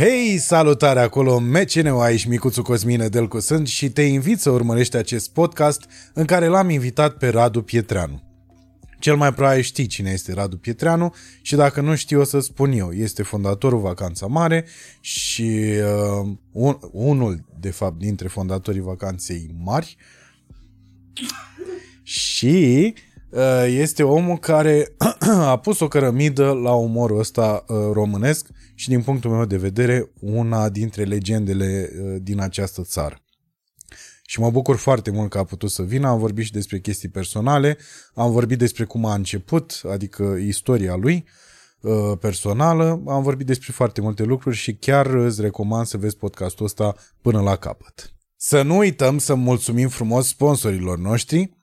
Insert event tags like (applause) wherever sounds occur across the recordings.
Hei, salutare acolo, MCNU aici, Micuțu Cosmine Delcu sunt și te invit să urmărești acest podcast în care l-am invitat pe Radu Pietreanu. Cel mai probabil știi cine este Radu Pietreanu și dacă nu știi o să spun eu. Este fondatorul Vacanța Mare și uh, un, unul, de fapt, dintre fondatorii Vacanței Mari și uh, este omul care (clears throat) a pus o cărămidă la umorul ăsta uh, românesc și din punctul meu de vedere una dintre legendele uh, din această țară. Și mă bucur foarte mult că a putut să vină, am vorbit și despre chestii personale, am vorbit despre cum a început, adică istoria lui uh, personală, am vorbit despre foarte multe lucruri și chiar îți recomand să vezi podcastul ăsta până la capăt. Să nu uităm să mulțumim frumos sponsorilor noștri,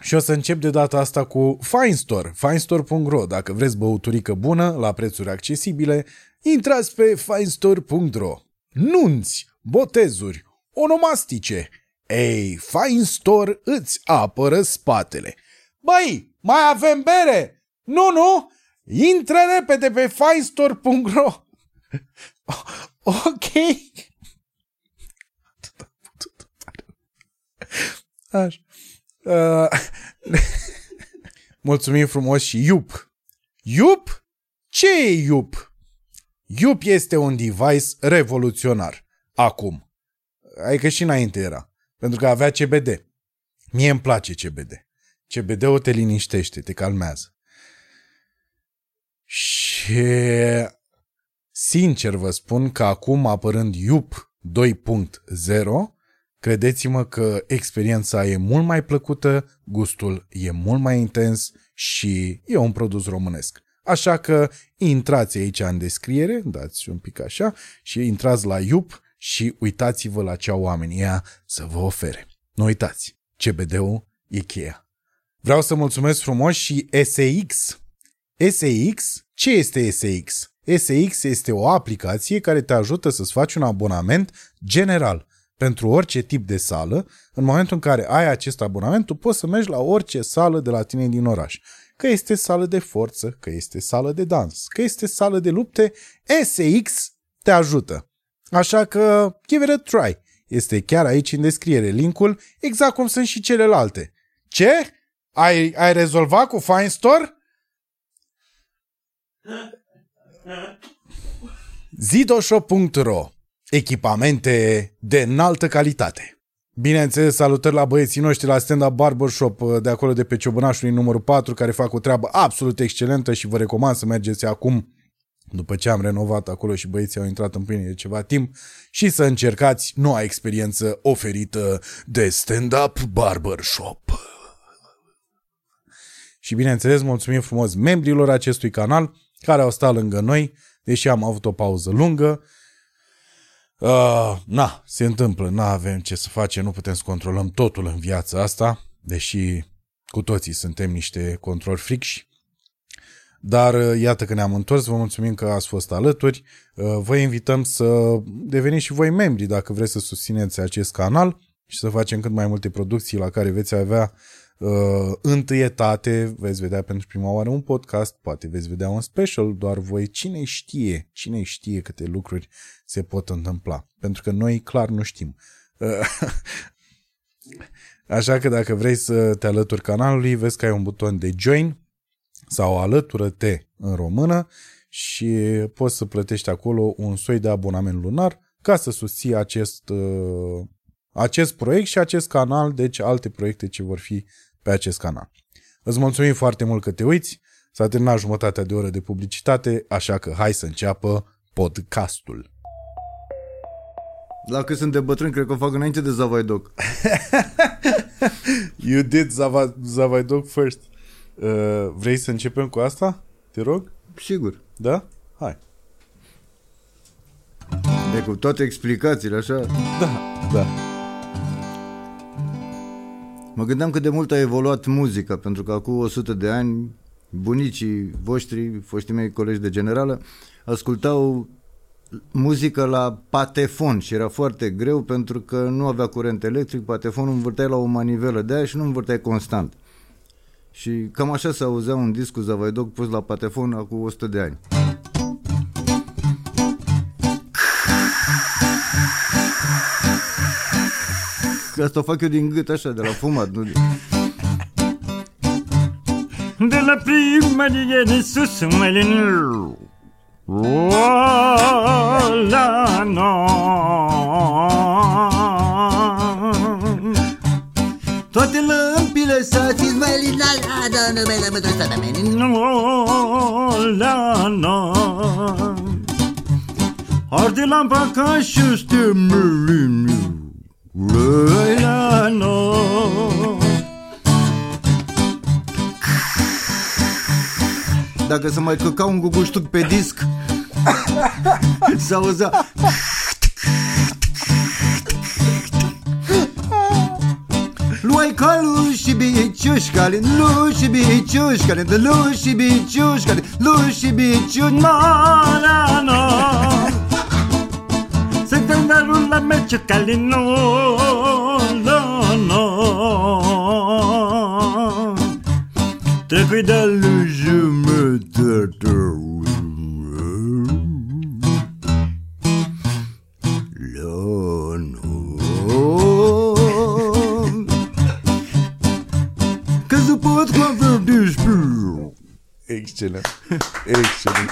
și o să încep de data asta cu Fine Store, finestore.ro. Dacă vreți băuturică bună, la prețuri accesibile, intrați pe finestore.ro. Nunți, botezuri, onomastice. Ei, Fine Store îți apără spatele. Băi, mai avem bere? Nu, nu? Intră repede pe finestore.ro. (laughs) ok. Așa. Uh, (laughs) mulțumim frumos și Iup. Iup? Ce e Iup? Iup este un device revoluționar. Acum. Adică și înainte era. Pentru că avea CBD. Mie îmi place CBD. CBD-ul te liniștește, te calmează. Și sincer vă spun că acum apărând Iup 2.0, credeți-mă că experiența e mult mai plăcută, gustul e mult mai intens și e un produs românesc. Așa că intrați aici în descriere, dați un pic așa și intrați la Iup și uitați-vă la ce au oamenii ăia să vă ofere. Nu uitați, CBD-ul e cheia. Vreau să mulțumesc frumos și SX. SX? Ce este SX? SX este o aplicație care te ajută să-ți faci un abonament general pentru orice tip de sală. În momentul în care ai acest abonament, tu poți să mergi la orice sală de la tine din oraș. Că este sală de forță, că este sală de dans, că este sală de lupte, SX te ajută. Așa că give it a try. Este chiar aici în descriere linkul, exact cum sunt și celelalte. Ce? Ai, ai rezolvat cu Fine Store? zidoshop.ro Echipamente de înaltă calitate. Bineînțeles, salutări la băieții noștri la Stand Up Barbershop de acolo de pe Ciobănașului numărul 4, care fac o treabă absolut excelentă și vă recomand să mergeți acum după ce am renovat acolo și băieții au intrat în plină de ceva timp și să încercați noua experiență oferită de Stand-Up Barbershop. Și bineînțeles, mulțumim frumos membrilor acestui canal care au stat lângă noi, deși am avut o pauză lungă. Uh, na, se întâmplă, nu avem ce să facem, nu putem să controlăm totul în viața asta, deși cu toții suntem niște control fricși. Dar uh, iată că ne-am întors, vă mulțumim că ați fost alături. Uh, vă invităm să deveniți și voi membri dacă vreți să susțineți acest canal și să facem cât mai multe producții la care veți avea uh, întâietate, veți vedea pentru prima oară un podcast, poate veți vedea un special, doar voi cine știe, cine știe câte lucruri se pot întâmpla. Pentru că noi clar nu știm. Uh, (laughs) Așa că dacă vrei să te alături canalului, vezi că ai un buton de join sau alătură-te în română și poți să plătești acolo un soi de abonament lunar ca să susții acest, uh, acest proiect și acest canal, deci alte proiecte ce vor fi pe acest canal. Îți mulțumim foarte mult că te uiți, s-a terminat jumătatea de oră de publicitate, așa că hai să înceapă podcastul. La cât sunt de bătrân, cred că o fac înainte de Zavaidoc. (laughs) you did Zava, Zavaidoc first. Uh, vrei să începem cu asta? Te rog? Sigur. Da? Hai. E cu toate explicațiile, așa? Da, da. Mă gândeam cât de mult a evoluat muzica, pentru că acum 100 de ani bunicii voștri, foștii mei colegi de generală, ascultau muzică la patefon și era foarte greu pentru că nu avea curent electric, patefonul învârteai la o manivelă de aia și nu învârteai constant. Și cam așa se auzea un disc cu Zavaidoc pus la patefon acum 100 de ani. Asta o fac eu din gât așa, de la fumat. Nu... De la primărie de sus mai lin la no. Toate lămpile s-a mai lina la da numele mă drăsa da meni. la no. Arde lampa ca și stemmelin la no. Dacă să mai căca un guguștuc pe disc S-auzea Luai ca lu și biciușcale, lu și biciușcale, de lu și biciușcale, lu și biciușcale. No, la no. Se tăndarul la merce cali no, no, no. Trebuie de lu jumătate. La no. Că se pot converti Excelent. Excelent.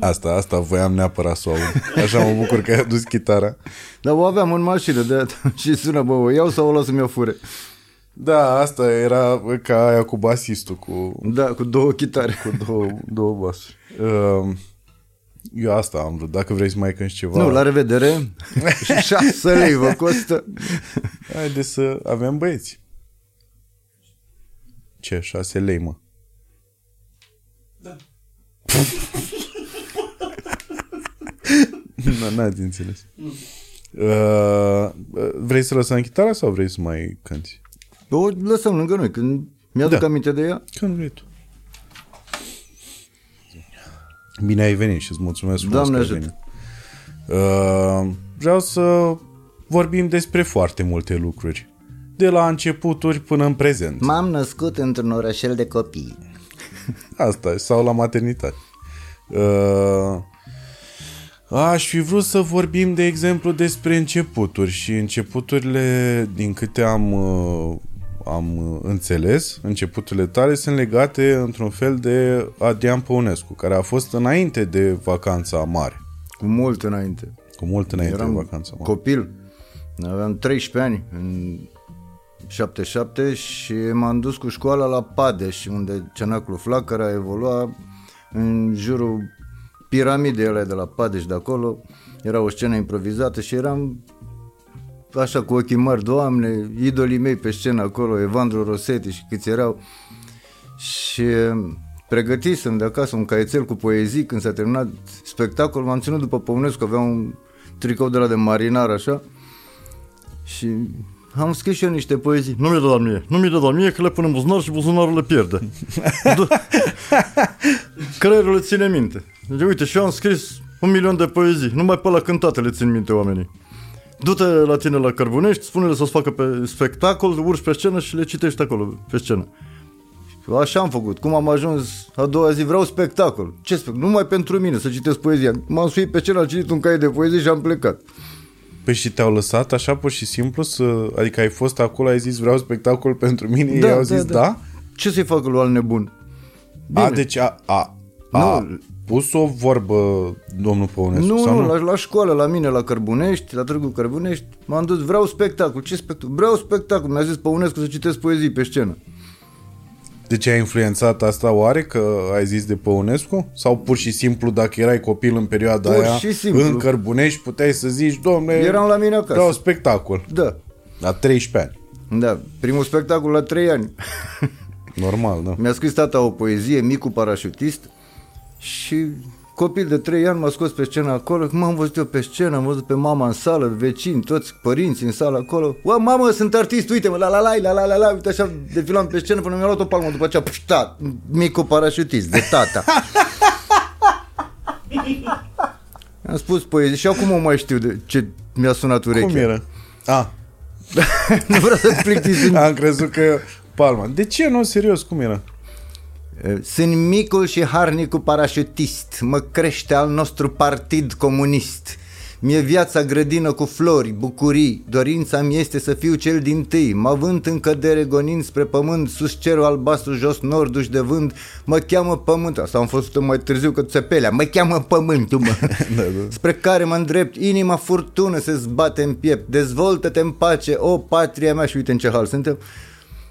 Asta, asta voiam neapărat să o aud. Așa mă bucur că ai adus chitara. Dar o aveam în mașină de (laughs) și sună, bă, o iau sau o las să-mi o fure? Da, asta era ca aia cu basistul, cu, Da, cu două chitare. cu două, două basuri. Uh, eu asta am vrut. Dacă vrei să mai cânti ceva... Nu, la revedere. (laughs) Șase lei vă costă. Haide să avem băieți. Ce, șase lei, mă? Da. (laughs) (laughs) N-ați înțeles. Uh, vrei să lăsăm chitara sau vrei să mai cânti? O lăsăm lângă noi, când mi-aduc Da. aminte de ea. Când vrei tu. Bine ai venit și îți mulțumesc frumos Doamne că ai ajută. venit. Uh, vreau să vorbim despre foarte multe lucruri. De la începuturi până în prezent. M-am născut într-un orășel de copii. Asta, e, sau la maternitate. Uh, aș fi vrut să vorbim, de exemplu, despre începuturi și începuturile, din câte am, uh, am uh, înțeles, începuturile tale sunt legate într-un fel de Adrian Păunescu, care a fost înainte de vacanța mare. Cu mult înainte. Cu mult înainte Eram de vacanța mare. copil. Aveam 13 ani în 77 și m-am dus cu școala la Padeș, unde Cenaclu Flacăra evolua în jurul piramidei alea de la Padeș de acolo. Era o scenă improvizată și eram așa cu ochii mari, doamne, idolii mei pe scenă acolo, Evandro Rosetti și câți erau. Și pregătisem de acasă un caietel cu poezii când s-a terminat spectacolul, m-am ținut după Păunescu, avea un tricou de la de marinar așa și am scris și eu niște poezii. Nu mi-e de la mie, nu mi-e de la mie că le pun în buzunar și buzunarul le pierde. (laughs) Du- Creierul le ține minte. Deci, uite, și eu am scris un milion de poezii, numai pe la cântate le țin minte oamenii. Du-te la tine la Cărbunești, spune-le să-ți facă pe spectacol, urci pe scenă și le citești acolo pe scenă. Așa am făcut. Cum am ajuns a doua zi, vreau spectacol. Ce spectacol? Numai pentru mine, să citesc poezia. M-am suit pe scenă, am citit un caiet de poezie și am plecat. Păi și te-au lăsat așa pur și simplu să... Adică ai fost acolo, ai zis vreau spectacol pentru mine, ei au zis da? Ce să-i facă lui al nebun? A, deci a, a, a Nu. Pus o vorbă domnul Păunescu Nu, sau nu, nu? la, la școală, la mine, la Cărbunești, la Târgu Cărbunești, m-am dus, vreau spectacol. Ce spectacol? Vreau spectacol. Mi-a zis Păunescu să citesc poezii pe scenă. Deci a influențat asta oare că ai zis de Păunescu? Sau pur și simplu dacă erai copil în perioada Pur aia și simplu. în Cărbunești puteai să zici, domne, Eram la mine acasă. vreau spectacol. Da, La 13 ani. da. Primul spectacol la 3 ani. Normal, da. Mi-a scris tata o poezie, Micu parașutist, și copil de 3 ani m-a scos pe scenă acolo, cum am văzut eu pe scenă, am văzut pe mama în sală, vecini, toți părinții în sală acolo. Ua, mamă, sunt artist, uite-mă, la la la la la la la, uite așa, defilam pe scenă până mi-a luat o palmă după aceea, pșta, Micu parașutist, de tata. (laughs) Am spus poezie și acum o mai știu de ce mi-a sunat urechea. Cum era? A, (laughs) nu vreau să plictisim. am crezut că Palma. De ce nu? Serios, cum era? Sunt micul și harnicul parașutist, mă crește al nostru partid comunist. Mie viața grădină cu flori, bucurii, dorința mi este să fiu cel din tâi, mă vânt în cădere gonind spre pământ, sus cerul albastru, jos norduș de vânt, mă cheamă pământ, asta am fost mai târziu că țepelea, mă cheamă pământul, mă. (laughs) Da, spre care mă îndrept, inima furtună se zbate în piept, dezvoltă-te în pace, o patria mea. Și uite în ce hal suntem.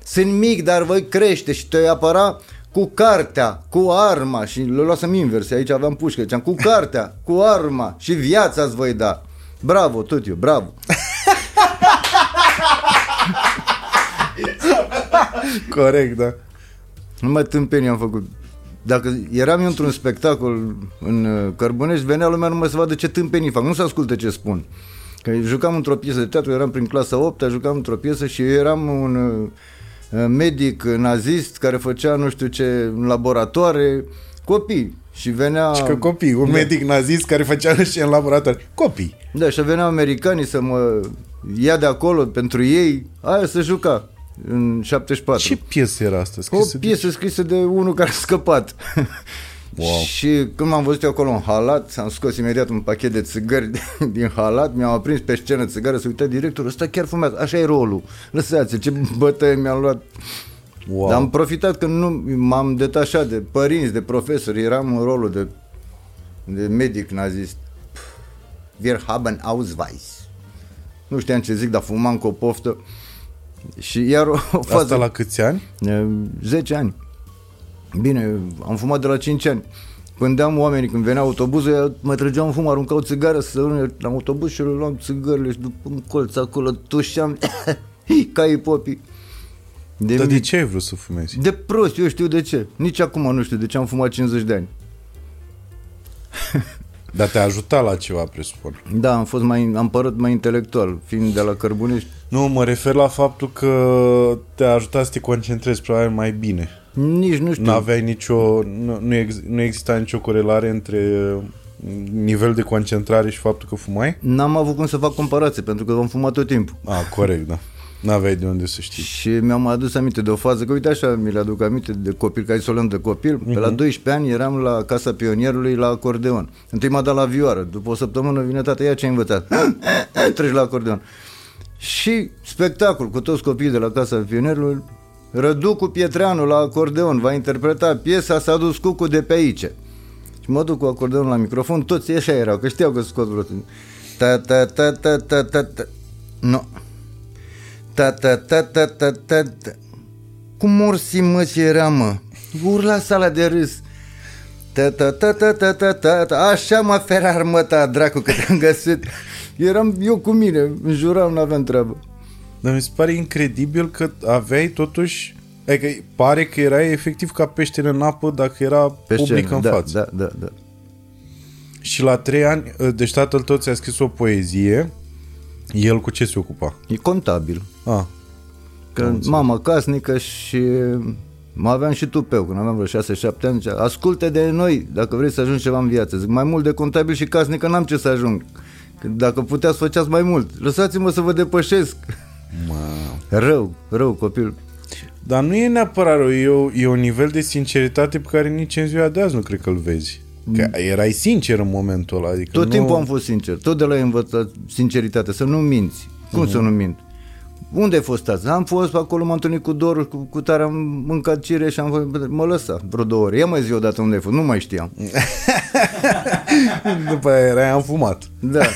Sunt mic, dar voi crește și te apăra cu cartea, cu arma și le luasem invers, aici aveam pușcă, ziceam, cu cartea, cu arma și viața îți voi da. Bravo, tot eu, bravo. (laughs) Corect, da. Numai tâmpenii am făcut. Dacă eram eu într-un spectacol în uh, Cărbunești, venea lumea numai să vadă ce tâmpenii fac, nu să asculte ce spun. Că jucam într-o piesă de teatru, eram prin clasa 8 jucam într-o piesă și eu eram un uh, medic nazist care făcea nu știu ce în laboratoare, copii. Și venea... Și că copii, un medic nazist care făcea și în laborator. Copii. Da, și veneau americanii să mă ia de acolo pentru ei, aia să juca în 74. Ce piesă era asta? O Scrisă de- piesă scrisă de unul care a scăpat. (laughs) Wow. și când m-am văzut eu acolo în halat, am scos imediat un pachet de țigări (laughs) din halat, mi-am aprins pe scenă țigară, să uita directorul, ăsta chiar fumează, așa e rolul. Lăsați ce bătăie mi-am luat. Wow. Dar am profitat că nu m-am detașat de părinți, de profesori, eram în rolul de, de medic nazist. Wir haben Ausweis. Nu știam ce zic, dar fumam cu o poftă. Și iar o fază... Asta la câți ani? E, 10 ani. Bine, am fumat de la 5 ani. Pândeam oamenii când venea autobuzul, mă trăgeau în fum, aruncau țigară să urme la autobuz și le luam țigările și după un colț acolo tușeam (coughs) ca ipopii. De, Dar de mic. ce ai vrut să fumezi? de prost, eu știu de ce. Nici acum nu știu de ce am fumat 50 de ani. (laughs) Dar te-a ajutat la ceva, presupun. Da, am fost mai, am părut mai intelectual, fiind de la Cărbunești. Nu, mă refer la faptul că te-a ajutat să te concentrezi probabil mai bine. Nici nu știu. Nu aveai nicio, nu, nu, ex, nu exista nicio corelare între uh, nivel de concentrare și faptul că fumai? N-am avut cum să fac comparație, pentru că am fumat tot timpul. Ah, corect, da. N-aveai de unde să știi. Și mi-am adus aminte de o fază, că uite așa mi le aduc aminte de copil, ca să o luăm de copil. Pe la 12 ani eram la Casa Pionierului la acordeon. Întâi m-a dat la vioară, după o săptămână vine tata, ia ce ai învățat. (laughs) Treci la acordeon. Și spectacol cu toți copiii de la Casa Pionierului, Răducu Pietreanu la acordeon va interpreta piesa S-a dus cucu de pe aici. Și mă duc cu acordeonul la microfon, toți așa erau, că știau că scot vreo... Ta ta ta ta ta ta ta. Nu. Ta ta ta ta ta ta ta. Cum morsi mă ce era mă? Urla sala de râs. Ta ta ta ta ta ta ta ta. Așa mă ferar mă ta dracu că te-am găsit. Eram eu cu mine, înjuram, n-aveam treabă. Dar mi se pare incredibil că aveai totuși Adică pare că erai efectiv ca peștele în apă dacă era Pe public scenă, în da, față. Da, da, da. Și la trei ani, deci tatăl tău ți-a scris o poezie, el cu ce se ocupa? E contabil. Ah, Că mama casnică și mă aveam și tupeu, când aveam vreo 6-7 ani, zicea, asculte de noi dacă vrei să ajungi ceva în viață. Zic, mai mult de contabil și casnică n-am ce să ajung. Că dacă puteați, făceați mai mult. Lăsați-mă să vă depășesc. Mă. Rău, rău copil. Dar nu e neapărat rău, e, o, e un nivel de sinceritate pe care nici în ziua de azi nu cred că îl vezi. Că erai sincer în momentul ăla. Adică Tot nu... timpul am fost sincer. Tot de la ai învățat sinceritate, să nu minți. Cum să nu mint? Unde ai fost azi? Am fost pe acolo, m-am întâlnit cu Doru, cu, cu tare, am mâncat cire și am fost, mă lăsa vreo două ore. Ia mai zi odată unde ai fost, nu mai știam. (laughs) După aia erai am fumat. Da. (laughs)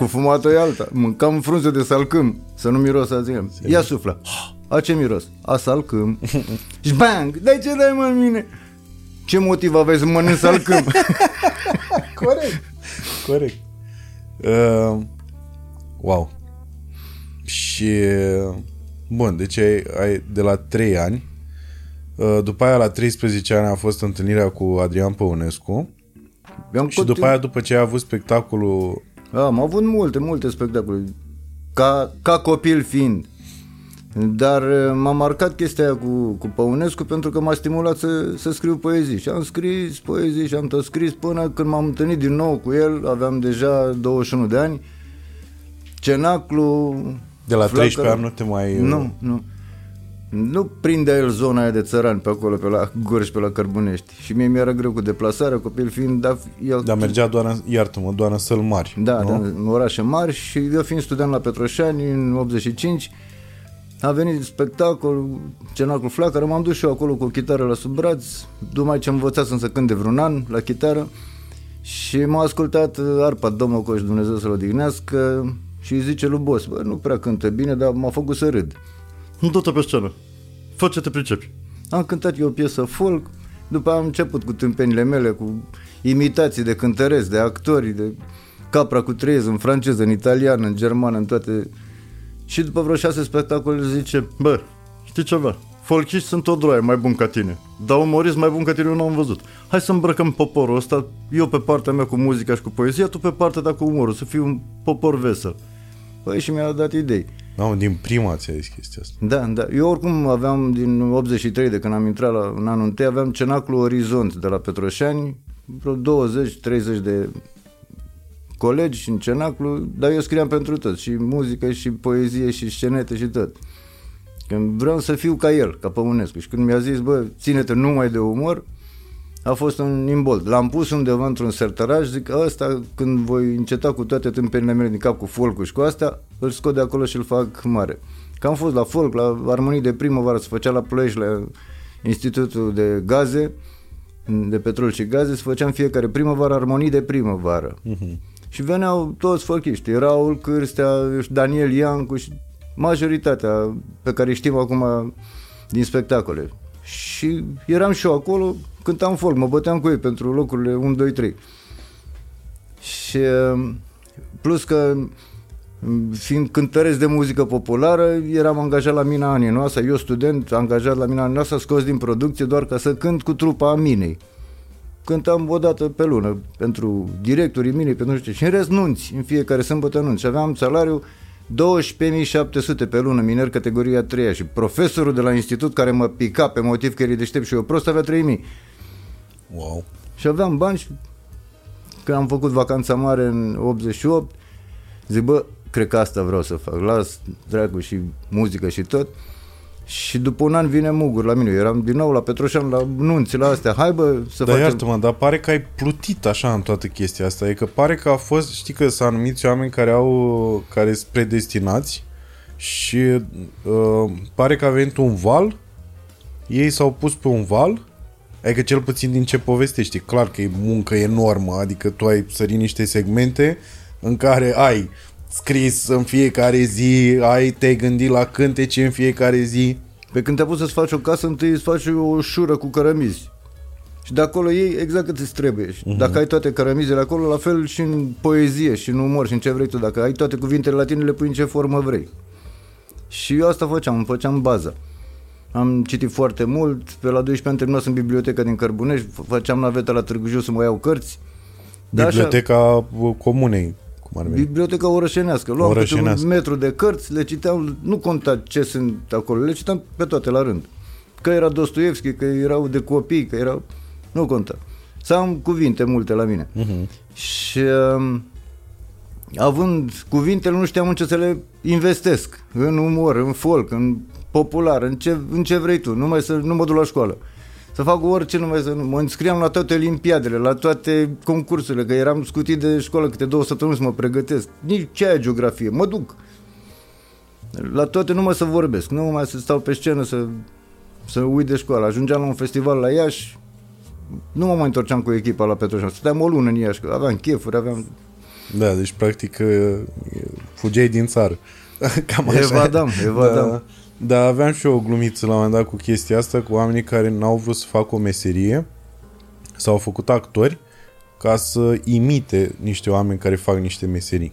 Cu fumatul e alta. Mâncam frunze de salcâm, să nu miros azi. Ia suflă. A ce miros? A salcâm. (laughs) Și bang! Dai ce dai mă în mine? Ce motiv aveai să mănânci salcâm? (laughs) Corect. Corect. Uh, wow. Și bun, deci ai, ai de la 3 ani uh, după aia la 13 ani a fost întâlnirea cu Adrian Păunescu Eu am și după aia după ce ai avut spectacolul Am avut multe, multe spectacole. Ca, ca copil fiind. Dar uh, m-a marcat chestia aia cu, cu Păunescu pentru că m-a stimulat să, să scriu poezii. Și am scris poezii și am tot scris până când m-am întâlnit din nou cu el, aveam deja 21 de ani. Cenaclu... de la Flacăra- 13 ani nu te mai... Nu, nu. Nu prindea el zona aia de țărani pe acolo, pe la Gorj, pe la Cărbunești. Și mie mi-era greu cu deplasarea, copil fiind, dar el... Dar mergea doar, în, iartă-mă, doar în săl mari. Da, nu? da, în orașe mari și eu fiind student la Petroșani în 85, a venit spectacol, Cenacul Flacără, m-am dus și eu acolo cu o chitară la sub braț, numai ce am învățat să cânt de vreun an la chitară și m-a ascultat Arpa Domnul Dumnezeu să-l odihnească și îi zice lui Bos, bă, nu prea cântă bine, dar m-a făcut să râd. Du-te pe scenă. Fă ce te pricepi. Am cântat eu o piesă folk, după am început cu tâmpenile mele, cu imitații de cântăresc, de actori, de capra cu treiez în franceză, în italiană, în germană, în toate. Și după vreo șase spectacole zice, Bă, știi ceva? Folchiști sunt o droaie mai bun ca tine. Dar umorist mai bun ca tine eu n-am văzut. Hai să îmbrăcăm poporul ăsta, eu pe partea mea cu muzica și cu poezia, tu pe partea ta cu umorul, să fii un popor vesel. păi și mi-a dat idei. Mamă, din prima ți-a zis chestia asta. Da, da. Eu oricum aveam din 83, de când am intrat la, în anul întâi, aveam cenaclu Orizont de la Petroșani, vreo 20-30 de colegi în cenaclu, dar eu scriam pentru tot, și muzică, și poezie, și scenete, și tot. Când vreau să fiu ca el, ca Păunescu. Și când mi-a zis, bă, ține-te numai de umor, a fost un imbold. L-am pus undeva într-un sertăraș, zic, ăsta, când voi înceta cu toate tâmpenile mele din cap, cu folk și cu astea, îl scot de acolo și îl fac mare. Că am fost la folk, la armonii de primăvară, se făcea la Ploiești, la Institutul de Gaze, de petrol și gaze, se făceam fiecare primăvară armonii de primăvară. Uh-huh. Și veneau toți folchiști, Raul Cârstea, Daniel Iancu și majoritatea pe care știm acum din spectacole. Și eram și eu acolo, cântam folk, mă băteam cu ei pentru locurile 1, 2, 3. Și plus că fiind cântăresc de muzică populară, eram angajat la Mina Anii noastră, eu student, angajat la Mina Anii noastră, scos din producție doar ca să cânt cu trupa a Minei. Cântam o dată pe lună pentru directorii Minei, pentru nu știu ce, și în rest nunți, în fiecare sâmbătă nunți. Și aveam salariu 12.700 pe lună, miner categoria 3 și profesorul de la institut care mă pica pe motiv că e deștept și eu prost avea 3.000. Wow. Și aveam bani și când am făcut vacanța mare în 88, zic, bă, cred că asta vreau să fac, las dracu și muzică și tot. Și după un an vine Mugur la mine, eu eram din nou la Petroșan, la nunți, la astea, hai bă să Dar facem... iartă-mă, dar pare că ai plutit așa în toată chestia asta. E că pare că a fost, știi că sunt anumiți oameni care au, care sunt predestinați și uh, pare că a venit un val, ei s-au pus pe un val, adică cel puțin din ce povestești, e clar că e muncă enormă, adică tu ai sărit niște segmente în care ai scris în fiecare zi, ai te-ai gândit la cântece în fiecare zi. Pe când te-a pus să-ți faci o casă, întâi îți faci o șură cu cărămizi. Și de acolo ei exact cât îți trebuie. Și Dacă ai toate cărămizele acolo, la fel și în poezie, și în umor, și în ce vrei tu. Dacă ai toate cuvintele latine, le pui în ce formă vrei. Și eu asta făceam, îmi făceam baza. Am citit foarte mult, pe la 12 ani terminat în biblioteca din Cărbunești, f- făceam naveta la Târgu Jiu să mă iau cărți. Da, așa- Biblioteca uh, comunei, cum ar veni. Biblioteca orășenească. Luam câte Orășenească. un metru de cărți, le citeam, nu conta ce sunt acolo, le citeam pe toate la rând. Că era Dostoevski, că erau de copii, că erau... Nu conta. Să am cuvinte multe la mine. Uh-huh. Și um, având cuvintele, nu știam în ce să le investesc. În umor, în folk, în popular, în ce, în ce vrei tu. Numai să nu mă duc la școală. Să fac orice, numai să nu... Mă înscriam la toate olimpiadele, la toate concursurile, că eram scutit de școală câte două săptămâni să mă pregătesc. Nici ce aia geografie, mă duc. La toate numai să vorbesc, nu numai să stau pe scenă să, să uit de școală. Ajungeam la un festival la Iași, nu mă mai întorceam cu echipa la Petroșan. Stăteam o lună în Iași, că aveam chefuri, aveam... Da, deci practic uh, fugeai din țară. (laughs) Cam așa. Evadam, evadam. Da, da, aveam și eu o glumiță la un moment dat cu chestia asta, cu oamenii care n-au vrut să facă o meserie sau au făcut actori ca să imite niște oameni care fac niște meserii.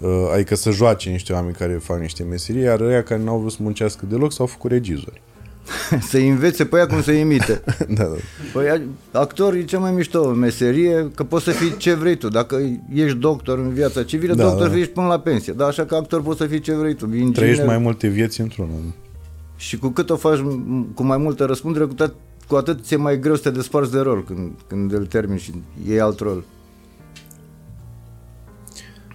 Uh, Adică să joace niște oameni care fac niște meserii, iar ăia care n-au vrut să muncească deloc s-au făcut regizori. (laughs) să învețe pe ea cum să imite. (laughs) da, da. Păi actor e cea mai mișto meserie, că poți să fii ce vrei tu. Dacă ești doctor în viața civilă, Da, da, doctor da. ești până la pensie. Dar așa că actor poți să fii ce vrei tu. Inginer, Trăiești mai multe vieți într-unul. Și cu cât o faci m- cu mai multă răspundere, cu, tot, cu atât ți-e mai greu să te desparți de rol când, când îl termini și iei alt rol.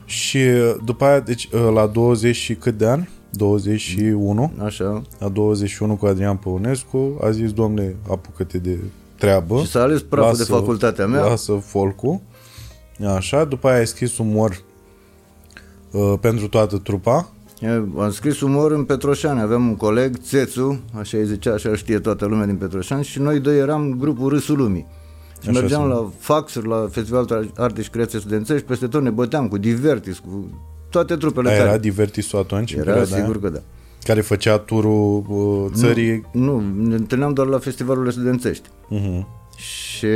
Și uh, după aia, deci uh, la 20 și cât de ani, 21, Așa. a 21 cu Adrian Păunescu, a zis, domne, apucă-te de treabă. Și s-a ales praful de facultatea mea. Lasă folcul. Așa, după aia ai scris umor uh, pentru toată trupa. Eu Am scris umor în Petroșani, aveam un coleg, Țețu, așa îi zicea, așa îl știe toată lumea din Petroșani și noi doi eram grupul Râsul Lumii. Și Așa mergeam sunt. la faxuri, la Festivalul Arte și Creație Studențești, peste tot ne băteam cu Divertis, cu toate trupele Aia care... era Divertisul atunci, în era perioada sigur aia, că da. care făcea turul uh, țării. Nu, ne întâlneam doar la festivalurile studențești. Uh-huh. Și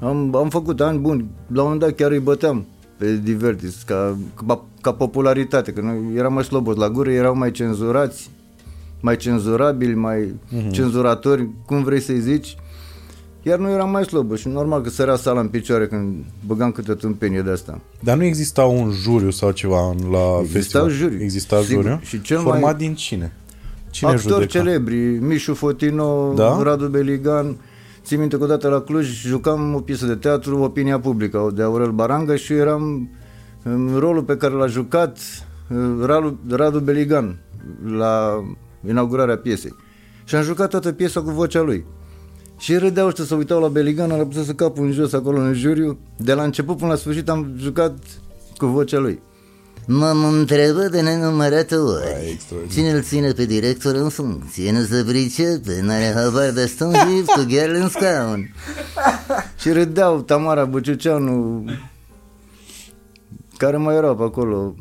am, am făcut ani buni. La un moment dat chiar îi băteam pe Divertis ca, ca, ca popularitate, că noi eram mai slobos la gură, erau mai cenzurați, mai cenzurabili, mai uh-huh. cenzuratori, cum vrei să-i zici. Iar noi eram mai slobos și normal că sărea sala în picioare când băgam câte tâmpenie de asta. Dar nu exista un juriu sau ceva în- la Exista festival? juriu. Exista Sigur. juriu? Și cel Format mai- din cine? Cine Actori judeca? celebri, Mișu Fotino, Da? Radu Beligan. Țin minte că odată la Cluj jucam o piesă de teatru, Opinia Publică, de Aurel Barangă și eram în rolul pe care l-a jucat uh, Radu, Radu Beligan la inaugurarea piesei. Și am jucat toată piesa cu vocea lui. Și râdeau ăștia să uitau la Beligan, a pus să capul în jos acolo în juriu. De la început până la sfârșit am jucat cu vocea lui. M-am întrebat de nenumărate Ai, ori extraordinar. Cine îl ține pe director în funcție Nu se pricepe, n-are habar de stăm și cu ghearele în scaun (laughs) Și râdeau Tamara Buciuceanu, care mai erau pe acolo,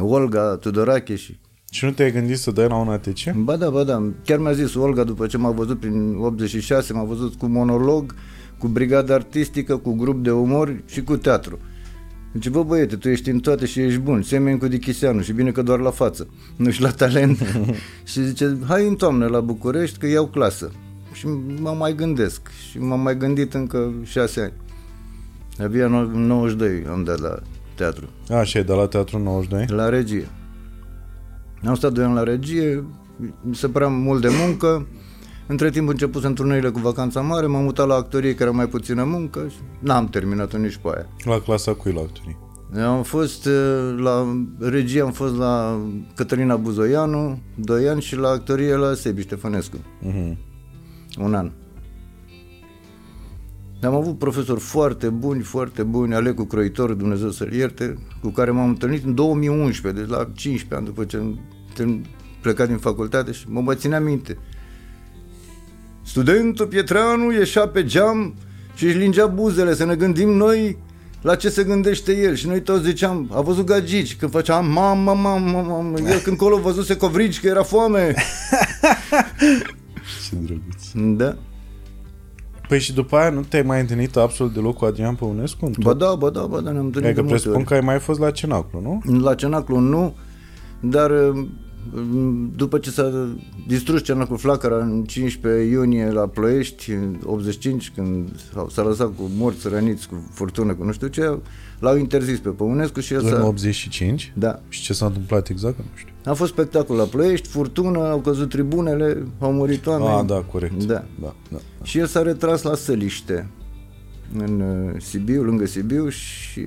Olga Tudorache și... Și nu te-ai gândit să dai la un ATC? Ba da, ba da, chiar mi-a zis Olga după ce m-a văzut prin 86, m-a văzut cu monolog, cu brigadă artistică, cu grup de umor și cu teatru. Deci, bă băiete, tu ești în toate și ești bun, semeni cu Dichiseanu și bine că doar la față, (laughs) nu și la talent. (laughs) și zice, hai în toamnă la București că iau clasă. Și mă mai gândesc și m-am mai gândit încă șase ani. Abia în 92 am dat la teatru, Așa, e de la Teatru 92? la regie. Am stat doi ani la regie, mi se părea mult de muncă. Între timp început în turneile cu vacanța mare, m-am mutat la actorie, care era mai puțină muncă și n-am terminat-o nici pe aia. La clasa cui la actorii? Am fost uh, la regie, am fost la Cătălina Buzoianu, doi ani și la actorie la Sebi Ștefănescu, Uh-huh. un an. Am avut profesori foarte buni, foarte buni, Alecu Croitor, Dumnezeu să-l ierte, cu care m-am întâlnit în 2011, deci la 15 ani după ce am am plecat din facultate și mă mai ținea minte. Studentul Pietreanu ieșea pe geam și își lingea buzele să ne gândim noi la ce se gândește el și noi toți ziceam, a văzut gagici, când făcea mamă, mamă, mamă, el când colo văzuse covrici că era foame. (laughs) Ce drăguț. Da. Păi și după aia nu te-ai mai întâlnit absolut deloc cu Adrian Păunescu? în Ba tot? da, ba da, ba da, ne-am întâlnit Adică de multe presupun ori. că ai mai fost la Cenaclu, nu? La Cenaclu nu, dar mm, după ce s-a distrus Cenaclu Flacăra în 15 iunie la Ploiești, în 85, când s-a lăsat cu morți răniți, cu furtună, cu nu știu ce, l-au interzis pe Păunescu și el În s-a... 85? Da. Și ce s-a întâmplat exact? Nu știu. A fost spectacol la Ploiești, furtună, au căzut tribunele, au murit oameni. Ah, da, corect. Da. da, da. Și el s-a retras la Săliște, în uh, Sibiu, lângă Sibiu și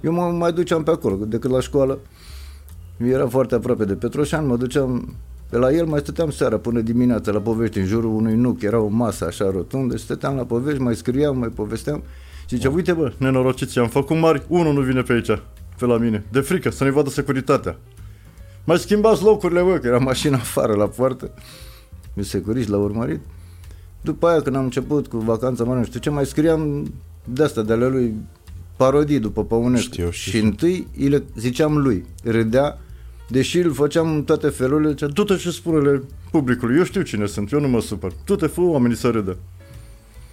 eu mă mai duceam pe acolo, decât la școală. Era foarte aproape de Petroșan, mă duceam pe la el, mai stăteam seara până dimineața la povești în jurul unui nuc, era o masă așa rotundă și stăteam la povești, mai scriam, mai povesteam și zicea, uite bă, Nenorociți, am făcut mari, unul nu vine pe aici, pe la mine. De frică, să ne vadă securitatea. mai schimbați locurile, bă, că era mașina afară la poartă. Mi securiști l-au urmărit. După aia, când am început cu vacanța mare, nu știu ce, mai scriam de asta, de ale lui, parodii după Păunescu. Știu, știu, și întâi îi le ziceam lui, râdea, deși îl făceam în toate felurile, zicea, Du-te și spune-le publicului, eu știu cine sunt, eu nu mă supăr. Du-te, fă oamenii să râdă.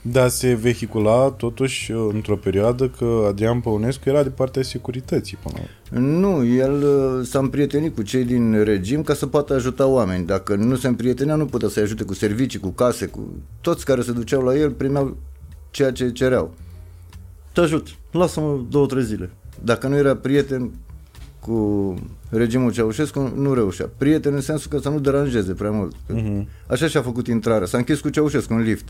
Da, se vehicula totuși într-o perioadă că Adrian Păunescu era de partea securității până la urmă. Nu, el uh, s-a împrietenit cu cei din regim ca să poată ajuta oameni. Dacă nu se împrietenea, nu putea să-i ajute cu servicii, cu case, cu toți care se duceau la el primeau ceea ce cereau. Te ajut, lasă-mă două, trei zile. Dacă nu era prieten cu regimul Ceaușescu, nu reușea. Prieten în sensul că să nu deranjeze prea mult. Mhm. Așa și-a făcut intrarea. S-a închis cu Ceaușescu în lift.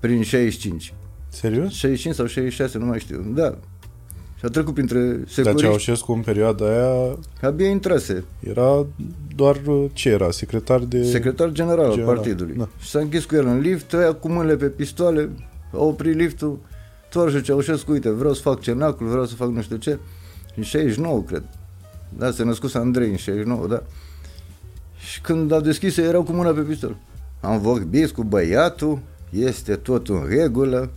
Prin 65. Serios? 65 sau 66, nu mai știu. Da. Și a trecut printre Dar securiști. Ceaușescu în perioada aia Abia intrase. era doar uh, ce era? Secretar de... Secretar general al General, partidului. da. Și s-a închis cu el în lift, ăia cu mâinile pe pistoale, au oprit liftul, toarășul Ceaușescu, uite, vreau să fac cenacul, vreau să fac nu știu ce. În 69, cred. Da, se născut Andrei în 69, da. Și când a deschis, erau cu mâna pe pistol. Am vorbit cu băiatul, este tot în regulă,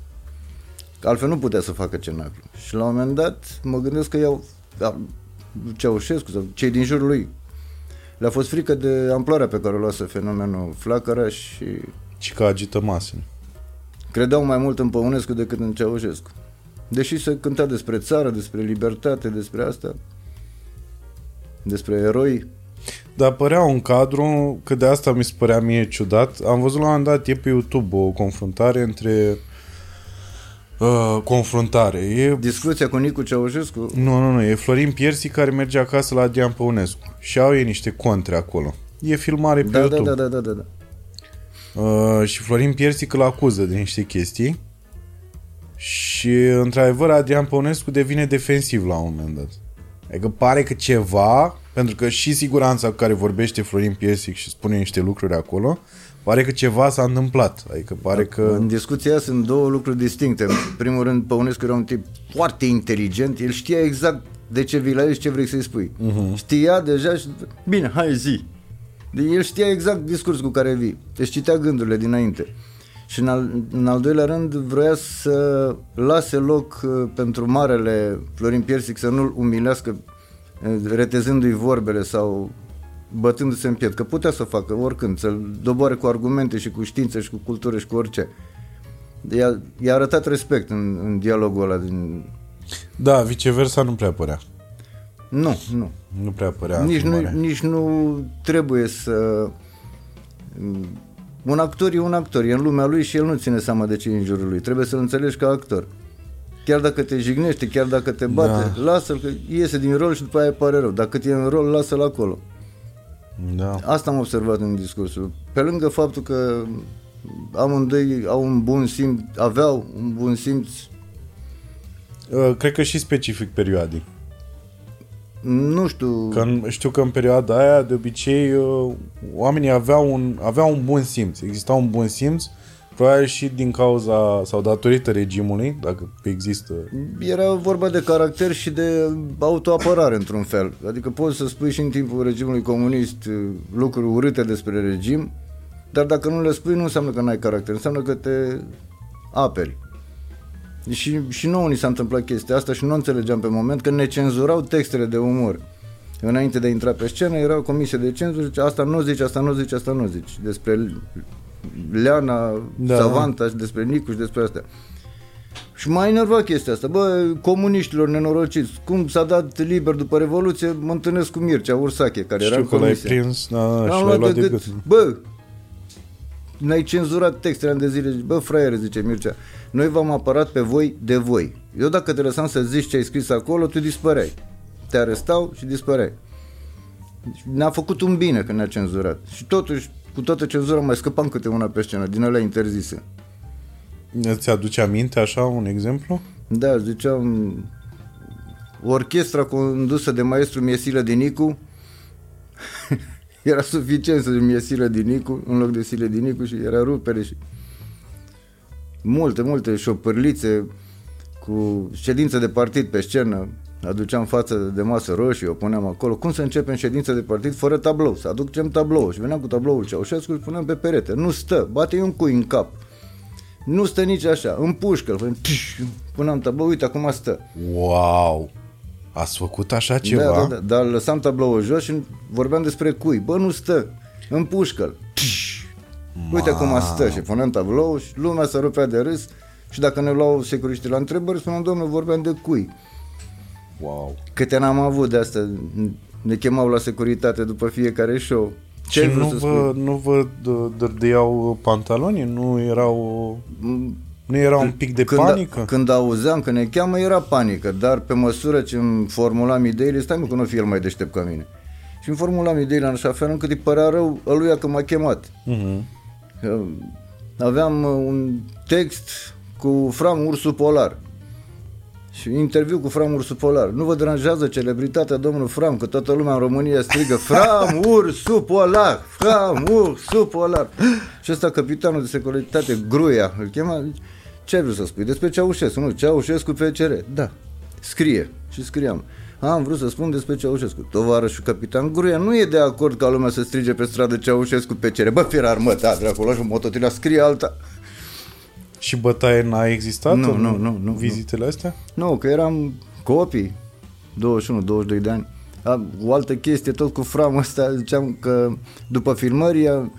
că altfel nu putea să facă cenacul. Și la un moment dat mă gândesc că iau da, Ceaușescu sau cei din jurul lui le-a fost frică de amploarea pe care o luase fenomenul Flacăra și Și că agită masele. credeau mai mult în Păunescu decât în Ceaușescu. Deși se cânta despre țară, despre libertate, despre asta, despre eroi, Dar părea un cadru, că de asta mi se părea mie ciudat. Am văzut la un moment dat, e pe YouTube o confruntare între... Uh, confruntare. E discuția cu Nicu Ceaușescu, Nu, nu, nu, e Florin Piersi care merge acasă la Adrian Păunescu și au ei niște contre acolo. E filmare pe da, da, YouTube. da, da, da, da, da. Uh, și Florin Piersi îl acuză de niște chestii și, într-adevăr, Adrian Păunescu devine defensiv la un moment dat. Adică pare că ceva, pentru că și siguranța cu care vorbește Florin Piersic și spune niște lucruri acolo, pare că ceva s-a întâmplat. Adică pare că... În discuția sunt două lucruri distincte. În primul rând, Păunescu era un tip foarte inteligent, el știa exact de ce vii la el și ce vrei să-i spui. Uh-huh. Știa deja și... Bine, hai zi. De el știa exact discursul cu care vii. Deci citea gândurile dinainte. Și în al, în al doilea rând vroia să lase loc uh, pentru marele Florin Piersic să nu-l umilească uh, retezându-i vorbele sau bătându-se în piept, că putea să o facă oricând, să-l doboare cu argumente și cu știință și cu cultură și cu orice. I-a, i-a arătat respect în, în dialogul ăla din... Da, viceversa nu prea părea. Nu, nu. Nu prea părea. Nici nu, filmarea. nici nu trebuie să... Un actor e un actor, e în lumea lui și el nu ține seama de ce e în jurul lui. Trebuie să-l înțelegi ca actor. Chiar dacă te jignește, chiar dacă te bate, Da. lasă-l că iese din rol și după aia pare rău. Dacă e în rol, lasă-l acolo. Da. Asta am observat în discursul. Pe lângă faptul că amândoi au un bun simț, aveau un bun simț, Uh, Cred că și specific perioadei. Nu știu, Că în, știu că în perioada aia, de obicei, uh, oamenii aveau un, aveau un bun simț. Exista un bun simț, probabil și din cauza sau datorită regimului, dacă există. era vorba de caracter și de autoapărare într-un fel. Adică poți să spui și în timpul regimului comunist uh, lucruri urâte despre regim, dar dacă nu le spui nu înseamnă că n-ai caracter, înseamnă că te aperi. Și, și nouă ni s-a întâmplat chestia asta și nu înțelegeam pe moment că ne cenzurau textele de umor. Înainte de a intra pe scenă era o comisie de cenzură, zice, asta nu zici, asta nu zici, asta nu zici. Despre Leana, Da. da. Savanta și despre Nicu și despre astea. Și m-a enervat chestia asta. Bă, comuniștilor nenorociți, cum s-a dat liber după Revoluție, mă întâlnesc cu Mircea Ursache, care era Știu în că l-ai comisie. prins da, da, și L-am l-ai luat luat de de gât. gât. Bă, ne-ai cenzurat textele ani de zile. Zici, Bă, fraiere, zice Mircea, noi v-am apărat pe voi de voi. Eu dacă te lăsam să zici ce ai scris acolo, tu dispăreai. Te arestau și dispăreai. Deci Ne-a făcut un bine că ne-a cenzurat. Și totuși, cu toată cenzura, mai scăpam câte una pe scenă, din alea interzise. Îți aduce aminte așa un exemplu? Da, ziceam, orchestra condusă de maestru Miesilă Dinicu (laughs) era suficient să zic Miesilă Dinicu în loc de Sile Dinicu și era rupere și multe, multe șopârlițe cu ședință de partid pe scenă aduceam față de masă roșie, o puneam acolo. Cum să începem ședință de partid fără tablou? Să aducem tablou și veneam cu tabloul Ceaușescu și îl puneam pe perete. Nu stă, bate un cui în cap. Nu stă nici așa, în pușcă, îl puneam, tș, puneam tablou, uite, acum stă. Wow! Ați făcut așa ceva? Da, da, da, dar lăsam tabloul jos și vorbeam despre cui. Bă, nu stă, în pușcă Uite cum stă și puneam tablou și lumea se rupea de râs și dacă ne luau securiștii la întrebări, spuneam, domnule, vorbeam de cui. Wow! Câte n-am avut de asta, ne chemau la securitate după fiecare show. Ce și ai vrut nu să vă, spui? nu vă d- dărdeau pantaloni? Nu erau... Nu era un pic de când, panică? Când auzeam că ne cheamă, era panică, dar pe măsură ce îmi formulam ideile, stai mă că nu o fi el mai deștept ca mine. Și îmi formulam ideile în așa fel încât îi părea rău ăluia că m-a chemat. Mhm. Că Aveam uh, un text cu Fram Ursul Polar. Și interviu cu Fram Ursu Polar. Nu vă deranjează celebritatea domnul Fram, că toată lumea în România strigă Fram Ursu Polar, Fram Ursu Polar. Și ăsta capitanul de securitate, Gruia, îl chema, ce ai vrut să spui? Despre Ceaușescu, nu, Ceaușescu PCR. Da, scrie. Și scriam. Am vrut să spun despre Ceaușescu. Tovarășul capitan Gruia nu e de acord ca lumea să strige pe stradă Ceaușescu PCR. Bă, fier armătat, de acolo și mototila scrie alta. Și bătaie n-a existat Nu, în nu, nu, nu, vizitele astea? Nu, că eram copii, 21-22 de ani. Am, o altă chestie, tot cu framul ăsta, ziceam că după filmări a-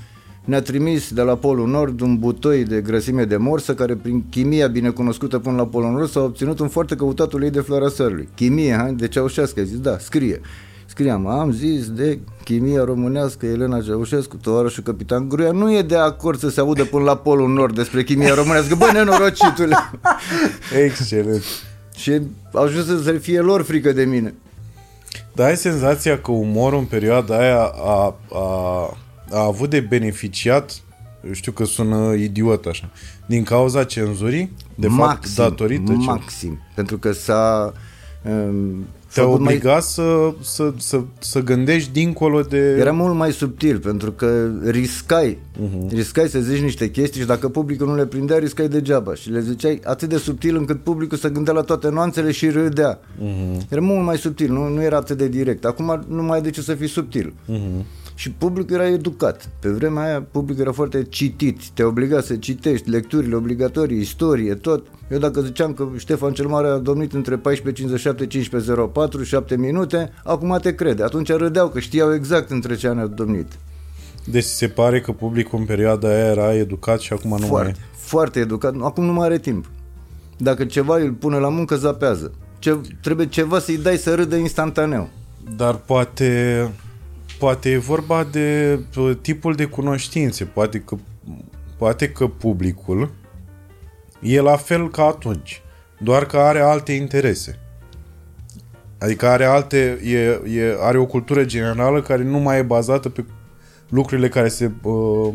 ne-a trimis de la Polul Nord un butoi de grăsime de morsă care prin chimia binecunoscută până la Polul Nord s-a obținut un foarte căutat ulei de floarea sărului. Chimie, ha? de Ceaușescu, ai zis, da, scrie. Scriam, am zis de chimia românească Elena Ceaușescu, tovarășul capitan Gruia, nu e de acord să se audă până la Polul Nord despre chimia românească. Bă, nenorocitule! (laughs) Excelent. Și au ajuns să le fie lor frică de mine. Dar ai senzația că umorul în perioada aia a, a, a avut de beneficiat, eu știu că sună idiot așa, din cauza cenzurii? De fapt, datorită ce? maxim, pentru că s-a um, Te-a făcut mai- obligat să, să, să, să gândești dincolo de... Era mult mai subtil, pentru că riscai, Mhm. uh-huh. riscai să zici niște chestii și dacă publicul nu le prindea, riscai degeaba. Și le ziceai atât de subtil încât publicul să gândea la toate nuanțele și râdea. Mhm. Uh-huh. Era mult mai subtil, nu, nu era atât de direct. Acum nu mai ai de ce să fii subtil. Mhm. Uh-huh. Și publicul era educat. Pe vremea aia publicul era foarte citit, te obliga să citești lecturile obligatorii, istorie, tot. Eu dacă ziceam că Ștefan cel Mare a domnit între 14.57 15.04, 7 minute, acum te crede. Atunci râdeau că știau exact între ce ani a domnit. Deci se pare că publicul în perioada aia era educat și acum nu mai Foarte, e. foarte educat. Acum nu mai are timp. Dacă ceva îl pune la muncă, zapează. Ce, trebuie ceva să-i dai să râdă instantaneu. Dar poate, poate e vorba de uh, tipul de cunoștințe. Poate că, poate că publicul e la fel ca atunci. Doar că are alte interese. Adică are alte, e, e, are o cultură generală care nu mai e bazată pe lucrurile care se uh,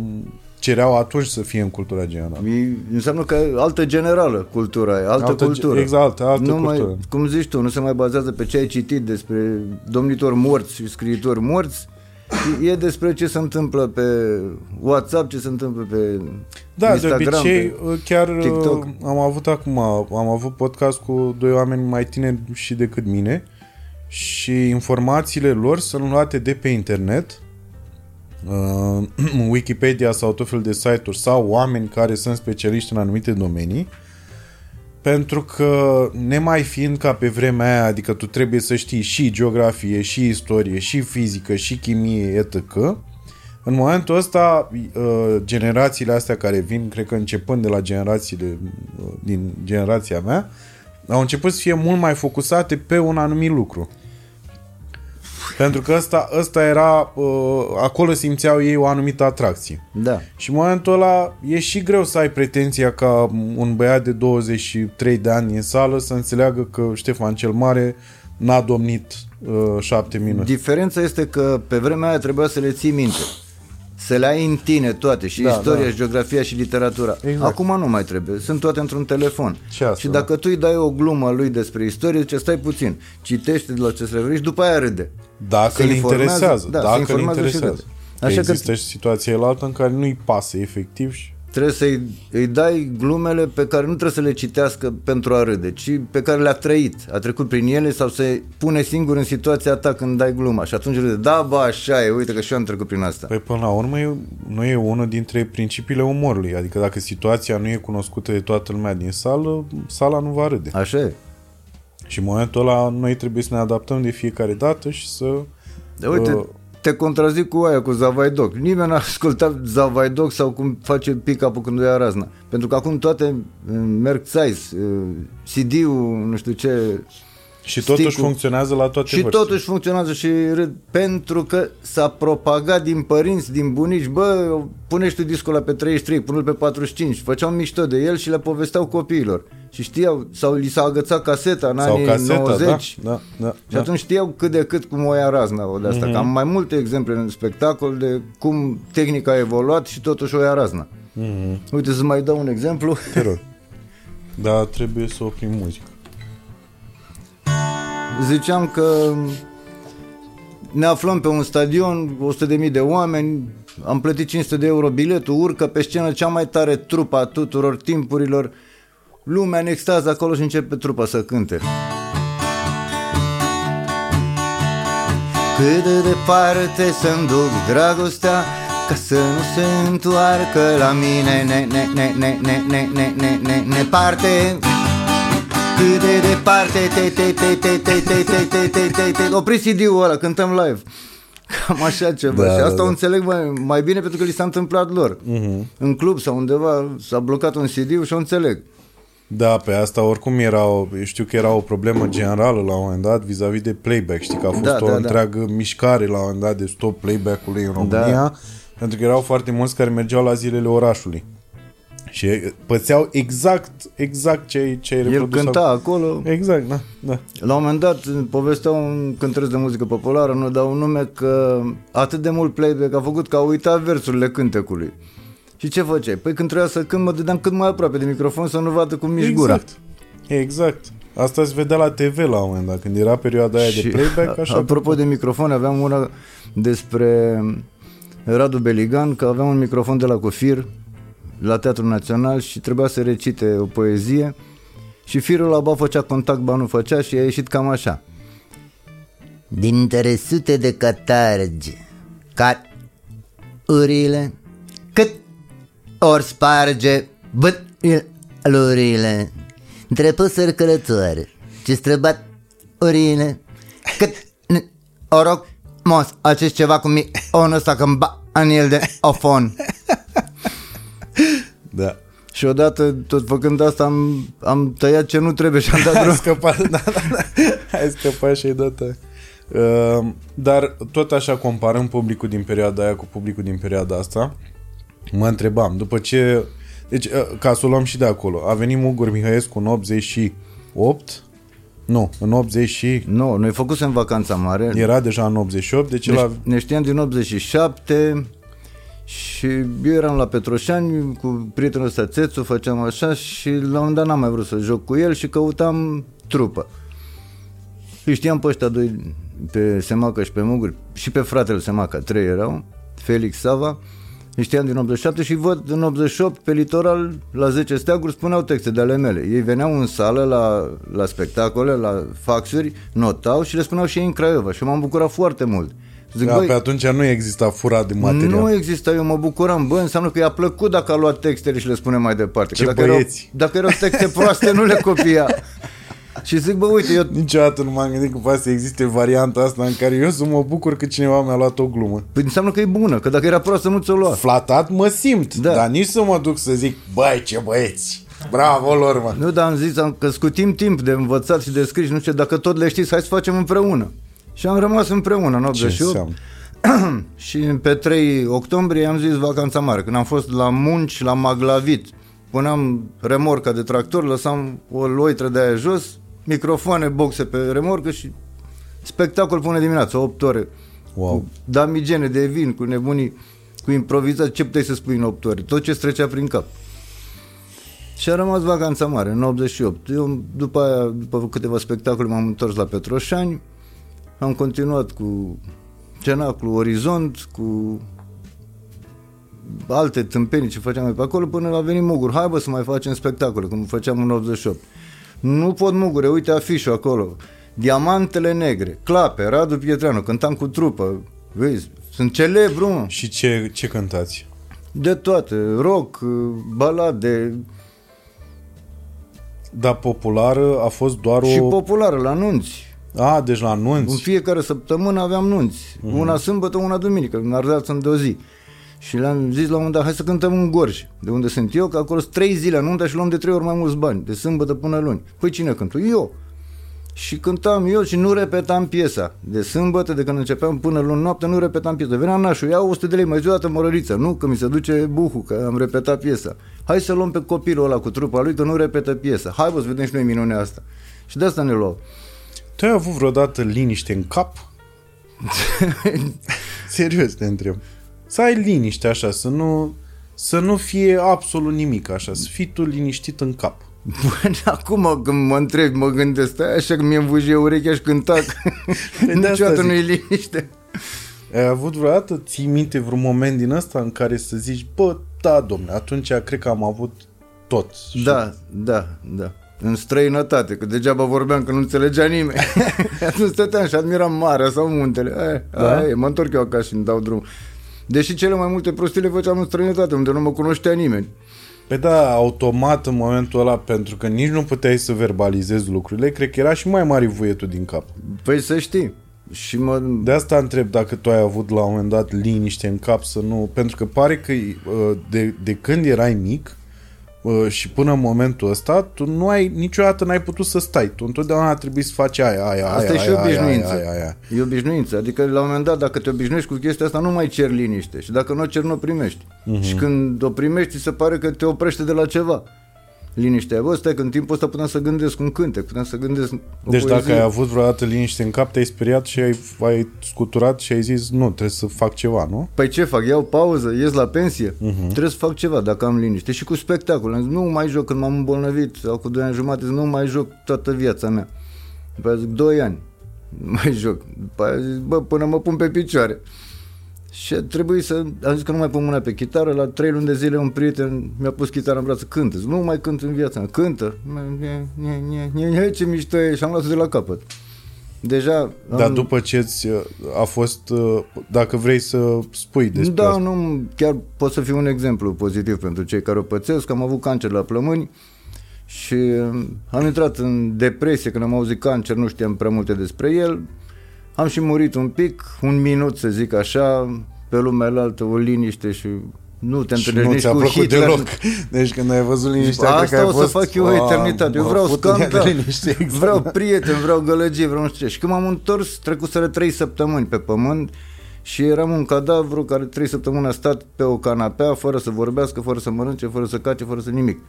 cereau atunci să fie în cultura generală. E, înseamnă că altă generală cultura e, altă, Altă ge- cultură. exact, altă nu cultură. Mai, cum zici tu, nu se mai bazează pe ce ai citit despre domnitori morți și scriitori morți, e despre ce se întâmplă pe WhatsApp, ce se întâmplă pe Da, Instagram, de obicei, pe... chiar TikTok. uh, am avut acum, am avut podcast cu doi oameni mai tineri și decât mine și informațiile lor sunt luate de pe internet, uh, (clears throat) Wikipedia sau tot fel de site-uri sau oameni care sunt specialiști în anumite domenii, pentru că nemai fiind ca pe vremea aia, adică tu trebuie să știi și geografie, și istorie, și fizică, și chimie, etc., în momentul ăsta, uh, generațiile astea care vin, cred că începând de la generațiile uh, din generația mea, au început să fie mult mai focusate pe un anumit lucru. Pentru că ăsta, ăsta era, uh, acolo simțeau ei o anumită atracție. Da. Și în momentul ăla e și greu să ai pretenția ca un băiat de 23 de ani în sală să înțeleagă că Ștefan cel Mare n-a domnit uh, șapte minute. Diferența este că pe vremea aia trebuia să le ții minte. Să le ai în tine toate, și Da, istoria, da. și geografia, și literatura. Exact. Acum nu mai trebuie, sunt toate într-un telefon. Și asta, și dacă tu îi dai o glumă lui despre istorie, zice, stai puțin, citește de la ce se referi și după aia râde. Dacă Se îl informează, interesează. da, se dacă îl informează și interesează. vede. Că Așa că- există și situația elaltă în care nu-i pasă efectiv și Trebuie să-i îi dai glumele pe care nu trebuie să le citească pentru a râde, ci pe care le-a trăit, a trecut prin ele sau se pune singur în situația ta când dai gluma și atunci râde, da, bă, așa e, uite că și eu am trecut prin asta. Păi până la urmă e, nu e unul dintre principiile umorului. Adică dacă situația nu e cunoscută de toată lumea din sală, sala nu va râde. Așa e. Și în momentul ăla noi trebuie să ne adaptăm de fiecare dată și să... De uite, Uh, te contrazic cu aia, cu Zavaidoc. Nimeni n-a (laughs) ascultat Zavaidoc sau cum face pick-up-ul când o ia razna. Pentru că acum toate uh, merg size, uh, CD-ul, nu știu ce... și totuși Sticul. funcționează la toate Și vârstele. totuși funcționează și râd pentru că s-a propagat din părinți, din bunici, bă, pune și tu discul ăla pe 33, pune-l pe 45, făceau mișto de el și le povesteau copiilor. Și știau, sau li s-a agățat caseta în Sau anii caseta, 90, da, da, da, și atunci știau cât de cât cum o ia razna o de asta. Mm-hmm. Că am mai multe exemple în spectacol de cum tehnica a evoluat și totuși o ia razna. Mm-hmm. Uite, să mai dau un exemplu. Te rog. Dar trebuie să oprim muzica. Ziceam că ne aflăm pe un stadion, 100.000 de oameni, am plătit 500 de euro biletul, urcă pe scenă cea mai tare trupă a tuturor timpurilor, lumea în extaz acolo și începe trupa să cânte. Cât de departe să-mi duc dragostea Ca să nu se întoarcă la mine Ne, ne, ne, ne, ne, ne, ne, ne, ne, ne parte Cât de departe te, te, te, te, te, te, te, te, te, te, te Opriți CD-ul ăla, cântăm live Cam așa ceva Da, Și da, asta da. o înțeleg mai, mai bine pentru că li s-a întâmplat lor În club sau undeva s-a blocat un CD și o înțeleg Da, pe asta oricum era o, eu știu că era o problemă generală la un moment dat vis-a-vis de playback. Știi că a fost Da, o da, da. întreagă mișcare la un moment dat de stop playback-ului în România, Da. pentru că erau foarte mulți care mergeau la zilele orașului. Și pățeau exact, exact ce, ce ai El reprodus cânta acum. acolo Exact, da, da. La un moment dat povestea un cântăresc de muzică populară, nu dau un nume, că atât de mult playback a făcut că a uitat versurile cântecului. Și ce făceai? Păi când trebuia să cânt, mă dădeam cât mai aproape de microfon să nu vadă cum mișc gura. Exact. Exact. Asta se vedea la TV la un moment dat, când era perioada aia de playback, așa. Apropo de microfon, aveam una despre Radu Beligan, că avea un microfon de la Cofir la Teatrul Național și trebuia să recite o poezie și firul la ba făcea contact, ba nu făcea și a ieșit cam așa. Dintre sute de catargi Cat urile Cât ori sparge Bălurile Între păsări călătoare Ce străbat urile Cât Oroc, mos, acest ceva cu mi onul ăsta când ba în el de ofon. Da. Și odată, tot făcând asta, am, am tăiat ce nu trebuie și am dat (laughs) Ai drum. scăpat, da, da, da. Ai scăpat și ai dat uh, Dar tot așa comparăm publicul din perioada aia cu publicul din perioada asta Mă întrebam, după ce Deci, uh, ca să o luăm și de acolo A venit Mugur Mihăiescu în 88 Nu, în 80 și Nu, noi făcusem vacanța mare. Era deja în 88 Deci la Ne știam din 87 și eu eram la Petroșani cu prietenul ăsta Țețu, făceam așa și la un moment dat n-am mai vrut să joc cu el și căutam trupă. Și știam pe ăștia doi, pe Semaca și pe Mugur, și pe fratele Semaca, trei erau, Felix Sava, îi știam din 87 și văd în 88 pe litoral la 10 steaguri spuneau texte de ale mele. Ei veneau în sală la, la spectacole, la faxuri, notau și le spuneau și ei în Craiova și m-am bucurat foarte mult. Zic, da, băi, pe atunci nu exista furat de material nu exista, eu mă bucuram, bă, înseamnă că i-a plăcut dacă a luat textele și le spune mai departe. Ce că dacă erau, băieți! dacă erau texte (laughs) proaste, nu le copia. și zic, bă, uite, eu Niciodată nu m-am gândit că poate să existe varianta asta în care eu să mă bucur că cineva mi-a luat o glumă. Păi înseamnă că e bună, că dacă era proastă nu ți-o lua. Flatat mă simt, Da. dar nici să mă duc să zic, băi, ce băieți, bravo lor, mă. Nu, dar am zis am, că scutim timp de învățat și de scris, nu știu, dacă tot le știți, hai să facem împreună. Și am rămas împreună în Ce 88 înseamnă? (clears throat) și pe 3 octombrie am zis vacanța mare, când am fost la munci, la Maglavit, puneam remorca de tractor, lăsam o loitră de aia jos, microfoane, boxe pe remorcă și spectacol până dimineața, 8 ore. Wow. Cu damigene de vin, cu nebunii, cu improvizat, ce puteai să spui în 8 ore? Tot ce trecea prin cap. Și a rămas vacanța mare, în 88. Eu, după aia, după câteva spectacole, m-am întors la Petroșani, am continuat cu Cenaclu, Orizont, cu alte tâmpenii ce făceam mai pe acolo, până la venit Mugur. Hai bă să mai facem spectacole, cum făceam în 88. Nu pot Mugure, uite afișul acolo. Diamantele negre, clape, Radu Pietreanu, cântam cu trupă. Vezi, sunt celebru, mă. Și ce, ce cântați? De toate, rock, balade Dar populară a fost doar o... și populară la nunți. A, deci la În anunți. fiecare săptămână aveam nunți. Mhm. Mm. Una sâmbătă, una duminică. În Ardeal sunt de o zi. Și le-am zis la un moment dat, hai să cântăm în Gorj, de unde sunt eu, că acolo sunt trei zile nuntă și luăm de trei ori mai mulți bani, de sâmbătă până luni. Păi cine cântă? Eu. Și cântam eu și nu repetam piesa. De sâmbătă, de când începeam până luni noapte, nu repetam piesa. Venea nașul, ia 100 de lei, mai zi o dată mărăriță. Nu, că mi se duce buhu, că am repetat piesa. Hai să luăm pe copilul ăla cu trupa lui, că nu repetă piesa. Hai bă, să vedem și noi minunea asta. Și de asta ne luau. Tu ai avut vreodată liniște în cap? (laughs) Serios te întreb. Să ai liniște așa, să nu, să nu fie absolut nimic așa, să fii tu liniștit în cap. Bă, acum când mă întreb, mă gândesc, stai așa că mi-e învâjie urechea și când tac. (laughs) de asta Niciodată zic. nu-i liniște. Ai avut vreodată, ții minte vreun moment din ăsta în care să zici, bă, da, domne, atunci cred că am avut tot. Și- Da, da, da. În străinătate, că degeaba vorbeam că nu înțelegea nimeni. (laughs) Atunci stăteam și admiram marea sau muntele. Aia, Da? da? aia, e, mă întorc eu acasă și îmi dau drum. Deși cele mai multe prostii le făceam în străinătate, unde nu mă cunoștea nimeni. Pe da, automat în momentul ăla, pentru că nici nu puteai să verbalizezi lucrurile, cred că era și mai mare vuietul din cap. Păi să știi. Și mă... De asta întreb dacă tu ai avut la un moment dat liniște în cap să nu... Pentru că pare că uh, de, de când erai mic uh, și până în momentul ăsta, tu nu ai, niciodată n-ai putut să stai. Tu întotdeauna a trebuit să faci aia, aia, Asta aia, e și aia, obișnuință. Aia, aia, aia. E obișnuință. Adică la un moment dat, dacă te obișnuiești cu chestia asta, nu mai ceri liniște. Și dacă nu o ceri, nu o primești. Mhm. Uh-huh. Și când o primești, ți se pare că te oprește de la ceva. Liniștea. Bă, stai că în timpul ăsta puteam să gândesc un cântec, puteam să gândesc o Deci poezie. dacă ai avut vreodată liniște în cap, te-ai speriat și ai, ai scuturat și ai zis, nu, trebuie să fac ceva, nu? Păi ce fac? Iau pauză, ies la pensie? Mhm. Uh-huh. Trebuie să fac ceva dacă am liniște. Și cu spectacol. Am zis, nu mai joc când m-am îmbolnăvit sau cu 2 ani jumate, zis, nu mai joc toată viața mea. După aia zic, 2 ani. Nu mai joc. După aia zic, bă, până mă pun pe picioare. Și a trebuit să... Am zis că nu mai pun mâna pe chitară. La trei luni de zile un prieten mi-a pus chitară în braț. Cântă. Zic, nu mai cânt în viața mea. Cântă. Nie, nie, nie, nie, nie, ce mișto e. Și am luat de la capăt. Deja... Dar am... după ce ți a fost, uh, dacă vrei să spui despre Da, asta. nu, chiar pot să fiu un exemplu pozitiv pentru cei care o pățesc. Am avut cancer la plămâni și uh, am intrat în depresie când am auzit cancer, nu știam prea multe despre el. Am și murit un pic, un minut să zic așa, pe lumea altă o liniște și nu te Și întâlnești nu nici ți-a cu plăcut Hitler. deloc. (laughs) Deci când ai văzut liniștea, Asta cred că ai o să fost, fac eu o "A, eternitate. Eu mă vreau fut în ea de scandal. (laughs) liniște, exact. Vreau prieten, vreau gălăgie, vreau nu știu ce. Și când m-am întors, trecuseră trei săptămâni pe pământ și eram un cadavru care trei săptămâni a stat pe o canapea fără să vorbească, fără să mănânce, fără să cace, fără să nimic.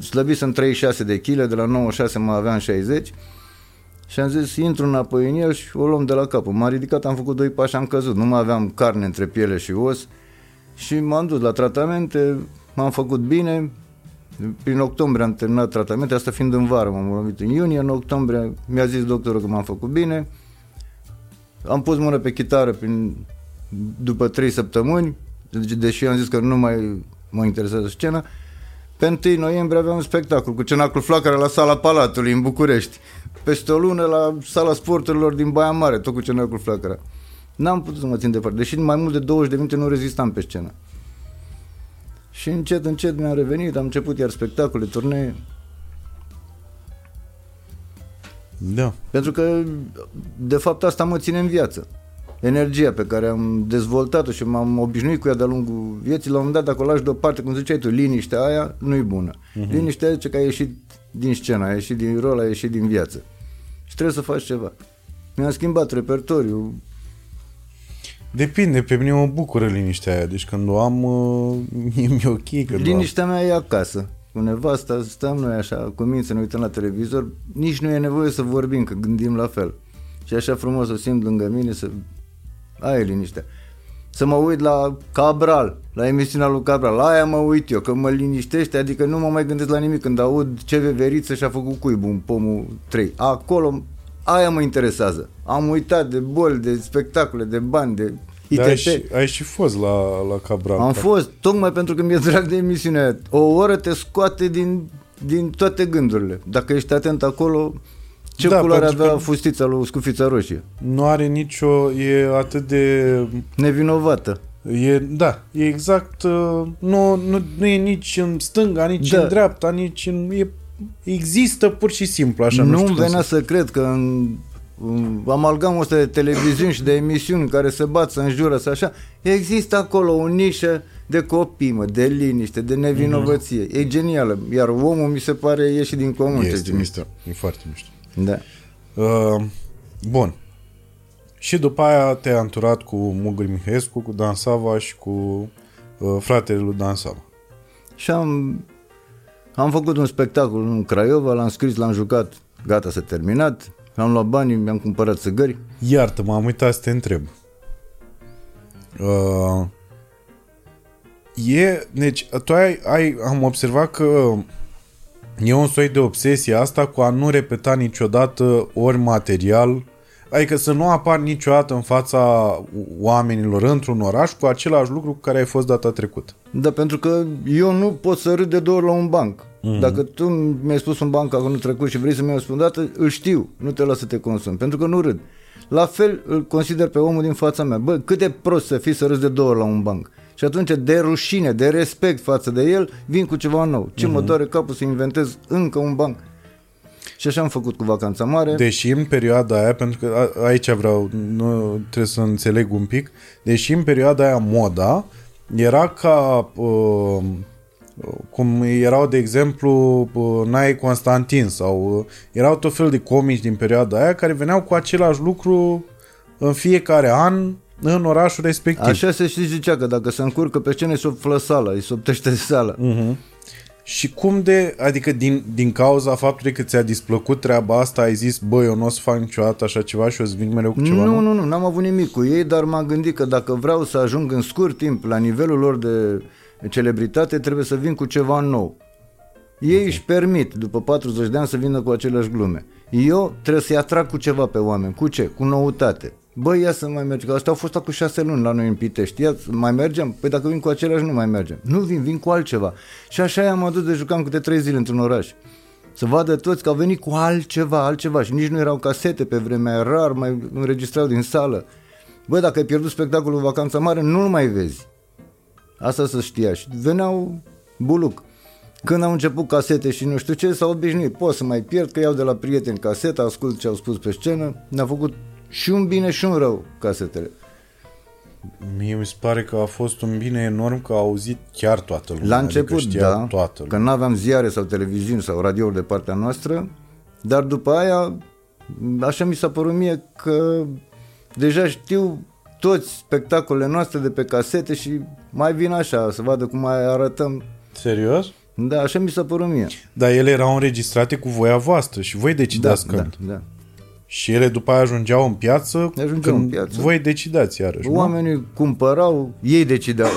Slăbisem 36 de kg, de la 96 mă aveam 60 și am zis, intru înapoi în el și o luăm de la capăt. M-am ridicat, am făcut doi pași, am căzut. Nu mai aveam carne între piele și os și m-am dus la tratamente, m-am făcut bine. Prin octombrie am terminat tratamente, asta fiind în vară, m-am lovit în iunie, în octombrie mi-a zis doctorul că m-am făcut bine. Am pus mână pe chitară prin, după trei săptămâni, deci, deși am zis că nu mai mă interesează scena. Pe 1 noiembrie aveam un spectacol cu Cenacul Flacăra la sala Palatului în București. Peste o lună la sala sporturilor din Baia Mare, tot cu Cenacul Flacăra. N-am putut să mă țin departe, deși mai mult de 20 de minute nu rezistam pe scenă. Și încet, încet mi-am revenit, am început iar spectacole, turnee. Da. Pentru că, de fapt, asta mă ține în viață. Energia pe care am dezvoltat-o și m-am obișnuit cu ea de-a lungul vieții, la un moment dat, dacă o lași deoparte, cum ziceai tu, liniștea aia nu-i bună. Uh-huh. Liniștea zice că ai ieșit din scenă, ai ieșit din rol, ai ieșit din viață. Și trebuie să faci ceva. Mi-am schimbat repertoriul. Depinde, pe mine mă bucură liniștea aia. Deci când o am, uh, (laughs) mie mi-e ok. Când o am. Liniștea mea e acasă. Cu nevasta stăm noi așa, cu mine să ne uităm la televizor, nici nu e nevoie să vorbim, că gândim la fel. Și așa frumos o simt lângă mine să... Aia e liniștea. Să mă uit la Cabral, la emisiunea lui Cabral, la aia mă uit eu, că mă liniștește, adică nu mă mai gândesc la nimic când aud ce veveriță și-a făcut cuibul în pomul 3. Acolo, aia mă interesează. Am uitat de boli, de spectacole, de bani, de ITT. Da, ai, și, ai și fost la, la Cabral. Am fost, tocmai pentru că mi-e drag de emisiunea aia. O oră te scoate din, din toate gândurile. Dacă ești atent acolo, ce Da, da, culoare pentru avea că- fustița lui Scufița Roșie? Nu are nicio... E atât de... Nevinovată. E, da, e exact... uh, Nu, nu, nu e nici în stânga, nici Da. în dreapta, nici în... E, există pur și simplu, așa. nu nu știu îmi cum venea să... să cred că în, în amalgamul ăsta de televiziuni și de emisiuni care se bat, să înjură, să așa, există acolo o nișă de copii, mă, de liniște, de nevinovăție. E genială. Iar omul mi se pare ieși din comun. ce Este zic. mișto. E foarte mișto. Da. Uh, bun. Și după aia te-ai anturat cu Mugri Mihescu, cu Dan Sava și cu uh, fratele lui Dan Sava. Și am, am făcut un spectacol în Craiova, l-am scris, l-am jucat, gata, s-a terminat. Am luat banii, mi-am cumpărat țigări. Iartă-mă, am uitat să te întreb. Uh, e, deci, tu ai, ai, am observat că E un soi de obsesie asta cu a nu repeta niciodată ori material, adică să nu apar niciodată în fața oamenilor într-un oraș cu același lucru cu care ai fost data trecută. Da, pentru că eu nu pot să râd de două ori la un banc. Mm-hmm. Dacă tu mi-ai spus un banc anul trecut și vrei să mi-ai spus o dată, îl știu, nu te las să te consumi, pentru că nu râd. La fel îl consider pe omul din fața mea. Bă, cât de prost să fii să râzi de două ori la un banc. Și atunci, de rușine, de respect față de el, vin cu ceva nou. Ce mm-hmm. mă doare capul să inventez încă un banc. Și așa am făcut cu vacanța mare. Deși în perioada aia, pentru că a, aici vreau, nu trebuie să înțeleg un pic, deși în perioada aia moda era ca uh, cum erau, de exemplu, uh, Nae Constantin sau uh, erau tot fel de comici din perioada aia care veneau cu același lucru în fiecare an în orașul respectiv. Așa se și zicea că dacă se încurcă pe scenă, îi sub sala, îi subtește sala. Uh-huh. Și cum de, adică din, din cauza faptului că ți-a displăcut treaba asta, ai zis, băi, eu nu o să fac niciodată așa ceva și o să vin mereu cu ceva Nu, nu, nu, n-am avut nimic cu ei, dar m-am gândit că dacă vreau să ajung în scurt timp la nivelul lor de celebritate, trebuie să vin cu ceva nou. Ei okay. își permit, după 40 de ani, să vină cu aceleași glume. Eu trebuie să-i atrag cu ceva pe oameni. Cu ce? Cu noutate. Băi, ia să mai mergem, că astea au fost acum șase luni la noi în Pitești, ia, mai mergem? Păi dacă vin cu același, nu mai mergem. Nu vin, vin cu altceva. Și așa am adus de jucam câte trei zile într-un oraș. Să vadă toți că au venit cu altceva, altceva și nici nu erau casete pe vremea, rar mai înregistrau din sală. Băi, dacă ai pierdut spectacolul Vacanța Mare, nu-l mai vezi. Asta să știa. Și veneau buluc. Când au început casete și nu știu ce, s-au obișnuit. Pot să mai pierd, că iau de la prieteni caseta, ascult ce au spus pe scenă. Ne-a făcut și un bine și un rău casetele. Mie mi se pare că a fost un bine enorm că a auzit chiar toată lumea. La început, adică da, toată lumea. că nu aveam ziare sau televiziuni sau radiouri de partea noastră, dar după aia, așa mi s-a părut mie că deja știu toți spectacolele noastre de pe casete și mai vin așa, să vadă cum mai arătăm. Serios? Da, așa mi s-a părut mie. Dar ele erau înregistrate cu voia voastră și voi decidați da, când. Da, da. Și ele după aia ajungeau în piață Ajungeau când în piață. voi decidați iarăși, Oamenii nu? cumpărau, ei decideau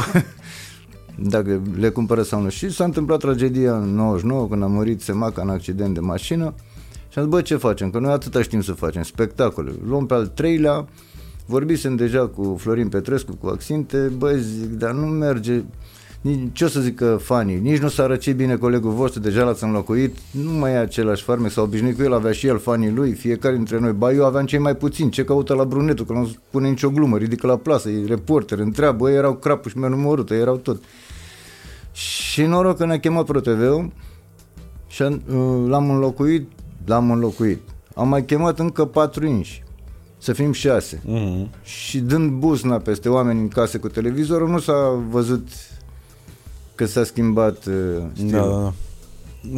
(laughs) dacă le cumpără sau nu. Și s-a întâmplat tragedia în 99 când a murit Semaca în accident de mașină și am zis, bă, ce facem? Că noi atâta știm să facem, spectacole. Luăm pe al treilea, vorbisem deja cu Florin Petrescu, cu Axinte, bă, zic, dar nu merge, nici, ce o să zică fanii, nici nu s-a răcit bine colegul vostru, deja l-ați înlocuit, nu mai e același farme, s-a obișnuit cu el, avea și el fanii lui, fiecare dintre noi, ba eu aveam cei mai puțini, ce caută la Brunetul, că nu spune nicio glumă, ridică la plasă, e reporter, întreabă, ei erau crapuși mi numărut, erau tot. Și noroc că ne-a chemat ProTV-ul și uh, l-am înlocuit, l-am înlocuit. Am mai chemat încă patru inși să fim șase. Mm-hmm. Și dând buzna peste oameni în case cu televizorul, nu s-a văzut că s-a schimbat uh, stilul. Da, da, da.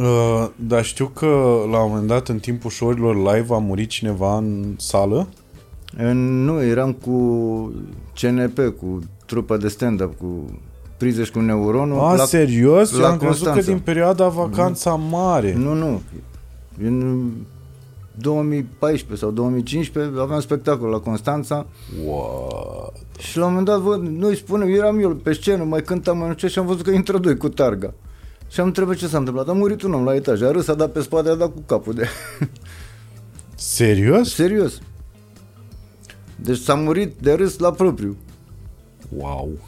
Uh, dar știu că la un moment dat în timpul show-urilor live a murit cineva în sală. În, nu, eram cu CNP, cu trupa de stand-up, cu Prizeș cu Neuronul. A, la, serios? la Am crezut că Constanța. din perioada vacanța mare. Nu, nu. În 2014 sau 2015 aveam spectacol la Constanța What? și la un moment dat văd, noi spunem, eram eu pe scenă, mai cântam, mai nu știu ce, și am văzut că intră doi cu targa. Și am întrebat ce s-a întâmplat. A murit un om la etaj, a râs, a dat pe spate, a dat cu capul de... (laughs) Serios? Serios. Deci s-a murit de râs la propriu. Wow.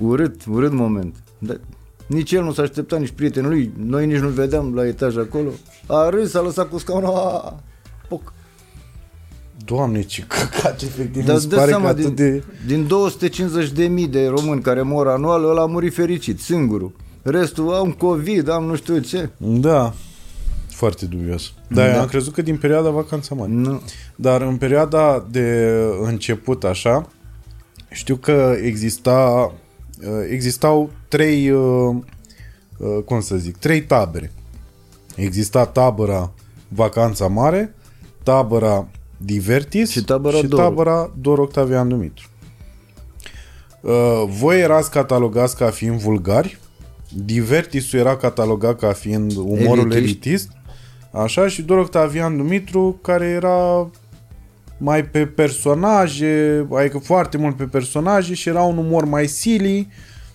Urât, urât moment. Dar nici el nu s-a așteptat, nici prietenul lui. Noi nici nu vedeam la etaj acolo. A râs, a lăsat cu scaunul. A, poc. Doamne, ce căcat, efectiv. Dar mi se dă pare că seama, atât din, de... din 250 de mii de români care mor anual, ăla a murit fericit, singurul. Restul au un COVID, am nu știu ce. Da. Foarte dubios. Da, Da. am crezut că din perioada vacanța mare. Nu. Dar în perioada de început așa, știu că exista, uh, existau trei, uh, uh, cum să zic, trei tabere. Exista tabăra Vacanța Mare, tabăra Divertis Și tabăra și Dor. tabăra Dor Octavian Dumitru. Uh, Voi erați catalogați ca fiind vulgari, Divertisul era catalogat ca fiind umorul Elitiști. elitist, așa, și Dor Octavian Dumitru, care era mai pe personaje, adică foarte mult pe personaje și era un umor mai silly,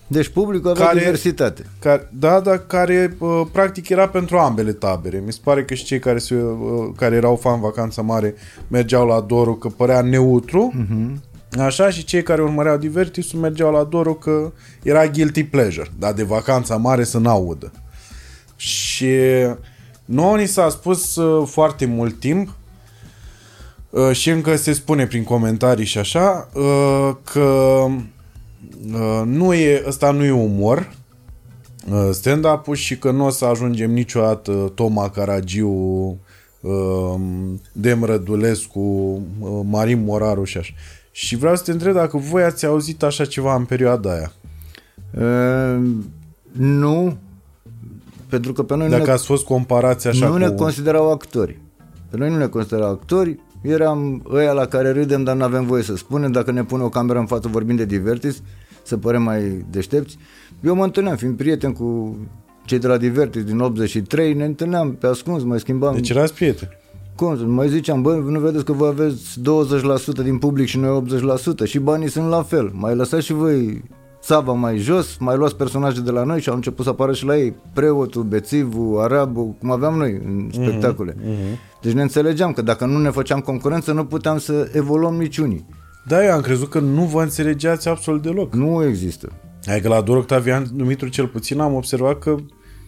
Deci publicul avea Care- diversitate. Care, da, dar care uh, practic era pentru ambele tabere. Mi se pare că și cei care, se, uh, care erau fan vacanța mare mergeau la Doru că părea neutru. Uh-huh. Așa și cei care urmăreau Divertisul mergeau la Doru că era guilty pleasure, dar de vacanța mare să n-audă. Și nouă ni s-a spus uh, foarte mult timp uh, și încă se spune prin comentarii și așa uh, că uh, nu e, ăsta nu e umor uh, stand-up-ul și că nu o să ajungem niciodată Toma Caragiu, uh, Dem Rădulescu, uh, Marin Moraru și așa. Și vreau să te întreb dacă voi ați auzit așa ceva în perioada aia. Uh, nu, pentru că pe noi nu Dacă ne, ați fost comparați așa nu cu... ne considerau actori. Pe noi nu ne considerau actori, eram ăia la care râdem, dar nu avem voie să spunem. Dacă ne pune o cameră în față vorbind de Divertis, să părem mai deștepți. Eu mă întâlneam, fiind prieten cu cei de la Divertis din 83, ne întâlneam pe ascuns, mai schimbam. Deci erați prieteni. Cum? să- Mai ziceam, bă, nu vedeți că voi aveți 20% din public și noi 80% și banii sunt la fel. Mai lăsați și voi țava mai jos, mai luați personaje de la noi și au început să apară și la ei preotul, bețivul, arabul, cum aveam noi în spectacole. Deci ne înțelegeam că dacă nu ne făceam concurență, nu puteam să evoluăm niciunii. Da, eu am crezut că nu vă înțelegeați absolut deloc. Nu există. Adică la Dor Octavian Dumitru cel puțin am observat că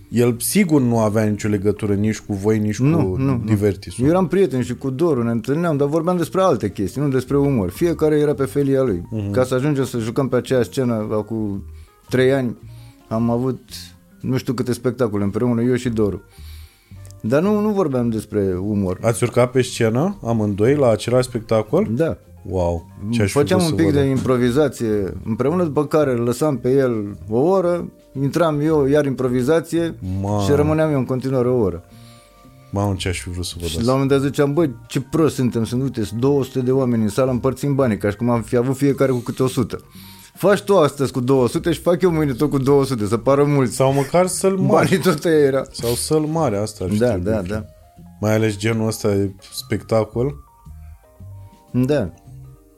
el sigur nu avea nicio legătură nici cu voi, nici Nu, cu nu, nu. Divertisul. Eu eram prieten și cu Doru, ne întâlneam, dar vorbeam despre alte chestii, nu despre umor. Fiecare era pe felia lui. Mhm. Ca să ajungem să jucăm pe aceeași scenă acum trei ani, am avut nu știu câte spectacole împreună, eu și Doru. Dar nu, nu vorbeam despre umor. Ați urcat pe scenă, amândoi, la același spectacol? Da. Wow, ce aș fi Făceam vrut un să pic văd. de improvizație împreună, după care îl lăsam pe el o oră, intram eu iar improvizație Mamă. și rămâneam eu în continuare o oră. Mamă, ce aș fi vrut să văd Și asta. la un moment dat ziceam, băi, ce prost suntem, sunt, uite, sunt 200 de oameni în sală, împărțim banii, ca și cum am fi avut fiecare cu câte 100. Faci tu astăzi cu 200 și fac eu mâine tot cu 200, să pară mulți. Sau măcar să-l mari. Banii tot aia era. Sau să-l mare, asta ar fi Da, trebuit. da, da. Mai ales genul ăsta de spectacol. Da.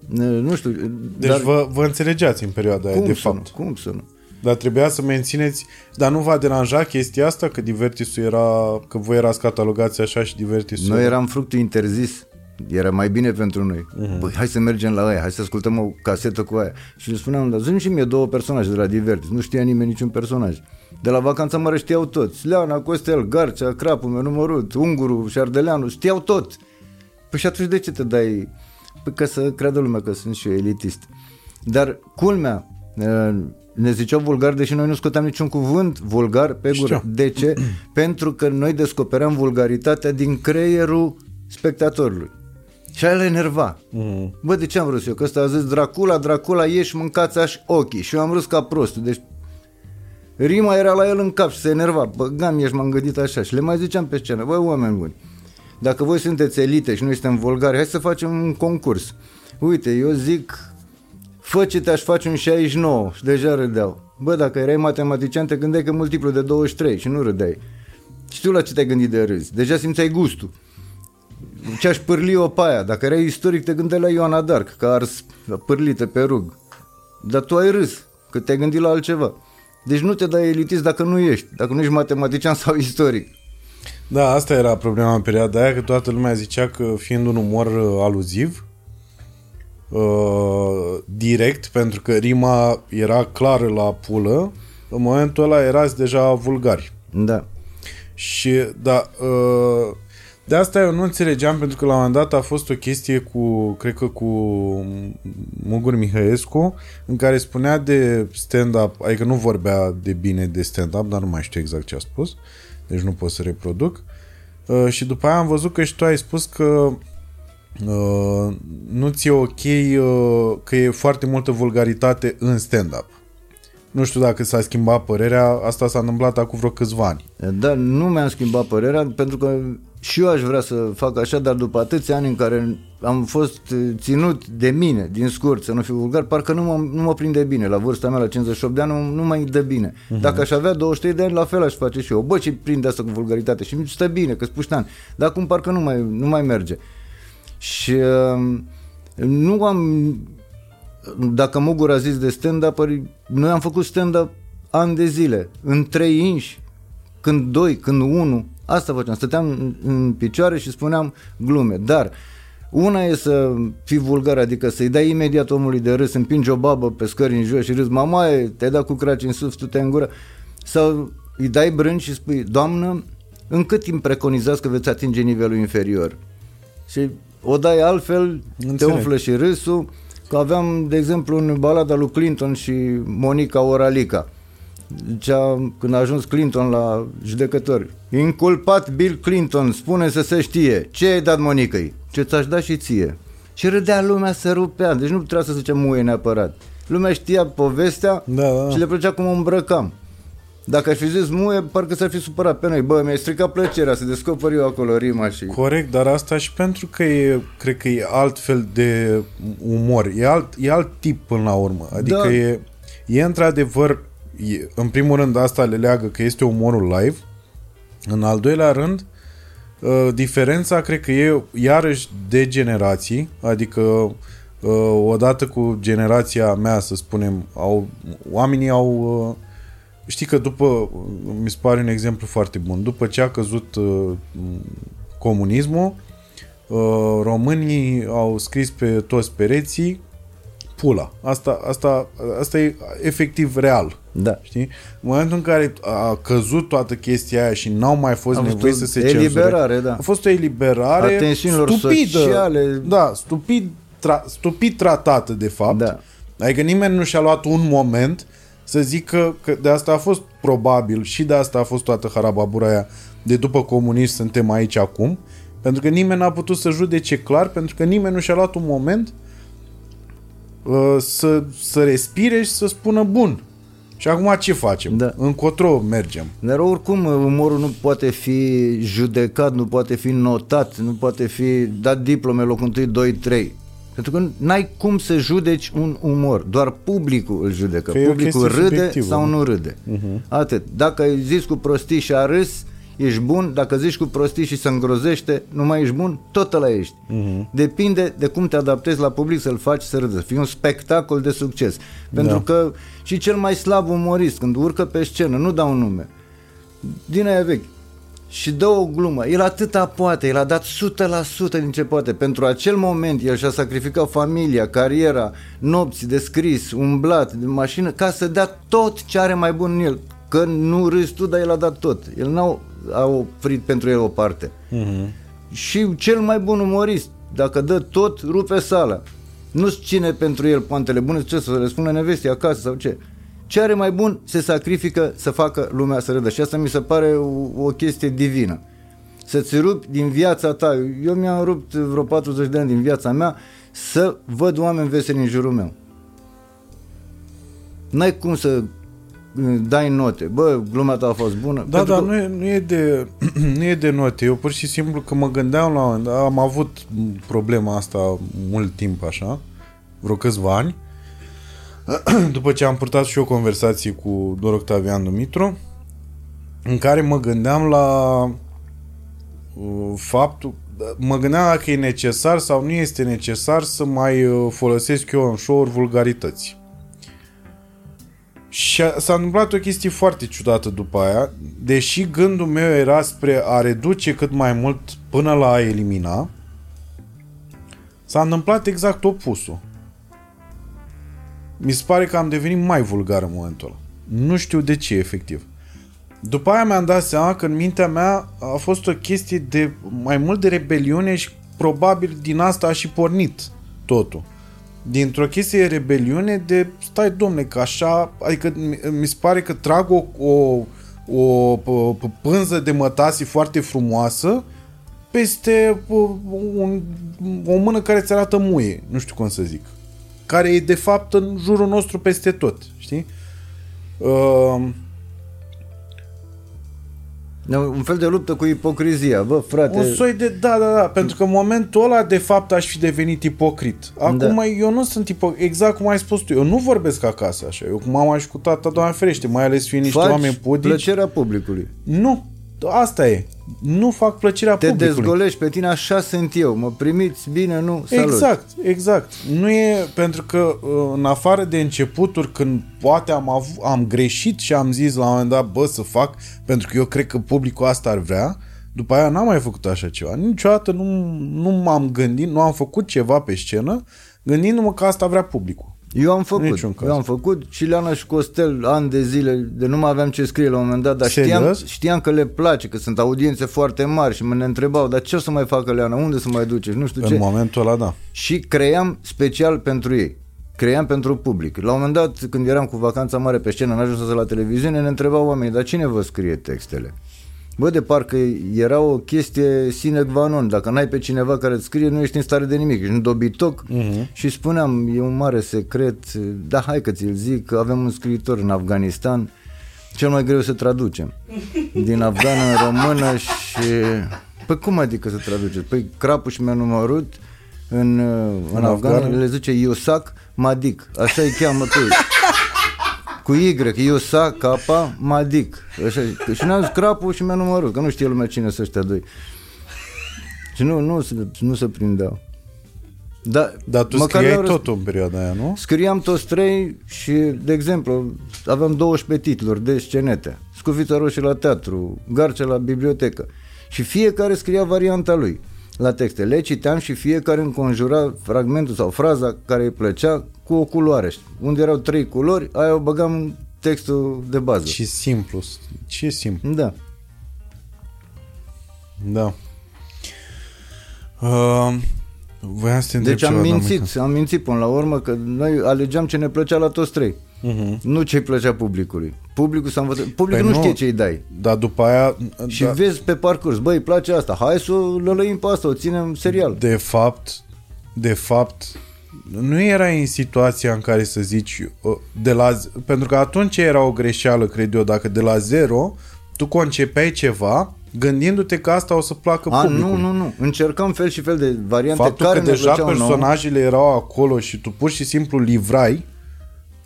Ne- Nu știu, Deci dar vă, vă înțelegeați în perioada aia, cum de să fapt. nu? Cum să nu? Dar trebuia să mențineți... Dar nu v-a deranja chestia asta că Divertisul era... Că voi erați catalogați așa și Divertisul... Noi eram fructul interzis. Era mai bine pentru noi. Uh-huh. Băi, hai să mergem la aia, hai să ascultăm o casetă cu aia. Și le spuneam, dar zi și mie două personaje de la Divertis. Nu știa nimeni niciun personaj. De la vacanța mare știau toți. Leana, Costel, Garcea, Crapul meu numărut, Unguru, Șardeleanu, știau tot. Păi și atunci de ce te dai? Păi ca să creadă lumea că sunt și eu elitist. Dar culmea, eh, ne ziceau vulgar, deși noi nu scoteam niciun cuvânt vulgar pe gură. Știu. De ce? (clears throat) Pentru că noi descopeream vulgaritatea din creierul spectatorului. Și aia le enerva. Mm. Bă, de ce am râs eu? Că ăsta a zis Dracula, Dracula, ieși, mâncați aș ochii. Și eu am râs ca prostul. Deci rima era la el în cap și se enerva. Băgam, ești, m-am gândit așa. Și le mai ziceam pe scenă, băi, oameni buni, dacă voi sunteți elite și noi suntem vulgari, hai să facem un concurs. Uite, eu zic, fă ce te-aș face un 69 și deja râdeau. Bă, dacă erai matematician, te gândeai că multiplu de 23 și nu râdeai. Știu la ce te-ai gândit de râs. Deja simțeai gustul. Ce aș pârli o pe aia. Dacă erai istoric, te gândeai la Ioana Dark, că ars pârlită pe rug. Dar tu ai râs, că te-ai gândit la altceva. Deci nu te dai elitist dacă nu ești, dacă nu ești matematician sau istoric. Da, asta era problema în perioada aia, că toată lumea zicea că fiind un umor uh, aluziv, uh, direct, pentru că rima era clară la pulă, în momentul ăla erați deja vulgari. Da. Și, da, uh, de asta eu nu înțelegeam, pentru că la un moment dat a fost o chestie cu, cred că cu Mugur Mihăescu, în care spunea de stand-up, adică nu vorbea de bine de stand-up, dar nu mai știu exact ce a spus, deci nu pot să reproduc. Uh, și după aia am văzut că și tu ai spus că uh, nu ți-e ok uh, că e foarte multă vulgaritate în stand-up. Nu știu dacă s-a schimbat părerea, asta s-a întâmplat acum vreo câțiva ani. Dar nu mi-am schimbat părerea pentru că și eu aș vrea să fac așa, dar după atâția ani în care am fost ținut de mine, din scurt, să nu fiu vulgar, parcă nu mă, nu mă prinde bine. La vârsta mea, la 58 de ani, nu, nu mai dă bine. Uh-huh. Dacă aș avea 23 de ani, la fel aș face și eu. Bă, ce prinde asta cu vulgaritate și mi stă bine, că spuștan. Dar acum parcă nu mai, nu mai merge. Și uh, nu am... Dacă Mugur a zis de stand-up noi am făcut stand-up ani de zile, în trei inși, când doi, când unu, asta făceam, stăteam în, în picioare și spuneam glume, dar una e să fii vulgar, adică să-i dai imediat omului de râs, împingi o babă pe scări în jos și râzi, mamaie, te-ai dat cu craci în sus, tu te în gură, sau îi dai brânci și spui, doamnă, în cât timp preconizați că veți atinge nivelul inferior? Și o dai altfel, Înțeleg. te umflă și râsul, că aveam, de exemplu, în balada lui Clinton și Monica Oralica. Zicea, când a ajuns Clinton la judecători, inculpat Bill Clinton, spune să se știe, ce ai dat Monicăi? Ce ți-aș da și ție? Și râdea lumea, se rupea, deci nu trebuia să se zice muie neapărat. Lumea știa povestea Da, da. și le plăcea cum o îmbrăcam. Dacă aș fi zis muie, parcă s-ar fi supărat pe noi. Bă, mi-ai stricat plăcerea să descoper eu acolo rima și... Corect, dar asta și pentru că e, cred că e altfel de umor. E alt, e alt tip până la urmă. Adică Da. e, e într-adevăr, e, în primul rând asta le leagă că este umorul live. În al doilea rând, uh, diferența cred că e iarăși de generații, adică uh, odată cu generația mea, să spunem, au, oamenii au uh, Știi că după, mi se pare un exemplu foarte bun, după ce a căzut uh, comunismul, uh, românii au scris pe toți pereții pula. Asta, asta, asta e efectiv real. Da. Știi? În momentul în care a căzut toată chestia aia și n-au mai fost A fost nevoie o să se cenzure. eliberare, da. A fost o eliberare A tensiunilor stupidă. sociale. Da, stupid, tra- stupid tratată, de fapt. Da. Adică nimeni nu și-a luat un moment să zică că de asta a fost probabil și de asta a fost toată harababura aia de după comunism suntem aici acum, pentru că nimeni n-a putut să judece clar, pentru că nimeni nu și-a luat un moment uh, să, să respire și să spună bun. Și acum ce facem? Da. Încotro mergem. Dar oricum umorul nu poate fi judecat, nu poate fi notat, nu poate fi dat diplome locul 1, 2, 3. Pentru că n-ai cum să judeci un umor, doar publicul îl judecă. Că e o publicul chestie râde subiectivă, sau nu? nu râde. Atât. Dacă ai zis cu prostii și a râs, ești bun, dacă zici cu prostii și se îngrozește, nu mai ești bun, tot ăla ești. Depinde de cum te adaptezi la public să-l faci să râdă, să fie un spectacol de succes. Pentru Da. că și cel mai slab umorist, când urcă pe scenă, nu dau un nume, din aia vechi, și dă o glumă, el atâta poate, el a dat 100% din ce poate. Pentru acel moment, el și-a sacrificat familia, cariera, nopți de scris, umblat, de mașină, ca să dea tot ce are mai bun în el. Că nu râzi tu, dar el a dat tot. El n-a a oprit pentru el o parte. Și cel mai bun umorist, dacă dă tot, rupe sala. Nu-ți cine pentru el poantele bune, ce să le spună nevestii acasă sau ce. Ce are mai bun se sacrifică să facă lumea să râdă. Și asta mi se pare o, o chestie divină. Să-ți rupi din viața ta. Eu mi-am rupt vreo 40 de ani din viața mea să văd oameni veseli în jurul meu. N-ai cum să uh, dai note. Bă, gluma ta a fost bună. Da, Pentru dar că- nu e, nu, e de, (clears throat) nu e de note. Eu pur și simplu că mă gândeam la un moment dat, am avut problema asta mult timp așa, vreo câțiva ani, (clears throat) după ce am purtat și eu conversații cu Dor Octavian Dumitru, în care mă gândeam la uh, faptul, mă gândeam dacă e necesar sau nu este necesar să mai uh, folosesc eu în show-uri vulgarități. Și a- s-a întâmplat o chestie foarte ciudată după aia, deși gândul meu era spre a reduce cât mai mult până la a elimina, s-a întâmplat exact opusul. Mi se pare că am devenit mai vulgar în momentul ăla. Nu știu de ce, efectiv. După aia mi-am dat seama că în mintea mea a fost o chestie de mai mult de rebeliune și probabil din asta a și pornit totul. Dintr-o chestie de rebeliune de stai domne că așa, adică mi- mi se pare că trag o, o, o, o p- pânză de mătasi foarte frumoasă peste uh, un, o mână care ți arată muie, nu știu cum să zic. Care e de fapt în jurul nostru peste tot, știi? Uh, Un fel de luptă cu ipocrizia. Bă, frate, Un soi de... Da, da, da. Pentru că în momentul ăla, de fapt, aș fi devenit ipocrit. Acum, Da. eu nu sunt ipocrit. Exact cum ai spus tu. Eu nu vorbesc acasă așa. Eu cu mama și cu tata, doamne ferește, mai ales fiind niște faci oameni pudici. plăcerea publicului. Nu. Asta e. nu fac plăcerea Te publicului. dezgolești pe tine, așa sunt eu. Mă primiți bine, nu? Salut. Exact, exact. Nu e pentru că uh, în afară de începuturi când poate am, avut, am greșit și am zis la un moment dat, bă, să fac, pentru că eu cred că publicul asta ar vrea, după aia n-am mai făcut așa ceva. Niciodată nu, nu m-am gândit, nu am făcut ceva pe scenă, gândindu-mă că asta vrea publicul. Eu am făcut, Niciun caz. eu am făcut și Leana și Costel ani de zile, de nu mai aveam ce scrie la un moment dat, dar știam, Serios? știam că le place, că sunt audiențe foarte mari și mă ne întrebau, dar ce o să mai facă Leana, unde să mai duce și nu știu În ce. momentul ăla, da. Și cream special pentru ei. Cream pentru public. La un moment dat, când eram cu vacanța mare pe scenă, n ajuns la televiziune, ne întrebau oamenii, dar cine vă scrie textele? Bă, de parcă era o chestie sine qua non. Dacă n-ai pe cineva care îți scrie, nu ești în stare de nimic. Ești un dobitoc. Uh-huh. Și spuneam, e un mare secret, da, hai că ți-l zic, că avem un scriitor în Afganistan, cel mai greu să traducem. Din afgană în română și... Păi cum adică să traduceți? Păi crapul și mi-a numărut în, în, în afgană, afgană? le zice Iosac Madik. Așa îi cheamă pe ei. Cu Y, Iosac, K, Madik. Așa, și ne-am zis crapul și mi-a numărut, că nu știe lumea cine sunt ăștia doi. Și nu, nu, se- nu se prindeau. Da, Dar tu măcar scriai le-au răs- tot în perioada aia, nu? Scriam toți trei și, de exemplu, aveam 12 titluri de scenete. Scufița roșie la teatru, Garce la bibliotecă. Și fiecare scria varianta lui la texte. Le citeam și fiecare înconjura fragmentul sau fraza care îi plăcea cu o culoare. Unde erau trei culori, aia o băgam în textul de bază. Ce simplu. Ce simplu. Da. Da. Uh, voiam să te întreb Deci am ceva, dar mințit, am mințit până la urmă că noi alegeam ce ne plăcea la toți trei. Mhm. Nu ce îi plăcea publicului. Publicul s-a învățat. Publicul Păi nu nu. știe ce îi dai. Dar după aia... Și da, vezi pe parcurs, băi, îi place asta, hai să o lălăim pe asta, o ținem serial. de fapt, de fapt, nu era în situația în care să zici uh, de la, z- pentru că atunci era o greșeală, cred eu, dacă de la zero tu concepeai ceva gândindu-te că asta o să placă A, publicului. nu, nu, nu. Încercăm fel și fel de variante Faptul care că ne deja plăceau nouă. personajele erau acolo și tu pur și simplu livrai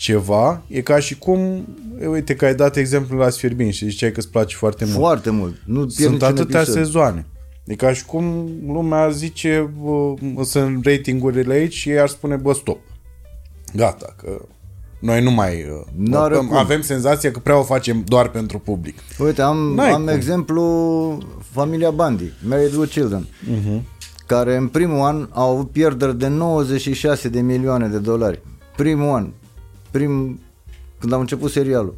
ceva, e ca și cum, e, uite că ai dat exemplu la Sfirbin și ziceai că îți place foarte mult. Foarte mult. Nu pierd Sunt niciun atâtea episod. sezoane. E ca și cum lumea zice, bă, sunt ratingurile aici și ei ar spune, bă, stop. Gata, că noi nu mai... uh, N-are bă, cum. avem senzația că prea o facem doar pentru public. Uite, am, N-ai am cum. exemplu familia Bandi, Married with Children, Mhm. care în primul an au avut pierderi de 96 de milioane de dolari. Primul an. Prim, când am început serialul.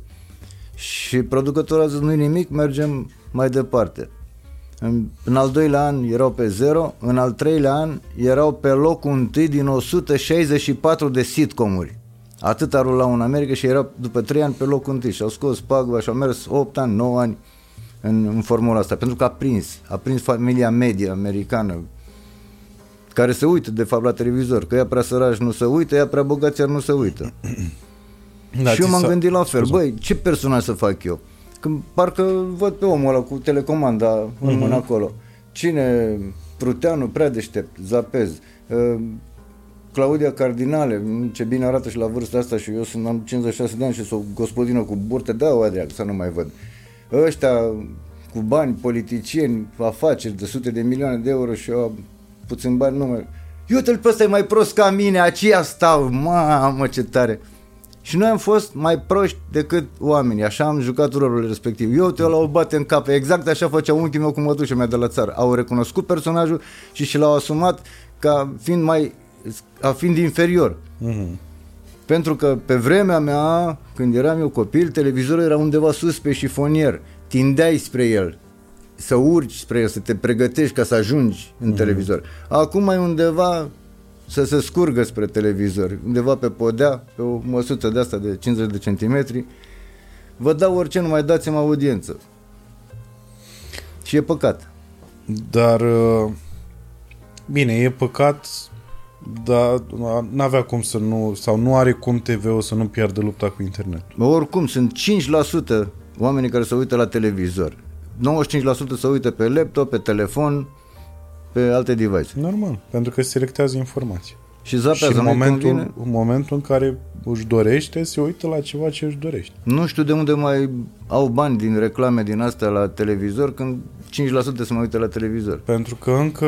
Și producătorul a zis, nu nimic, mergem mai departe. În, în al doilea an erau pe zero, în al treilea an erau pe locul întâi din 164 de sitcomuri. Atât rulau în America și erau după 3 ani pe locul întâi și au scos pagba și au mers 8 ani, 9 ani în, în formula asta, pentru că a prins, a prins familia media americană care se uită de fapt la televizor, că ea prea sărași nu se uită, ea prea bogați iar nu se uită. (clears throat) Da, și eu ți m-am s-a- gândit la fel, Scuze. băi, ce personaj să fac eu? Când parcă văd pe omul ăla cu telecomanda în Mhm. mână acolo. Cine? Pruteanu, prea deștept, Zapez. Uh, Claudia Cardinale, ce bine arată și la vârsta asta și eu sunt, am 56 de ani și sunt o gospodină cu burte, da, o dreacă, să nu mai văd. Ăștia cu bani, politicieni, afaceri de sute de milioane de euro și eu am puțin bani, nu mai... Uite-l pe ăsta e mai prost ca mine, aceea stau, mamă ce tare. Și noi am fost mai proști decât oamenii, așa am jucat rolul respectiv. Eu te l-au bate în cap, exact așa făcea unchiul meu cu mătușa mea de la țară. Au recunoscut personajul și și l-au asumat ca fiind mai, a fiind inferior. Mhm. Pentru că pe vremea mea, când eram eu copil, televizorul era undeva sus pe șifonier. Tindeai spre el, să urci spre el, să te pregătești ca să ajungi în televizor. Acum mai undeva să se scurgă spre televizor, undeva pe podea, pe o măsuță de asta de 50 de centimetri. Vă dau orice, nu mai dați-mi audiență. Și e păcat. Dar, uh, bine, e păcat, dar n-avea cum să nu, sau nu are cum TV-ul să nu piardă lupta cu internet. Oricum, sunt 5% oamenii care se uită la televizor. 95% se uită pe laptop, pe telefon, pe alte device. Normal, pentru că selectează informații. Și Și zapează, în nu momentul, convine. în momentul în care își dorește, se uită la ceva ce își dorește. Nu știu de unde mai au bani din reclame din astea la televizor când să mă uite la televizor. Pentru că încă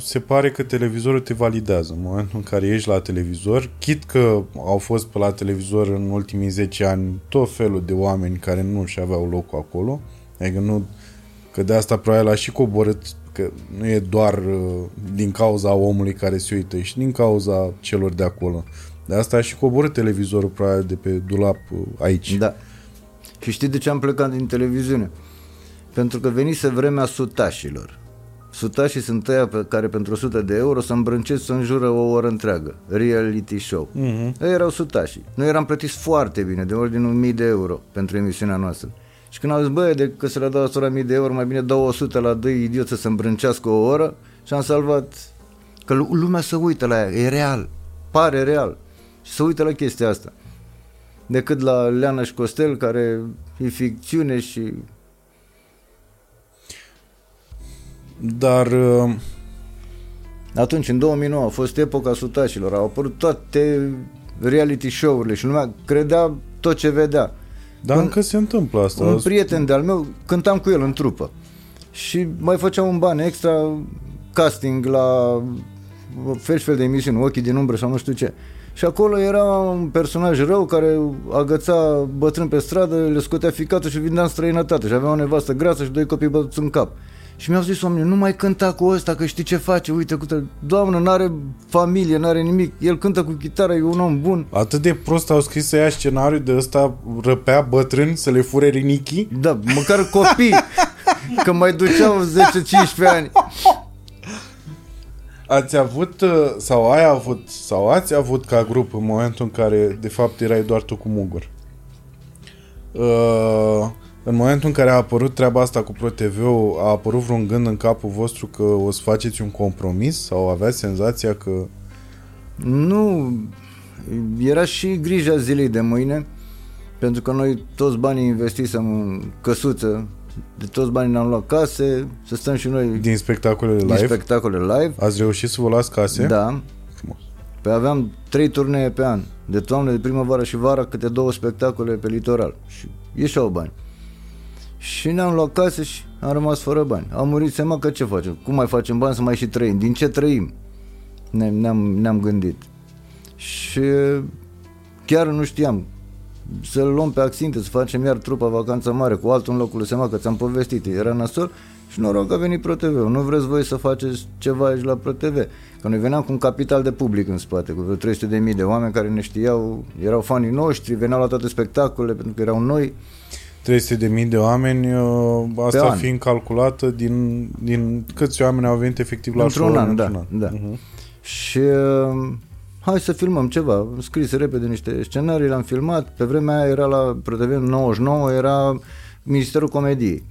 se pare că televizorul te validează în momentul în care ești la televizor, chit că au fost pe la televizor în ultimii 10 ani tot felul de oameni care nu și aveau locul acolo, adică nu, că de asta probabil a și coborât că nu e doar uh, din cauza omului care se uită, e și din cauza celor de acolo. De asta a și coborât televizorul probabil de pe dulap uh, aici. Da. Și știi de ce am plecat din televiziune? Pentru că venise vremea sutașilor. Sutașii sunt ăia pe care pentru 100 de euro să îmbrâncesc să înjură o oră întreagă. Reality show. Mhm. Ei erau sutașii. Noi eram plătiți foarte bine, de ordinul 1000 de euro pentru emisiunea noastră. Și când au zis, băie, de că să le dau 100 mii de euro, mai bine dau 100 la doi idioți să se îmbrâncească o oră și am salvat că lu- lumea se uită la ea, e real, pare real și se uită la chestia asta. Decât la Leana și Costel, care e ficțiune și Dar uh, Atunci, în 2009, a fost epoca sutașilor, au apărut toate reality show-urile și lumea credea tot ce vedea. Dar Un- încă se întâmplă asta. Un prieten de-al meu, cântam cu el în trupă și mai făceam un ban extra casting la fel și fel de emisiuni, ochii din umbră sau nu știu ce. Și acolo era un personaj rău care agăța bătrân pe stradă, le scotea ficatul și vindea în străinătate și avea o nevastă grasă și doi copii bătuți în cap. Și mi-au zis oamenii, nu mai cânta cu ăsta, că știi ce face, uite, cu doamnă, n-are familie, n-are nimic, el cântă cu chitară, e un om bun. Atât de prost au scris să ia scenariu de ăsta răpea bătrâni să le fure rinichii? Da, măcar copii, (laughs) că mai duceau 10-15 ani. Ați avut, uh, sau ai avut, sau ați avut ca grup în momentul în care de fapt erai doar tu cu Mugur? Uh, în momentul în care a apărut treaba asta cu ProTV-ul, a apărut vreun gând în capul vostru că o să faceți un compromis sau aveați senzația că Nu, era și grija zilei de mâine, pentru că noi toți banii investisem în căsuță, de toți banii ne-am luat case, să stăm și noi din spectacolele din live spectacole live. ați reușit să vă luați case? Da. Frumos. Păi aveam trei turnee pe an, de toamnă, de primăvară și vara, câte două spectacole pe litoral. Și ieșeau bani. Și ne-am luat case și am rămas fără bani. Am murit seama că ce facem? Cum mai facem bani să mai și trăim? Din ce trăim? Ne, ne-am, ne-am gândit. Și chiar nu știam să-l luăm pe Axinte, să facem iar trupa Vacanță Mare cu altul în locul Sema, că ți-am povestit, era nasol și noroc că a venit ProTV. Nu vreți voi să faceți ceva aici la ProTV? Că noi veneam cu un capital de public în spate, cu vreo 300 de mii de oameni care ne știau, erau fanii noștri, veneau la toate spectacolele pentru că erau noi. 300 de mii de oameni, uh, asta an. fiind calculată din, din câți oameni au venit efectiv la Într-un show an, într-un da, da. Mhm. Și uh, hai să filmăm ceva. Am scris repede niște scenarii, le-am filmat. Pe vremea aia era la ProTV 99, era Ministerul Comediei.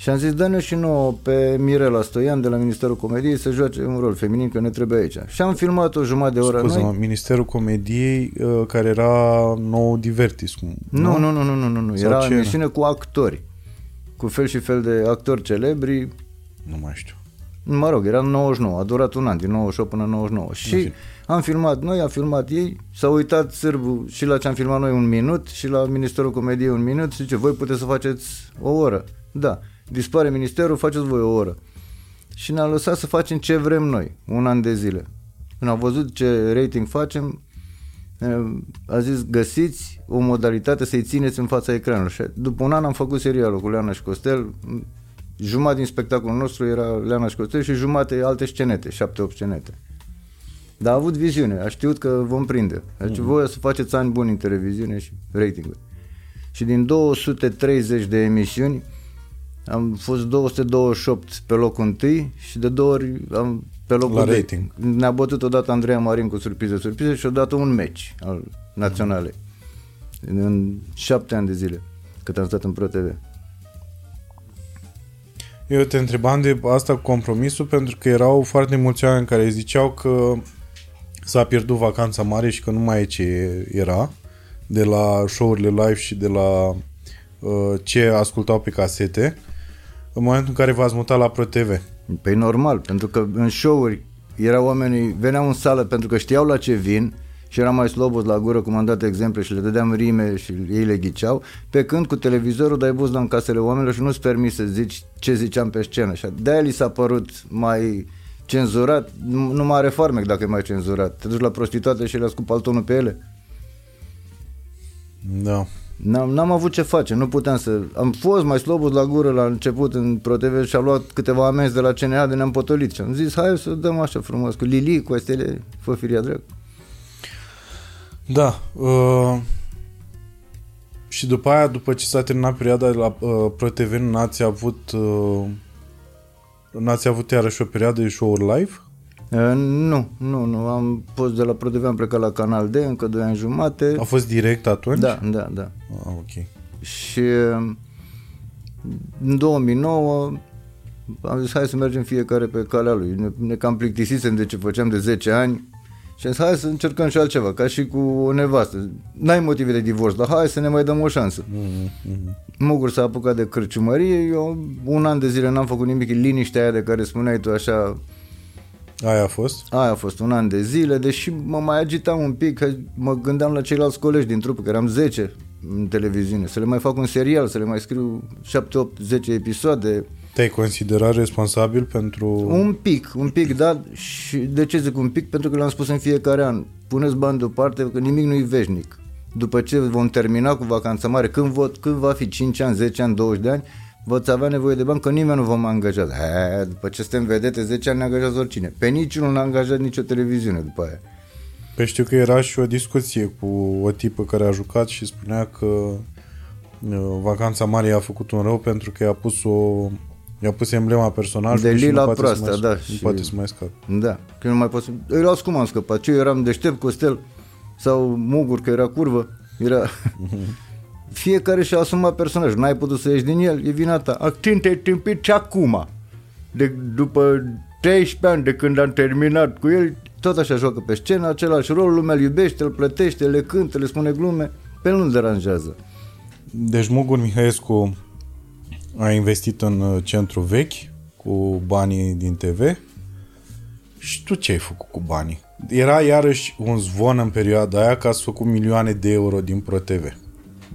Și am zis, dă-ne și nouă pe Mirela Stoian de la Ministerul Comediei să joace un rol feminin, că ne trebuie aici. Și am filmat o jumătate de oră Scuză-mă, noi. Ministerul Comediei, uh, care era nou Divertis. cum- Nu, nu, nu, nu, nu, nu, nu. Sau Era ce era? emisiune cu actori. Cu fel și fel de actori celebri. Nu mai știu. Mă rog, era în 99, a durat un an, din 98 până în 99. Și Ok. am filmat noi, am filmat ei, s-a uitat sârbul și la ce am filmat noi un minut și la Ministerul Comediei un minut și zice, voi puteți să faceți o oră. Da, dispare ministerul, faceți voi o oră. Și ne-a lăsat să facem ce vrem noi, un an de zile. Când am văzut ce rating facem, eh, a zis găsiți o modalitate să-i țineți în fața ecranului. Și după un an am făcut serialul cu Leana și Costel, jumătate din spectacolul nostru era Leana și Costel și jumătate alte scenete, șapte-opt scenete. Dar a avut viziune, a știut că vom prinde. Deci mm-hmm. voi o să faceți ani buni în televiziune și ratinguri. Și din 230 de emisiuni am fost 228 pe locul întâi și de două ori am pe locul La doi. rating. Ne-a bătut odată Andreea Marin cu surprize, surprize și odată un meci al naționalei. În șapte ani de zile cât am stat în ProTV. Eu te întrebam de asta cu compromisul pentru că erau foarte mulți oameni care ziceau că s-a pierdut vacanța mare și că nu mai e ce era de la show-urile live și de la uh, ce ascultau pe casete în momentul în care v-ați mutat la ProTV. Păi normal, pentru că în show-uri erau oamenii, veneau în sală pentru că știau la ce vin și eram mai slobos la gură, cum am dat exemple și le dădeam rime și ei le ghiceau, pe când cu televizorul dai buzna în casele oamenilor și nu-ți permis să zici ce ziceam pe scenă. Și de-aia li s-a părut mai cenzurat, nu nu mai are farmec dacă e mai cenzurat. Te duci la prostituate și le ascup altonul pe ele. Da. N-am, n-am avut ce face, nu puteam să... Am fost mai slobos la gură la început în ProTV și am luat câteva amenzi de la CNA de ne-am potolit și am zis hai să dăm așa frumos cu Lili, cu Estele, fă firia drept. Da. Uh, și după aia, după ce s-a terminat perioada de la uh, ProTV, n-ați avut... Uh, n-ați avut iarăși o perioadă de show-uri live? Uh, nu, nu, nu, am fost de la ProTV, am plecat la Canal D încă 2 ani jumate. A fost direct atunci? Da, da, da. Ah, ok. Și uh, în 2009 am zis hai să mergem fiecare pe calea lui. Ne, ne cam plictisisem de ce făceam de 10 ani și am zis hai să încercăm și altceva, ca și cu o nevastă. N-ai motive de divorț, dar hai să ne mai dăm o șansă. Mm-hmm. Mugur s-a apucat de cârciumărie, eu un an de zile n-am făcut nimic, liniștea aia de care spuneai tu așa, Aia a fost? aia a fost un an de zile, deși mă mai agitam un pic, că mă gândeam la ceilalți colegi din trupă, că eram 10 în televiziune, să le mai fac un serial, să le mai scriu 7, 8, 10 episoade, Te-ai considerat responsabil pentru... un pic, un pic, da, și de ce zic un pic? Pentru că le-am spus în fiecare an, puneți bani deoparte, că nimic nu e veșnic. După ce vom termina cu vacanța mare, când, vă, când va fi 5 ani, 10 ani, 20 de ani, veți avea nevoie de bani, că nimeni nu vă mai angajează. He, după ce suntem vedete, 10 ani ne angajează oricine. Pe niciunul n-a angajat nicio televiziune după aia. Pe știu că era și o discuție cu o tipă care a jucat și spunea că uh, vacanța mare i-a făcut un rău pentru că i-a pus o i-a pus emblema personajului De și lila nu poate, proastă, să mai, da, nu și- poate să mai scape. Da, că nu mai pot să... Îi las cum am scăpat. Ce eu eram deștept, Costel sau Mugur, că era curvă. Era... Fiecare și-a asumat personajul. N-ai putut să ieși din el, e vina ta. Accent te-ai tâmpit și acum. De, după 13 ani de când am terminat cu el, tot așa joacă pe scenă, același rol, lumea îl iubește, îl plătește, le cântă, le spune glume, pe el nu-l deranjează. Deci Mugur Mihaescu a investit în uh, centru vechi cu banii din TV și tu ce ai făcut cu banii? Era iarăși un zvon în perioada aia că ați făcut milioane de euro din ProTV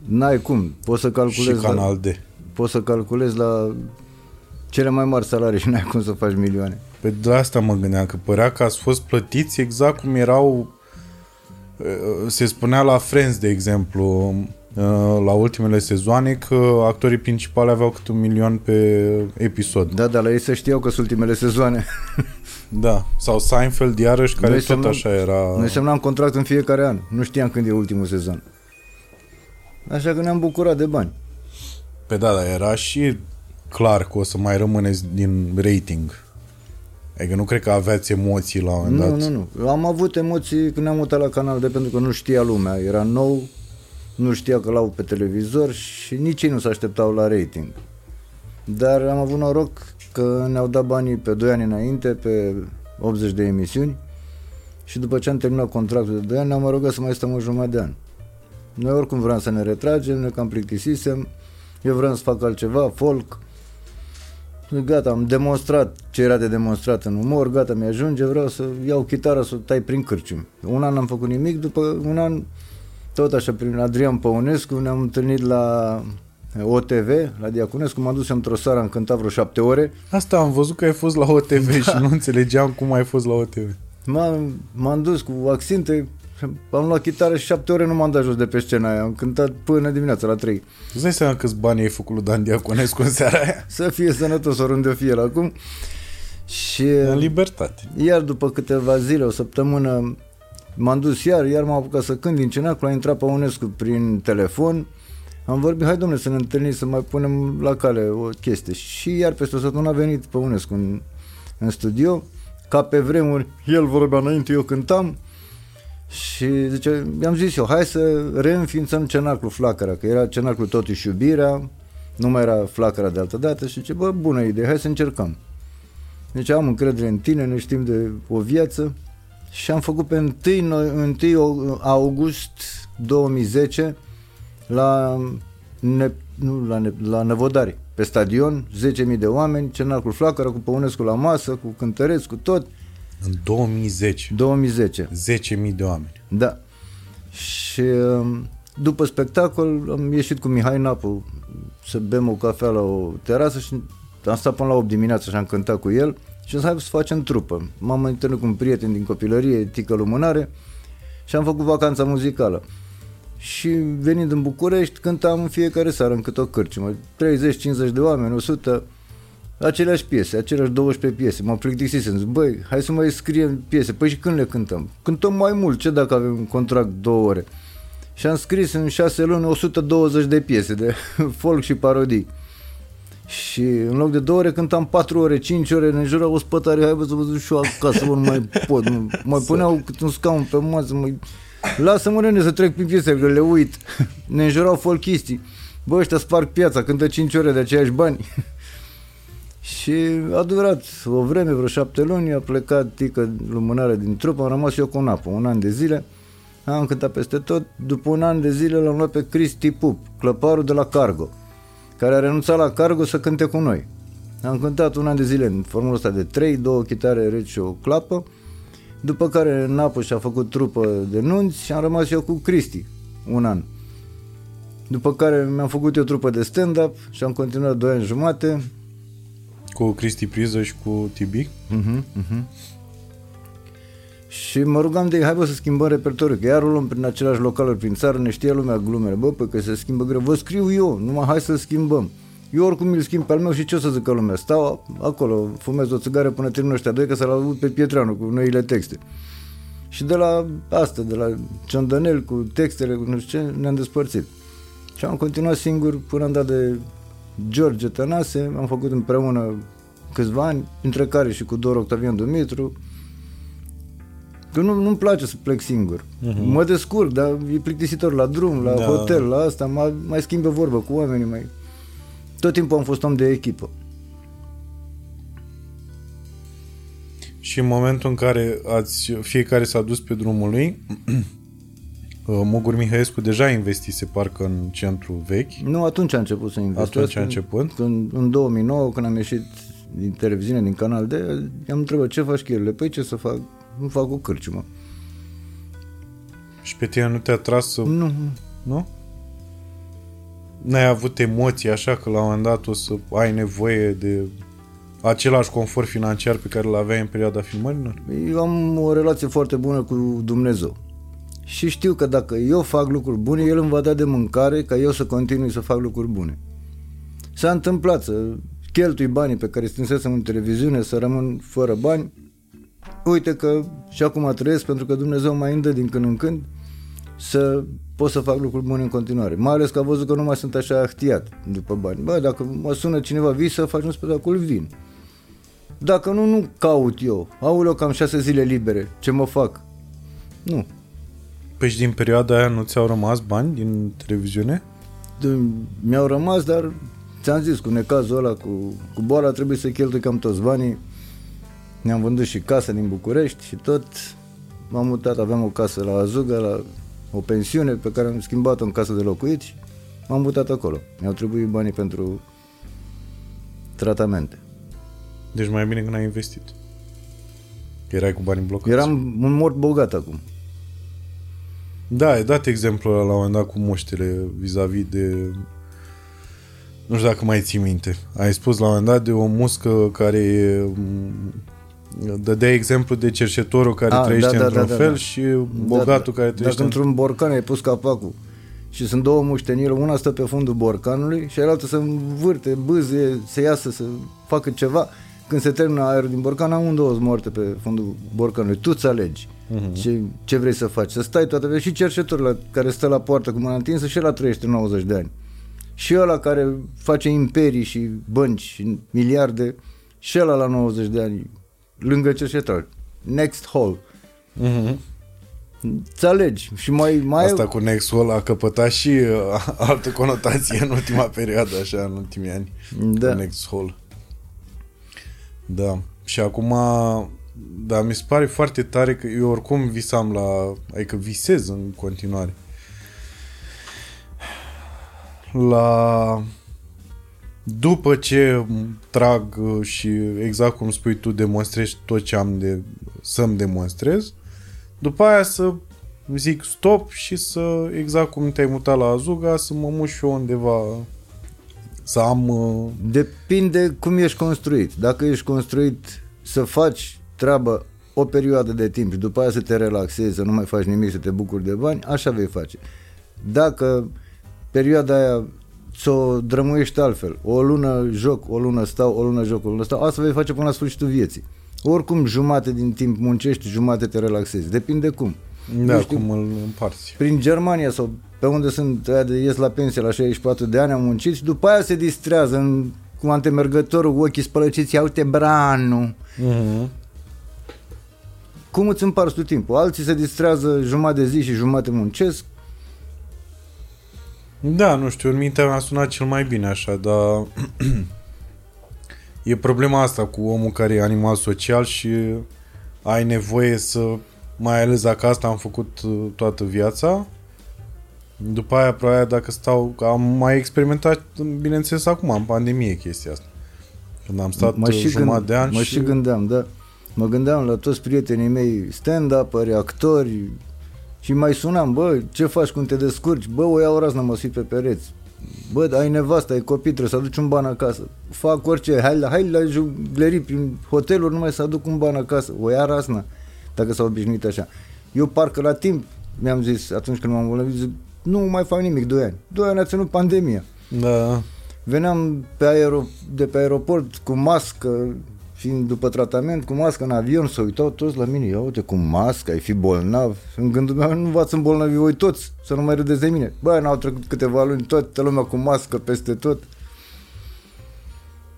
N-ai cum, poți să și calculezi la, Canal D. poți să calculezi la cele mai mari salarii și n-ai cum să faci milioane. Pe de asta mă gândeam, că părea că ați fost plătiți exact cum erau uh, se spunea la Friends, de exemplu, uh, la ultimele sezoane, că actorii principali aveau câte un milion pe episod. Da, dar la ei să știau că sunt ultimele sezoane. Da. Sau Seinfeld, iarăși, care Noi tot semnăm- așa era... Noi semnam contract în fiecare an. Nu știam când e ultimul sezon. Așa că ne-am bucurat de bani. Pe da, dar era și clar că o să mai rămâneți din rating. Adică nu cred că aveați emoții la un moment Nu, dat. nu, nu. Am avut emoții când ne-am mutat la canal de pentru că nu știa lumea. Era nou, nu știa că l-au pe televizor și nici ei nu se așteptau la rating. Dar am avut noroc că ne-au dat banii pe 2 ani înainte, pe 80 de emisiuni și după ce am terminat contractul de 2 ani, ne-am rugat să mai stăm o jumătate de an. Noi oricum vreau să ne retragem, ne cam plictisisem, eu vreau să fac altceva, folk, Gata, am demonstrat ce era de demonstrat în umor, gata, mi-ajunge, vreau să iau chitara să o tai prin cârciumi. Un an n-am făcut nimic, după un an, tot așa, prin Adrian Păunescu, ne-am întâlnit la OTV, la Diaconescu, m-am dus într-o seară, am cântat vreo șapte ore, Asta am văzut că ai fost la OTV (laughs) Da. și nu înțelegeam cum ai fost la OTV. m-am, m-am dus cu accinte, am luat chitară și șapte ore nu m-am dat jos de pe scena aia, am cântat până dimineața la trei. Îți dai seama câți bani ai făcut lui Dan Diaconescu în seara aia? (laughs) Să fie sănătos oriunde o fie el acum. Și În libertate. Iar după câteva zile, o săptămână, m-am dus iar, iar m-am apucat să cânt din cenacul, a intrat Păunescu prin telefon, am vorbit, hai domnule să ne întâlnim, să mai punem la cale o chestie. Și iar peste o săptămână a venit Păunescu în, în studio, ca pe vremuri, el vorbea înainte, eu cântam, și zice, i-am zis eu, hai să reînființăm cenaclul Flacăra, că era cenaclul totuși iubirea, nu mai era Flacăra de altă dată și zice, bă, bună idee, hai să încercăm. Deci am încredere în tine, ne știm de o viață și am făcut pe 1, no- 1 august 2010 la, ne, nu, la, ne, la Năvodari, pe stadion, 10.000 de oameni, Cenacul Flacăra cu Păunescu la masă, cu cântăreți, cu tot. În 2010. 2010. 10.000 de oameni. Da. Și um, după spectacol am ieșit cu Mihai Napu să bem o cafea la o terasă și am stat până la 8 dimineața și am cântat cu el și am zis, hai să facem trupă. M-am întâlnit cu un prieten din copilărie, Tică Lumânare, și am făcut vacanța muzicală. Și venind în București, cântam în fiecare seară în câte o cârciumă. 30-50 de oameni, 100, aceleași piese, aceleași 12 piese. Mă plictisisem, zic, băi, hai să mai scriem piese. Păi și când le cântăm? Cântăm mai mult, ce dacă avem un contract două ore? Și am scris în 6 luni 120 de piese de (laughs) folk și parodii. Și în loc de două ore cântam 4 ore, 5 ore, ne jurau o spătare, hai bă să vă duc și eu acasă, bă, nu mai pot. Nu. Mai (laughs) puneau cât un scaun pe masă, mai... Lasă-mă, nene, să trec prin piese, că le uit. (laughs) Ne înjurau folchistii. Bă, ăștia sparg piața, cântă 5 ore de aceiași bani. Și a durat o vreme, vreo șapte luni, a plecat tică lumânare din trupă, am rămas eu cu un apă, un an de zile. Am cântat peste tot. După un an de zile l-am luat pe Cristi Pup, clăparul de la Cargo care a renunțat la cargo să cânte cu noi. Am cântat un an de zile în formula asta de trei, două chitare reci și o clapă, după care Napo și-a făcut trupă de nunți și am rămas eu cu Cristi un an. După care mi-am făcut eu trupă de stand-up și am continuat doi ani jumate. Cu Cristi Priză și cu Tibi? Uh-huh, uh-huh. Și mă rugam de ei, hai bă să schimbăm repertoriul, că iar o luăm prin același localuri prin țară, ne știe lumea glumele, bă, pe că se schimbă greu, vă scriu eu, numai hai să schimbăm. Eu oricum îl schimb pe al meu și ce o să zică lumea? Stau acolo, fumez o țigară până termin ăștia doi, că să-l aud pe Pietreanu cu noile texte. Și de la asta, de la Ciondănel cu textele, cu nu știu ce, ne-am despărțit. Și am continuat singur până am dat de George Tănase, am făcut împreună câțiva ani, între care și cu Dor Octavian Dumitru, Că nu, nu-mi place să plec singur. Uh-huh. Mă descurc, dar e plictisitor la drum, la da. hotel, la asta, mai, mai schimbă vorbă cu oamenii, mai... Tot timpul am fost om de echipă. Și în momentul în care ați, fiecare s-a dus pe drumul lui, (clears throat) Mogur Mihaescu deja investise parcă în centru vechi. Nu, atunci a început să investesc. Atunci a început? Când, în 2009, când am ieșit din televiziune, din canal de, am întrebat ce faci chierile? Păi ce să fac? nu fac o cârciumă. Și pe tine nu te-a tras să... Nu. Nu? N-ai avut emoții așa că la un moment dat o să ai nevoie de același confort financiar pe care îl aveai în perioada filmărilor? Eu am o relație foarte bună cu Dumnezeu. Și știu că dacă eu fac lucruri bune, El îmi va da de mâncare ca eu să continui să fac lucruri bune. S-a întâmplat să cheltui banii pe care strânsesem în televiziune, să rămân fără bani, uite că și acum trăiesc pentru că Dumnezeu mai îndă din când în când să pot să fac lucruri bune în continuare. Mai ales că a văzut că nu mai sunt așa ahtiat după bani. Bă, dacă mă sună cineva, vii să faci un spectacol, vin. Dacă nu, nu caut eu. Aoleu, cam șase zile libere. Ce mă fac? Nu. Păi și din perioada aia nu ți-au rămas bani din televiziune? Mi-au rămas, dar ți-am zis, cu necazul ăla, cu, cu boala, trebuie să cheltui cam toți banii ne-am vândut și casă din București și tot m-am mutat, aveam o casă la Azuga, la o pensiune pe care am schimbat-o în casă de locuit și m-am mutat acolo. Mi-au trebuit banii pentru tratamente. Deci mai bine când ai investit. Erai cu bani blocați. Eram un mort bogat acum. Da, ai dat exemplu la un moment dat cu muștele vis-a-vis de nu știu dacă mai ții minte. Ai spus la un moment dat de o muscă care e Dădea exemplu de cerșetorul care A, ah, trăiește da, da, într-un da, da, fel da. și bogatul da, care trăiește... Dacă într-un borcan ai pus capacul și sunt două muștenile, una stă pe fundul borcanului și cealaltă să învârte, bâzie, să iasă, să facă ceva. Când se termină aerul din borcan, amândouă moarte pe fundul borcanului. Tu ți alegi uh-huh. ce, ce vrei să faci. Să stai toată viața. Și cerșetorul la, care stă la poartă cu mâna întinsă și ăla trăiește 90 de ani. Și ăla care face imperii și bănci și miliarde, și ăla la 90 de ani lângă cerșetor. Next hall. Mm-hmm. Ți alegi și mai, mai... Asta cu next hall a căpătat și uh, (laughs) altă conotație în ultima perioadă, așa, în ultimii ani. Da. Cu next hall. Da. Și acum, da, mi se pare foarte tare că eu oricum visam la, adică visez în continuare la după ce trag uh, și exact cum spui tu demonstrezi tot ce am de să-mi demonstrez, după aia să zic stop și să, exact cum te-ai mutat la Azuga, să mă mut și eu undeva să am... uh, Depinde cum ești construit. Dacă ești construit să faci treabă o perioadă de timp și după aia să te relaxezi, să nu mai faci nimic, să te bucuri de bani, așa vei face. Dacă perioada aia ți-o drămuiești altfel, o lună joc, o lună stau, o lună joc, o lună stau, asta vei face până la sfârșitul vieții. Oricum jumate din timp muncești, jumate te relaxezi. Depinde cum. Da, Nu știu, cum îl împarți. prin Germania sau pe unde sunt ăia de ies la pensie la 64 de ani am muncit și după aia se distrează în, cu antemergătorul, cu ochii spălăciți, ia uite branul. Mm-hmm. Cum îți împarți tu timpul? Alții se distrează jumătate de zi și jumătate muncesc. Da, nu știu, în mintea mea a sunat cel mai bine așa, dar (clears throat) e problema asta cu omul care e animal social și ai nevoie să, mai ales dacă asta am făcut uh, toată viața, după aia, probabil, dacă stau, am mai experimentat, bineînțeles, acum, în pandemie, chestia asta. Când am stat mă uh, și, jumătate gând, de ani mă și... și gândeam, da. Mă gândeam la toți prietenii mei stand-up, actori și mai sunam, bă, ce faci, cum te descurci? Bă, o iau raznă, mă sui pe pereți. Bă, ai nevastă, ai copii, trebuie să aduci un ban acasă. Fac orice, hai la, hai la juglerii prin hoteluri, numai să aduc un ban acasă. O ia raznă, dacă s-au obișnuit așa. Eu parcă la timp mi-am zis, atunci când m-am îmbolnăvit, zic, nu mai fac nimic, doi ani. Doi ani a ținut pandemia. Da, Veneam pe aero, de pe aeroport cu mască, fiind după tratament, cu mască în avion, să uitau toți la mine, ia uite, cu mască, ai fi bolnav. În gândul meu, nu v-ați îmbolnăvi voi toți, să nu mai râdeți de mine. Bă, n-au trecut câteva luni, toată lumea cu mască peste tot.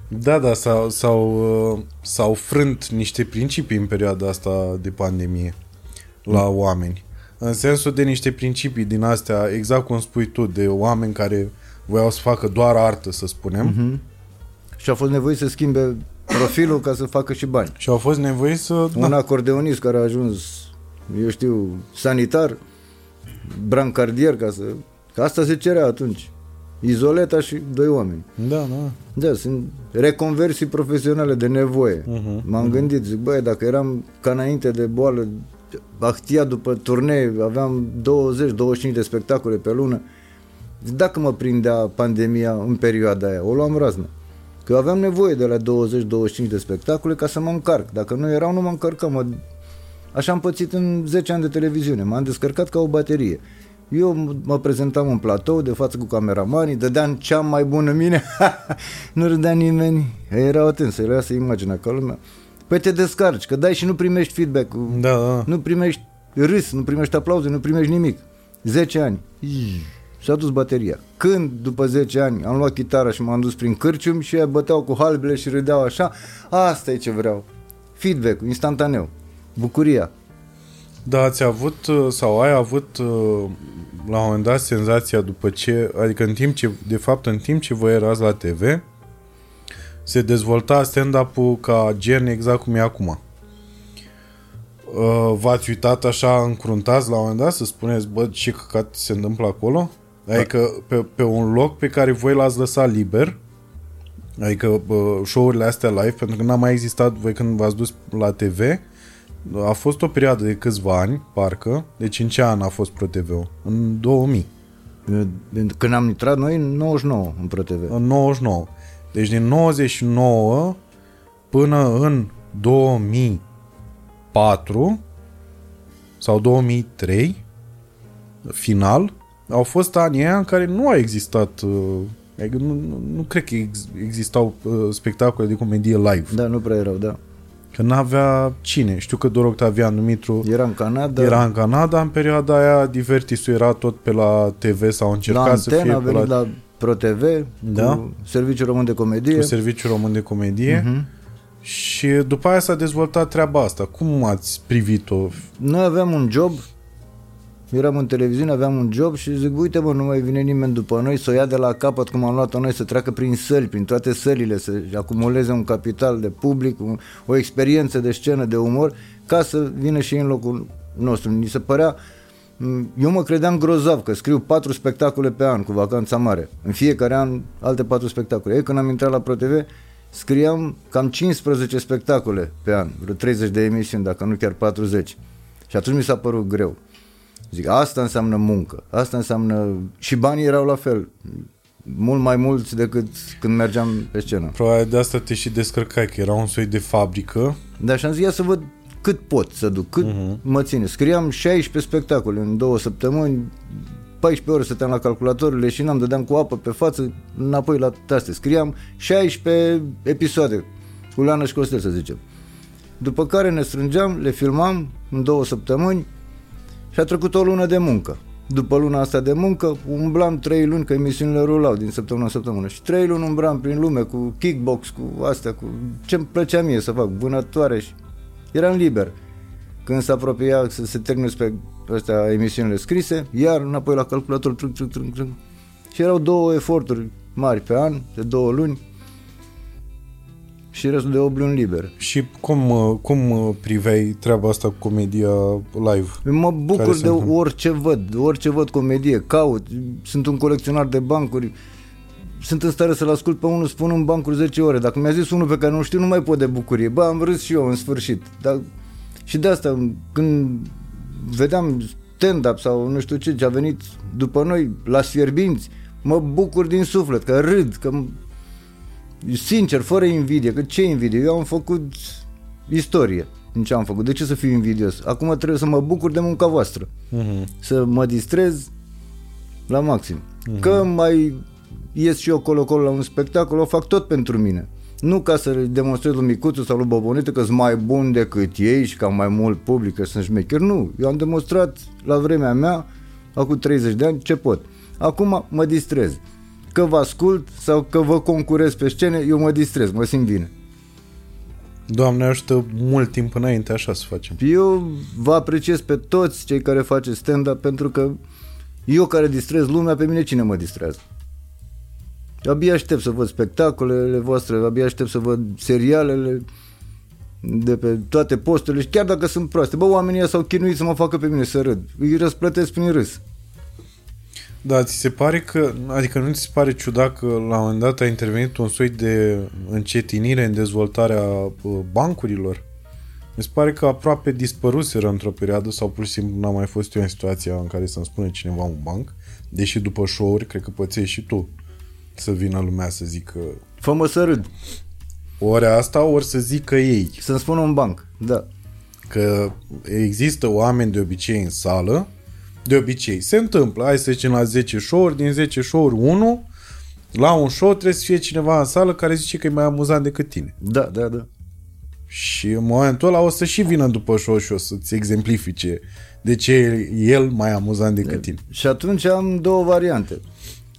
Da, da, s-au, s-au, uh, s-au frânt niște principii în perioada asta de pandemie la oameni. În sensul de niște principii din astea, exact cum spui tu, de oameni care voiau să facă doar artă, să spunem, Mhm. Și a fost nevoie să schimbe profilul ca să facă și bani. și au fost nevoiți să... Un Da, acordeonist care a ajuns, eu știu, sanitar, brancardier, ca să... Că asta se cerea atunci. Izoleta și doi oameni. da, da. Da, sunt reconversii profesionale de nevoie. Mhm, M-am gândit, zic, băi, dacă eram ca înainte de boală, Ahtia după turnee, aveam 20-25 de spectacole pe lună, zic, dacă mă prindea pandemia în perioada aia, o luam raznă. Că aveam nevoie de la 20-25 de spectacole ca să mă încarc. Dacă nu erau, nu mă încărcam. Mă... Așa am pățit în 10 ani de televiziune. M-am descărcat ca o baterie. Eu m- mă prezentam în platou de față cu cameramanii, dădeam cea mai bună mine, (laughs) nu râdea nimeni, erau atenți, să să imaginea ca lumea. Păi te descarci, că dai și nu primești feedback, Da, da. nu primești râs, nu primești aplauze, nu primești nimic. 10 ani. S-a dus bateria. Când, după 10 ani, am luat chitara și m-am dus prin cârcium și ei băteau cu halbele și râdeau așa, asta e ce vreau. Feedback, instantaneu. Bucuria. Da, ați avut uh, sau ai avut uh, la un moment dat senzația după ce, adică în timp ce, de fapt în timp ce voi erați la TV, se dezvolta stand-up-ul ca gen exact cum e acum. Uh, V-ați uitat așa încruntați la un moment dat să spuneți, bă, ce căcat se întâmplă acolo? Adică pe, pe un loc pe care voi l-ați lăsat liber, adică bă, show-urile astea live, pentru că n-a mai existat voi când v-ați dus la TV, a fost o perioadă de câțiva ani, parcă. Deci în ce an a fost ProTV-ul? În 2000. Când am intrat noi, în 99 în ProTV. În 99. Deci din 99 până în 2004 sau 2003 final au fost anii aia în care nu a existat uh, adică nu, nu, nu cred că ex, existau uh, spectacole de comedie live. Da, nu prea erau, da. Că n-avea cine. Știu că doar Octavian Dumitru Era în Canada. Era în Canada în perioada aia, Divertisul era tot pe la TV sau la încercat să fie antenă, a pe venit la, la ProTV Da. cu Serviciul Român de Comedie. cu Serviciul Român de Comedie Mhm. și după aia s-a dezvoltat treaba asta. Cum ați privit-o? Noi aveam un job, eram în televiziune, aveam un job și zic, uite mă, nu mai vine nimeni după noi să o ia de la capăt cum am luat-o noi, să treacă prin săli, prin toate sălile, să acumuleze un capital de public, un, o experiență de scenă, de umor, ca să vină și în locul nostru. Ni se părea Mm, Eu mă credeam grozav că scriu patru spectacole pe an cu vacanța mare. În fiecare an alte patru spectacole. Ei, când am intrat la ProTV, scriam cam 15 spectacole pe an, vreo 30 de emisiuni, dacă nu chiar 40. Și atunci mi s-a părut greu. Zic, asta înseamnă muncă, asta înseamnă... Și banii erau la fel, mult mai mulți decât când mergeam pe scenă. Probabil de asta te și descărcai, că era un soi de fabrică. Dar și am zis, ia să văd cât pot să duc, cât uh-huh. mă ține. Scriam 16 spectacole în două săptămâni, 14 ore stăteam la calculator, leșinam, dădeam cu apă pe față, înapoi la taste. Scriam 16 episoade, cu Leana și Școstel, să zicem. După care ne strângeam, le filmam în două săptămâni și a trecut o lună de muncă. După luna asta de muncă, umblam trei luni, că emisiunile rulau din săptămână în săptămână. Și trei luni umbram prin lume cu kickbox, cu astea, cu ce-mi plăcea mie să fac, vânătoare și eram liber. Când se apropia să se termine pe astea emisiunile scrise, iar înapoi la calculator, trâng, trâng, trâng, trâng. Și erau două eforturi mari pe an, de două luni, și restul de 8 luni liber. Și cum, uh, cum uh, priveai treaba asta cu comedia live? Mă Care bucur se de întâmplă? orice văd, orice văd comedie, caut, sunt un colecționar de bancuri, sunt în stare să-l ascult pe unul, spun în bancuri 10 ore. Dacă mi-a zis unul pe care nu știu, nu mai pot de bucurie. Bă, am râs și eu în sfârșit. Dar și de asta, când vedeam stand-up sau nu știu ce, ce a venit după noi la Sfierbinți, mă bucur din suflet, că râd, că sincer, fără invidie, că ce invidie? Eu am făcut istorie din ce am făcut. De ce să fiu invidios? Acum trebuie să mă bucur de munca voastră. Mhm. Să mă distrez la maxim. Că mai ies și eu colo-colo la un spectacol, o fac tot pentru mine. Nu ca să demonstrez lui Micuțu sau lui Bobonită că sunt mai bun decât ei și că am mai mult public, că sunt șmecher. Nu, eu am demonstrat la vremea mea, acum 30 de ani, ce pot. Acum mă distrez. Că vă ascult sau că vă concurez pe scene, eu mă distrez, mă simt bine. Doamne ajută mult timp înainte, așa să facem. Eu vă apreciez pe toți cei care faceți stand-up pentru că eu care distrez lumea, pe mine cine mă distrează? Abia aștept să văd spectacolele voastre, abia aștept să văd serialele de pe toate posturile și chiar dacă sunt proaste. Bă, oamenii ăia s-au chinuit să mă facă pe mine să râd. Îi răsplătesc prin râs. Da, ți se pare că, adică nu ți se pare ciudat că la un moment dat a intervenit un soi de încetinire în dezvoltarea uh, bancurilor? Mi se pare că aproape dispăruseră într-o perioadă sau pur și simplu n-a mai fost eu în situația în care să-mi spune cineva un banc, deși după show-uri, cred că pățești și tu să vină lumea să zică Fă-mă să râd. ori asta, ori să zică ei. Să-mi spună un banc. Da. că există oameni de obicei în sală, de obicei se întâmplă, hai să zicem la 10 show-uri, din 10 show-uri 1, la un show trebuie să fie cineva în sală care zice că e mai amuzant decât tine. Da, da, da. Și în momentul ăla o să și vină după show și o să-ți exemplifice de ce e el mai amuzant decât tine. Și atunci am două variante.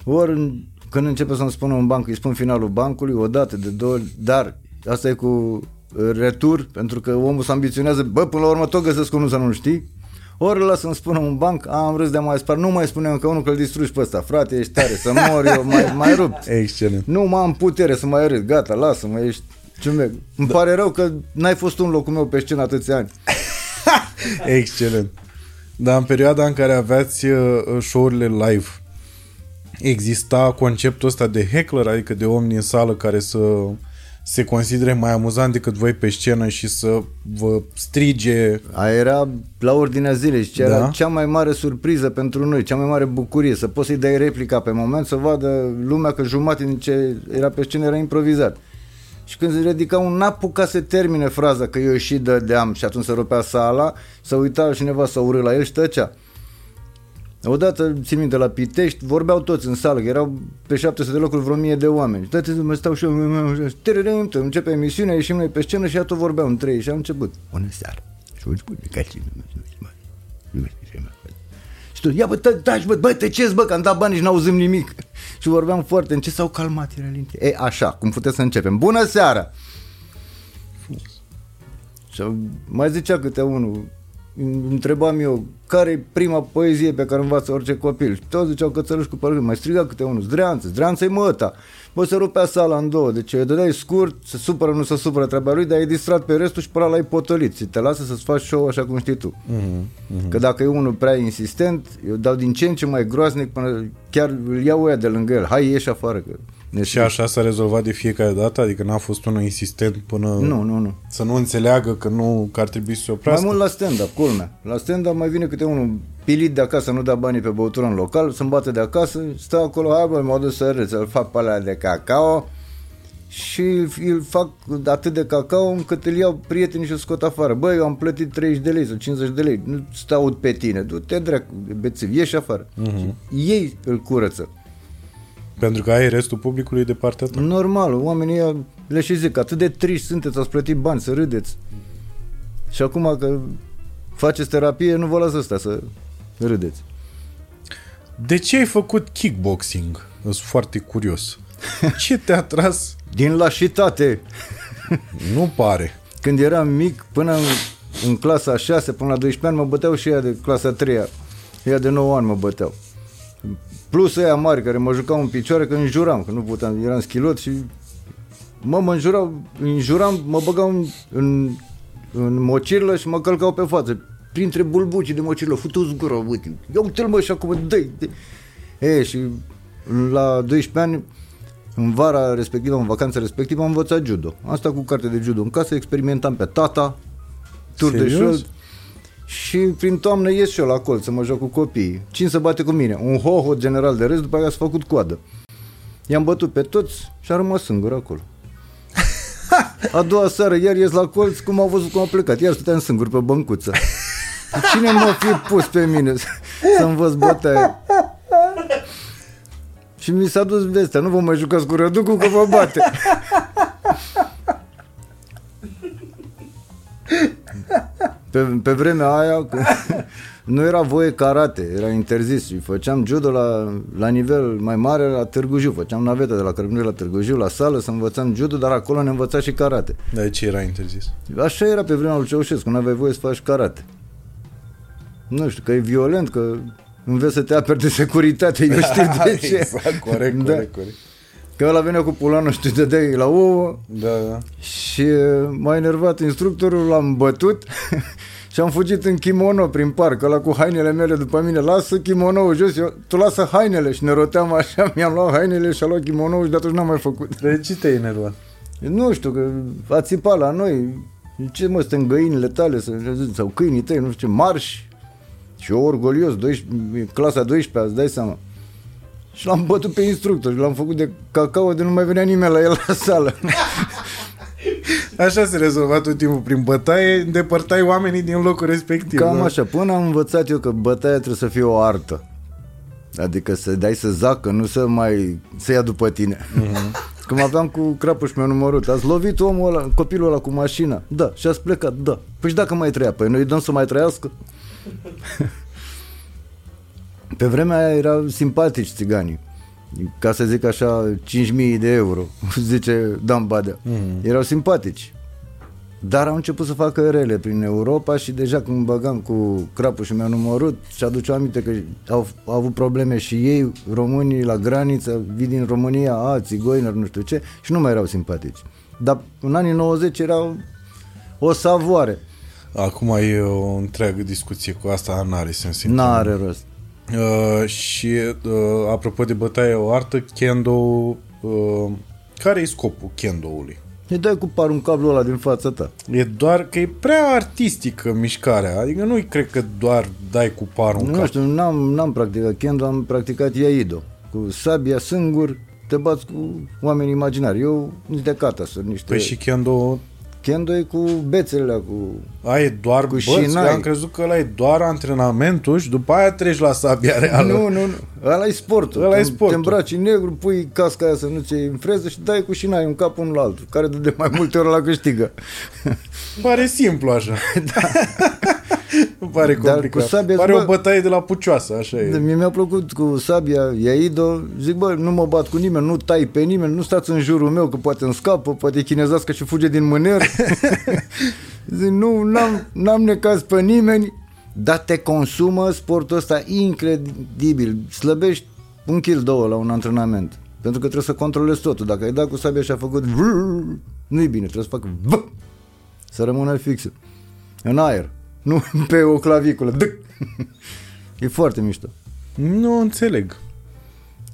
Ori în- când începe să-mi spună un banc, îi spun finalul bancului, o dată, de două ori, dar asta e cu uh, retur, pentru că omul se ambiționează, bă, până la urmă tot găsesc unul să nu știi. Ori ăla să-mi spună un banc, am râs de mai spart, nu mai spune încă unul că îl distrugi pe ăsta, frate, ești tare, să mor eu, mai, mai rupt. (laughs) Excelent. Nu mai am putere să mai râd, gata, lasă-mă, ești ciumec. Îmi pare rău că n-ai fost tu în locul meu pe scenă atâția ani. (laughs) Excelent. Dar în perioada în care aveați uh, show-urile live, exista conceptul ăsta de heckler, adică de om din sală care să se considere mai amuzant decât voi pe scenă și să vă strige Aia era la ordinea zilei și era Da. cea mai mare surpriză pentru noi, cea mai mare bucurie, să poți să-i dai replica pe moment, să vadă lumea că jumătate din ce era pe scenă era improvizat. Și când se ridica un apuca să termine fraza că eu și dădeam și atunci se rupea sala, să uita cineva să urâ la el și tăcea. Odată, țin minte, la Pitești, vorbeau toți în sală, că erau pe 700 de locuri vreo 1000 de oameni. Toate mă stau și eu, tererem, începe emisiunea, ieșim noi pe scenă și tot vorbeau în trei și am început. Bună seara! Și am început, ca cine, și tu, ia bă, tă- taci bă, bă, tăceți bă, că am dat bani și n-auzim nimic. Și vorbeam foarte încet, s-au calmat, era liniște. E, așa, cum puteți să începem. Bună seara! Și mai zicea câte unul, îmi întrebam eu care e prima poezie pe care o învață orice copil. Și toți ziceau cățăluși cu părând. Mai striga câte unul, zdreanță, zdreanță-i măta. Bă, se rupea sala în două, deci îi dădeai scurt, se supără, nu se supără treaba lui, dar e distrat pe restul și pe ăla l-ai potolit. Și te lasă să-ți faci show așa cum știi tu. Mm-hmm. Că dacă e unul prea insistent, eu dau din ce în ce mai groaznic până chiar îl iau ăia de lângă el. Hai, ieși afară, că ne Și așa s-a rezolvat de fiecare dată? Adică n-a fost unul insistent până Nu, nu, nu. să nu înțeleagă că nu că ar trebui să se Mai oprească? mult la stand-up, culmea. La stand-up mai vine câte unul pilit de acasă, nu da banii pe băutură în local, să-mi bate de acasă, stă acolo, hai bă, mă duc să râd, să-l fac pe alea de cacao și îl fac atât de cacao încât îl iau prietenii și o scot afară. Băi, eu am plătit 30 de lei sau 50 de lei, nu stau pe tine, du-te dracu, bețiv, ieși afară. Uh-huh. Ei îl curăță. Pentru că ai restul publicului de partea ta. Normal, oamenii ăia le și zic, atât de triști sunteți, ați plătit bani să râdeți. Și acum că faceți terapie, nu vă las ăsta să râdeți. De ce ai făcut kickboxing? Sunt foarte curios. (laughs) Ce te-a tras? Din lașitate, Nu pare. când eram mic, până în, în clasa 6, până la 12 ani, mă băteau și ea de clasa 3 Ea de 9 ani mă băteau. Plus ăia mari care mă jucau în picioare că înjuram, că nu puteam, eram schilot și mă, mă înjurau, înjuram, mă băgau în, în, în mocirlă și mă călcau pe față. Printre bulbucii de mocirlă, futu-ți gura, uite, ia uite-l mă și acum, dă E, și la 12 ani, în vara respectivă, în vacanța respectivă, am învățat judo. Asta cu carte de judo în casă, experimentam pe tata, tur de Serios? șold. Și prin toamnă ies și eu la colț să mă joc cu copiii. Cine să bate cu mine? Un hoho general de râs, după aceea s-a făcut coadă. I-am bătut pe toți și am rămas singur acolo. (laughs) A doua seară iar ies la colț, cum au văzut cum a plecat. Iar stăteam singur pe băncuță. (laughs) Cine m-a fi pus pe mine să, să învăț bătaia? Și mi s-a dus vestea, nu vă mai jucați cu Răducu că vă bate. (laughs) Pe, pe vremea aia că (laughs) nu era voie karate, era interzis și făceam judo la, la nivel mai mare la Târgu Jiu, făceam naveta de la Cărbunești la Târgu Jiu, la sală să învățăm judo, dar acolo ne învăța și karate. Dar de ce era interzis? Așa era pe vremea lui Ceaușescu, nu aveai voie să faci karate. Nu știu, că e violent, că înveți să te aperi de securitate, eu știu de (laughs) ce. exact, corect, Da. corect, corect. Că ăla venea cu pulanul și te dădeai la ouă Da, da. și uh, m-a enervat instructorul, l-am bătut (laughs) și am fugit în kimono prin parc, ăla cu hainele mele după mine, lasă kimono jos, eu, tu lasă hainele și ne roteam așa, (laughs) mi-am luat hainele și a luat kimono și de atunci n-am mai făcut. De ce te-ai enervat? Nu știu, că a țipat la noi, ce mă, suntem găinile tale să, sau câinii tăi, nu știu ce, marși. Și eu orgolios, 12, clasa 12, îți dai seama. Și l-am bătut pe instructor și l-am făcut de cacao de nu mai venea nimeni la el la sală. Așa se rezolva tot timpul prin bătaie, îndepărtai oamenii din locul respectiv. Cam da? așa, până am învățat eu că bătaia trebuie să fie o artă. Adică să dai să zacă, nu să mai să ia după tine. Uh-huh. Cum aveam cu crapuș meu numărut. Ați lovit omul ăla, copilul ăla cu mașina. Da, și ați plecat, da. Păi și dacă mai trăia? Păi noi îi dăm să mai trăiască? Pe vremea aia erau simpatici țiganii. Ca să zic așa, 5.000 de euro, (laughs) zice Dan Badea. Mm. Erau simpatici. Dar au început să facă rele prin Europa și deja când băgam cu crapul și mi-a numărut și aduce aminte că au, au avut probleme și ei, românii la graniță, vin din România, a, țigoineri, nu știu ce, și nu mai erau simpatici. Dar în anii 90 erau o savoare. Acum e o întreagă discuție cu asta, n-are sens. să intrăm. N-are rost. Uh, și uh, apropo de bătaie o artă, kendo, uh, care e scopul kendo-ului? Îi dai cu par un cablu ăla din fața ta. E doar că e prea artistică mișcarea, adică nu cred că doar dai cu parul în Nu cap. știu, n-am, n-am practicat kendo, am practicat iaido. Cu sabia singur, te bați cu oameni imaginari. Eu nici de cata sunt niște... Păi și kendo Kendo e cu bețele alea, cu... A, e doar Cu băți, șinai. eu am crezut că ăla e doar antrenamentul și după aia treci la sabia reală. Nu, nu, nu. Ăla e sportul. Ăla e Te- sportul. Te îmbraci în negru, pui casca aia să nu ți în freză și dai cu șinai un cap unul la altul, care de mai multe ori la câștigă. Pare simplu așa. (laughs) Da. Nu pare Dar complicat. cu sabia, pare bă- o bătaie de la pucioasă, așa e. Mie mi-a plăcut cu sabia Iaido, zic bă, nu mă bat cu nimeni, nu tai pe nimeni, nu stați în jurul meu că poate îmi scapă, poate e chinezească și fuge din mâner. (laughs) zic, nu, n-am, n-am necaz pe nimeni, dar te consumă sportul ăsta incredibil. Slăbești un kil, două la un antrenament. Pentru că trebuie să controlezi totul. Dacă ai dat cu sabia și a făcut vrr, nu-i bine, trebuie să facă vrr, să rămână fixă. În aer, nu (laughs) pe o claviculă. Dâc. (laughs) E foarte mișto. Nu înțeleg.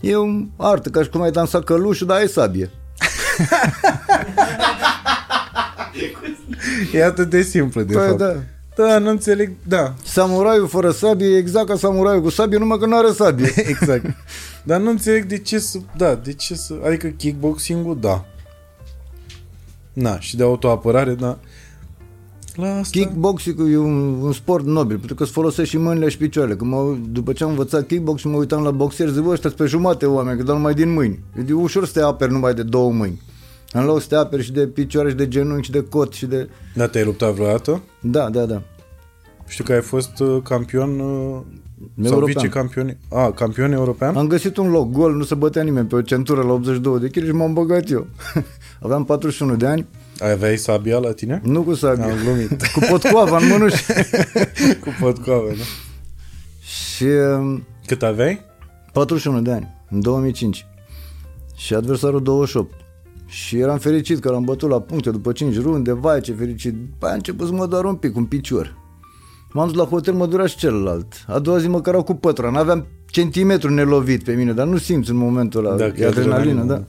E o artă, ca și cum ai dansat călușul, dar ai sabie. (laughs) E atât de simplu, de Păi fapt. da. Da, nu înțeleg, da, Samuraiul fără sabie e exact ca samuraiul cu sabie, numai că nu are sabie. exact. Dar nu înțeleg de ce să, da, de ce să, adică kickboxing-ul, da. Na, și de autoapărare, da. La asta... Kickboxing e un, un sport nobil, pentru că îți folosești și mâinile și picioarele. Când mă, după ce am învățat kickbox mă uitam la boxeri, zic, bă, ăștia pe jumate oameni, că dau numai din mâini. E ușor să te aperi numai de două mâini. În loc să te aperi și de picioare și de genunchi și de cot și de... Da, te-ai luptat vreodată? Da, da, da. Știu că ai fost uh, campion uh, sau European. vicecampion. A, campion european? Am găsit un loc gol, nu se bătea nimeni pe o centură la 82 de kg și m-am băgat eu. (laughs) Aveam 41 de ani, Aveai sabia la tine? nu cu sabie, Am glumit. cu potcoava în mânuși. (laughs) Cu potcoave, da? și um, Cât aveai? 41 de ani, în 2005. Și adversarul 28. Și eram fericit că l-am bătut la puncte după 5 runde, vai ce fericit. Păi a început să mă doar un pic, un picior. M-am dus la hotel, mă dura și celălalt. A doua zi mă cărau cu pătura, n-aveam centimetru nelovit pe mine, dar nu simți în momentul ăla. Da, e că e adrenalină, adrenalină, da.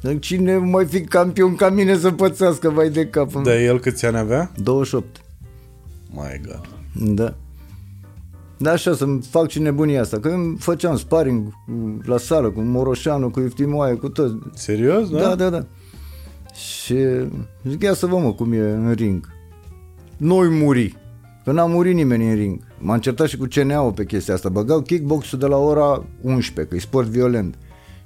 Dar Cine mai fi campion ca mine să pățească, vai de cap. Da, el câți ani avea? 28. My God. Da. Da, așa, să-mi fac și nebunia asta. Că îmi făceam sparring cu- la sală cu Moroșanu, cu Iftimoaie, cu toți. Serios, da? Da, da, da. Și zic, ia să vă mă cum e în ring. Noi muri. Că n-a murit nimeni în ring. M-am certat și cu CNA-ul pe chestia asta. Băgau kickbox-ul de la ora 11, că e sport violent.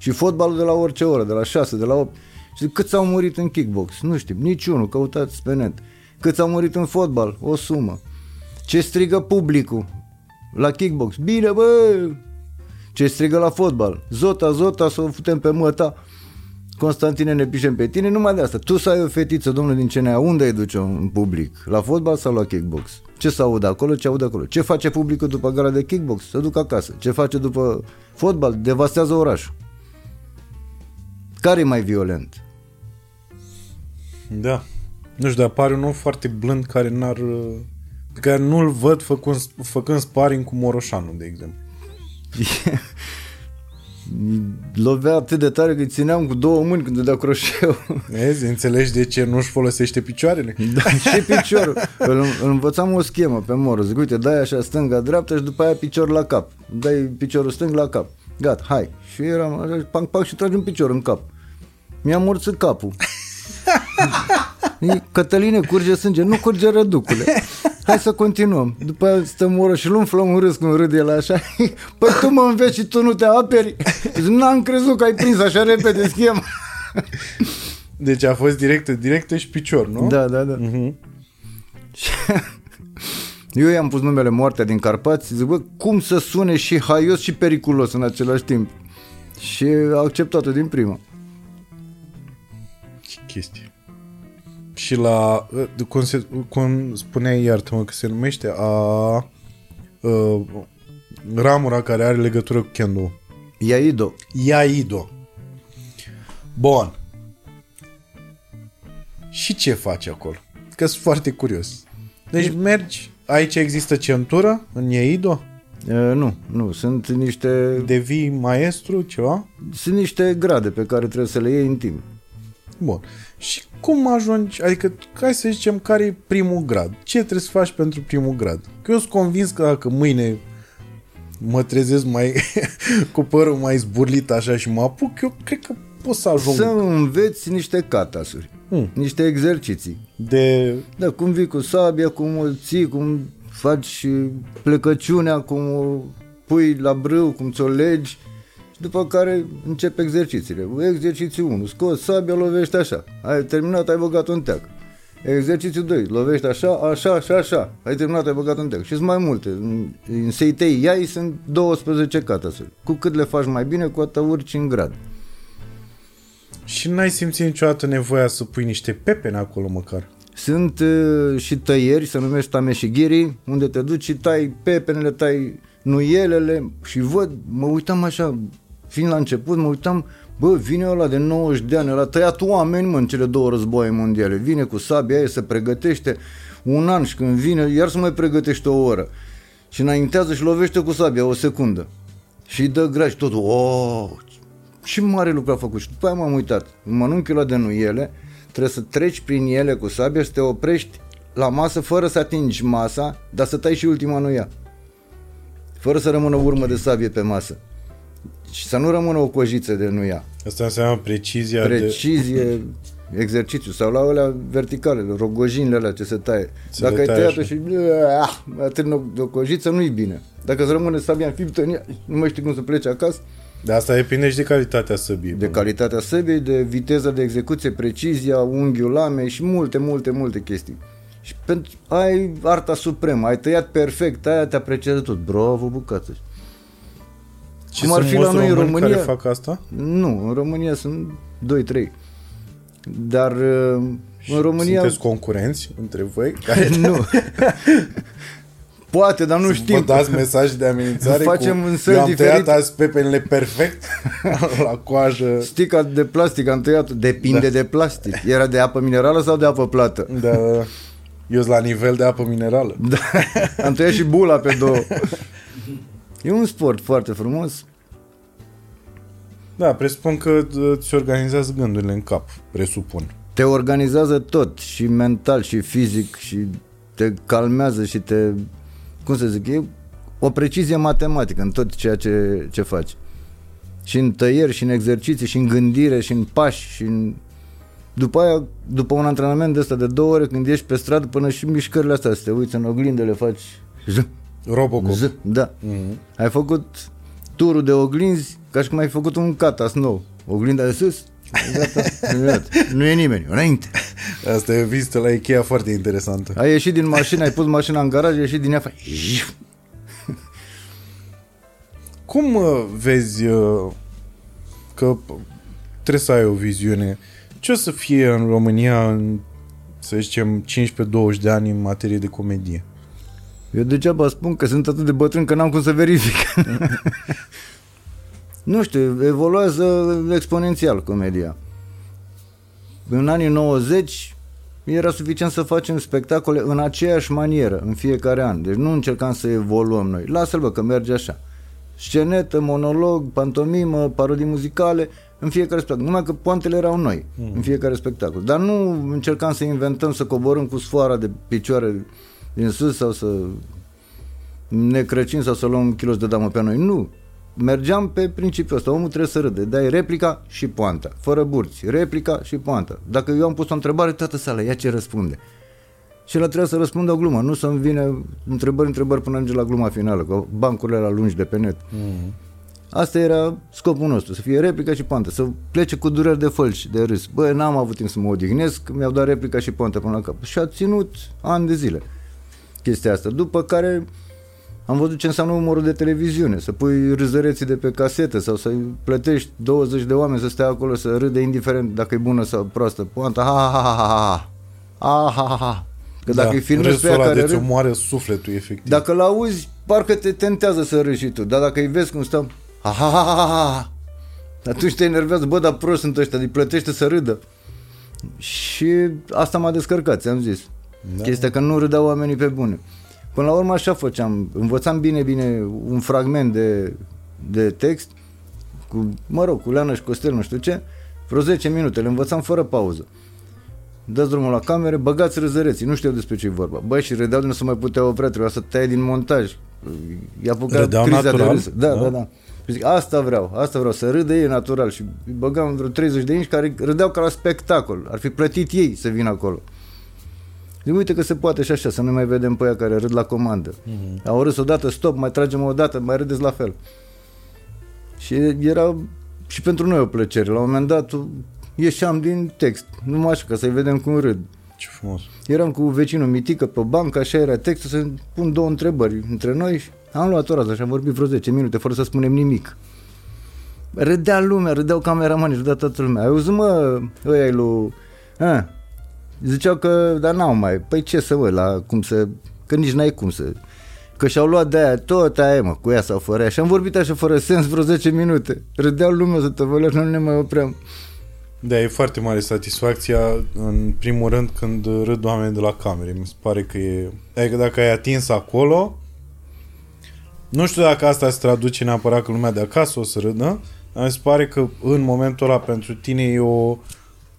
Și fotbalul de la orice oră, de la 6, de la 8. Și zic, câți au murit în kickbox? Nu știu, niciunul, căutați pe net. Câți au murit în fotbal? O sumă. Ce strigă publicul la kickbox? Bine, bă! Ce strigă la fotbal? Zota, zota, să o futem pe măta. Constantine, ne pișem pe tine, numai de asta. Tu să ai o fetiță, domnule din CNA, unde îi duce în public? La fotbal sau la kickbox? Ce să aud acolo, ce aud acolo? Ce face publicul după gara de kickbox? Să duc acasă. Ce face după fotbal? Devastează orașul. Care e mai violent? Da. Nu știu, dar pare un om foarte blând care n-ar... uh, Pe care nu-l văd făcând, făcând sparring cu Moroșanu, de exemplu. (laughs) Lovea atât de tare că îi țineam cu două mâini când dădea croșeu. Vezi? Înțelegi de ce nu-și folosește picioarele? Da, și piciorul. Îl, îl învățam o schemă pe moră. Zic, uite, dai așa stânga, dreapta și după aia picior la cap. Dai piciorul stâng la cap. Gata, hai. Și eram așa, pac, pac și tragi un picior în cap. Mi-a morțit capul. E, Cătăline, curge sânge. Nu curge răducule. Hai să continuăm. După aia stăm o oră și îl umflăm în râs cum râde el așa. Păi tu mă înveți și tu nu te aperi? Zic, N-am crezut că ai prins așa repede schema. Deci a fost directă, directă și picior, nu? Da, da, da. Mhm. Eu i-am pus numele Moartea din Carpați Zic, bă, cum să sune și haios și periculos în același timp Și a acceptat-o din prima Ce chestie. Și la, uh, cum, se, cum spuneai, iartă-mă, că se numește, a, uh, ramura care are legătură cu kendo. Iaido Iaido. Bun. Și ce faci acolo? Că sunt foarte curios. Deci mergi, aici există centură în Iaido? e, Nu, nu, sunt niște Devii maestru, ceva? Sunt niște grade pe care trebuie să le iei în timp Bun. Și cum ajungi, adică hai să zicem care e primul grad. Ce trebuie să faci pentru primul grad? Că eu sunt convins că dacă mâine mă trezesc mai (laughs) cu părul mai zburlit așa și mă apuc, eu cred că pot să ajung Să înveți niște catasuri Hmm. Niște exerciții de... Da, cum vii cu sabia, cum o ții, cum faci plecăciunea, cum o pui la brâu, cum ți-o legi și după care încep exercițiile. Exercițiul 1, scoți sabia, lovești așa. Ai terminat, ai băgat un teac. Exercițiul 2, lovești așa, așa și așa. Ai terminat, ai băgat un teac. Și sunt mai multe. În- În seitei iai sunt 12 catasuri. Cu cât le faci mai bine, cu atât urci în grad. Și n-ai simțit niciodată nevoia să pui niște pepene acolo măcar. Sunt uh, și tăieri, se numește tameșighirii, unde te duci și tai pepenele, tai nuielele și văd, mă uitam așa, fiind la început, mă uitam, bă, vine ăla de 90 de ani, ăla a tăiat oameni, mă, în cele două războaie mondiale, vine cu sabia aia, se pregătește un an și când vine, iar să mai pregătește o oră. Și înaintează și lovește cu sabia o secundă. Și îi dă graj totul. Oh, ce mare lucru a făcut. Și după aia m-am uitat. În mănunchiul ăla de nuiele, trebuie să treci prin ele cu sabia și să te oprești la masă fără să atingi masa, dar să tai și ultima nuia. Fără să rămână urmă de sabie pe masă. Și să nu rămână o cojiță de nuia. Asta înseamnă precizia de... Precizie, exercițiu sau la alea verticale, rogojinile alea ce se taie. Se Dacă le ai taie tăiat așa. și ah, atârnă de o cojiță, nu-i bine. Dacă îți rămâne sabia înfiptă în ea, nu mai știi cum să pleci acasă, De asta depinde și de calitatea săbii. de calitatea săbii, de viteza de execuție, precizia, unghiul lamei și multe, multe, multe chestii. Și pentru ai arta supremă, ai tăiat perfect, aia te apreciază tot. Bravo, bucată. Și cum ar sunt fi la mulți noi în români România? care fac asta? Nu, în România sunt 2-3. Dar uh, în România... Sunteți concurenți între voi? (laughs) Care nu. Poate, dar nu Vă știm. dați mesaj de amenințare Facem cu, în săli Eu am tăiat diferite." azi pepenele perfect (laughs) la coajă. Stica de plastic am tăiat Depinde de plastic Era de apă minerală sau de apă plată? Da, eu sunt la nivel de apă minerală. Da. Am tăiat și bula pe două (laughs) E un sport foarte frumos Da, presupun că uh, ți organizează gândurile în cap, presupun. Te organizează tot Și mental și fizic Și te calmează și te Cum să zic E o precizie matematică În tot ceea ce, ce faci Și în tăieri, și în exerciții Și în gândire, și în pași Și în după aia, după un antrenament de ăsta de două ore, când ești pe stradă, până și mișcările astea, să te uiți în oglindă, le faci z, Robocop. z, da. Mhm. Ai făcut turul de oglinzi ca și cum ai făcut un catas nou. Oglinda de sus, gata, gata. nu e nimeni, înainte. Asta e o vizită la Ikea foarte interesantă. Ai ieșit din mașină, ai pus mașina în garaj, ai ieșit din ea, faci... Cum uh, vezi uh, că trebuie să ai o viziune? Ce o să fie în România în, să zicem, 15-20 de ani în materie de comedie? Eu degeaba spun că sunt atât de bătrân că n-am cum să verific. (laughs) nu știu, evoluează exponențial comedia. În anii 90 era suficient să facem spectacole în aceeași manieră, în fiecare an. Deci nu încercam să evoluăm noi. Lasă-l bă, că merge așa. Scenetă, monolog, pantomimă, parodii muzicale, în fiecare spectacol. Numai că poantele erau noi, mm. în fiecare spectacol. Dar nu încercam să inventăm, să coborâm cu sfoara de picioare din sus sau să ne crăcim sau să luăm kilos de damă pe noi. Nu. Mergeam pe principiul ăsta. Omul trebuie să râde. Dai replica și poanta. Fără burți. Replica și poanta. Dacă eu am pus o întrebare, toată sala, ia ce răspunde. Și el trebuia să răspundă o glumă, nu să-mi vină întrebări, întrebări până ajunge la gluma finală, cu bancurile la lungi de pe net. Mm. Asta era scopul nostru, să fie replica și poantă, să plece cu dureri de fălci, de râs. Bă, n-am avut timp să mă odihnesc, mi-au dat replica și poantă până la cap. Și a ținut ani de zile chestia asta. După care am văzut ce înseamnă umorul de televiziune, să pui râzăreții de pe casetă sau să plătești 20 de oameni să stea acolo să râde indiferent dacă e bună sau proastă. Poanta, ha, ha, ha, ha, ha, ha, ha, ha, ha. Că dacă da, îi filmezi pe râsul ea ăla care de ți râd, omoară sufletul, efectiv. dacă îl auzi, parcă te tentează să râzi și tu, dar dacă îi vezi cum stau, ha, ha, ha, ha, ha, ha, atunci te enervează, bă, dar prost sunt ăștia, îi plătește să râdă. Și asta m-a descărcat, ți-am zis. Da. Chestia că nu râdeau oamenii pe bune. Până la urmă așa făceam, învățam bine, bine un fragment de, de text, cu, mă rog, cu Leana și Costel, nu știu ce, vreo 10 minute, le învățam fără pauză. Dați drumul la camere, băgați răzăreții, nu știu despre ce e vorba. Băi, și râdeau de nu se mai putea oprea, trebuia să taie din montaj. I-a făcut Râdeau criza natural? de râs. Da, Da. da, da. Și zic, asta vreau, asta vreau, să râdă ei natural. Și îi băgam vreo 30 de inși care râdeau ca la spectacol. Ar fi plătit ei să vină acolo. Zic, uite că se poate și așa, să nu mai vedem pe aia care râd la comandă. Mm-hmm. Au râs odată, stop, mai tragem o dată, mai râdeți la fel. Și era și pentru noi o plăcere. La un moment dat ieșeam din text, numai așa, ca să-i vedem cum râd. Ce frumos. Eram cu vecinul Mitică pe bancă, așa era textul, să pun două întrebări între noi și am luat o rază și am vorbit vreo 10 minute fără să spunem nimic. Râdea lumea, râdeau cameramanii, râdea toată lumea. Ai auzit, mă, ăia lui... A, Ziceau că, dar n-au mai, păi ce să vă, la cum să, că nici n-ai cum să, că și-au luat de aia, tot aia, mă, cu ea sau fără ea. Și am vorbit așa fără sens vreo 10 minute. Râdeau lumea să te văleau, nu ne mai opream. Da, e foarte mare satisfacția, în primul rând, când râd oamenii de la camere. Mi se pare că e... Adică dacă ai atins acolo, nu știu dacă asta se traduce neapărat că lumea de acasă o să râdă, dar mi se pare că în momentul ăla pentru tine e o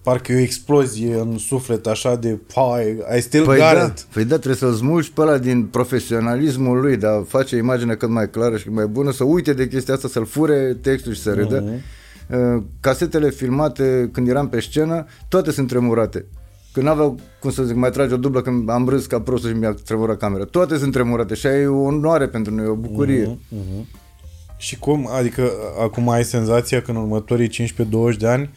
parcă e o explozie în suflet așa de pai, I still Păi got da, it. păi da, trebuie să-l smulgi pe ăla din profesionalismul lui, dar face imaginea cât mai clară și cât mai bună, să uite de chestia asta, să-l fure textul și să râdă. Uh, Casetele filmate când eram pe scenă, toate sunt tremurate. Când n-aveau, cum să zic, mai trage o dublă când am râs ca prostul și mi-a tremurat camera. Toate sunt tremurate și aia e o onoare pentru noi, o bucurie. Și cum, adică acum ai senzația că în următorii 15-20 de ani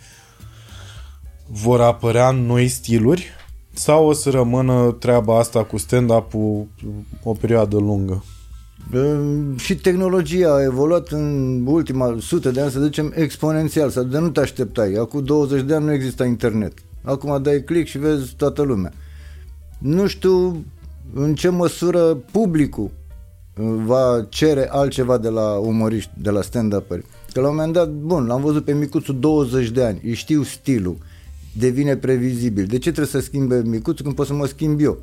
vor apărea noi stiluri sau o să rămână treaba asta cu stand-up-ul o perioadă lungă? Uh, Și tehnologia a evoluat în ultima sută de ani, să zicem, exponențial, sau de nu te așteptai. Acum 20 de ani nu exista internet. Acum dai click și vezi toată lumea. Nu știu în ce măsură publicul uh, va cere altceva de la umoriști, de la stand-uperi. Că la un moment dat, bun, l-am văzut pe micuțul 20 de ani, îi știu stilul, devine previzibil. De ce trebuie să schimbe micuțul când pot să mă schimb eu?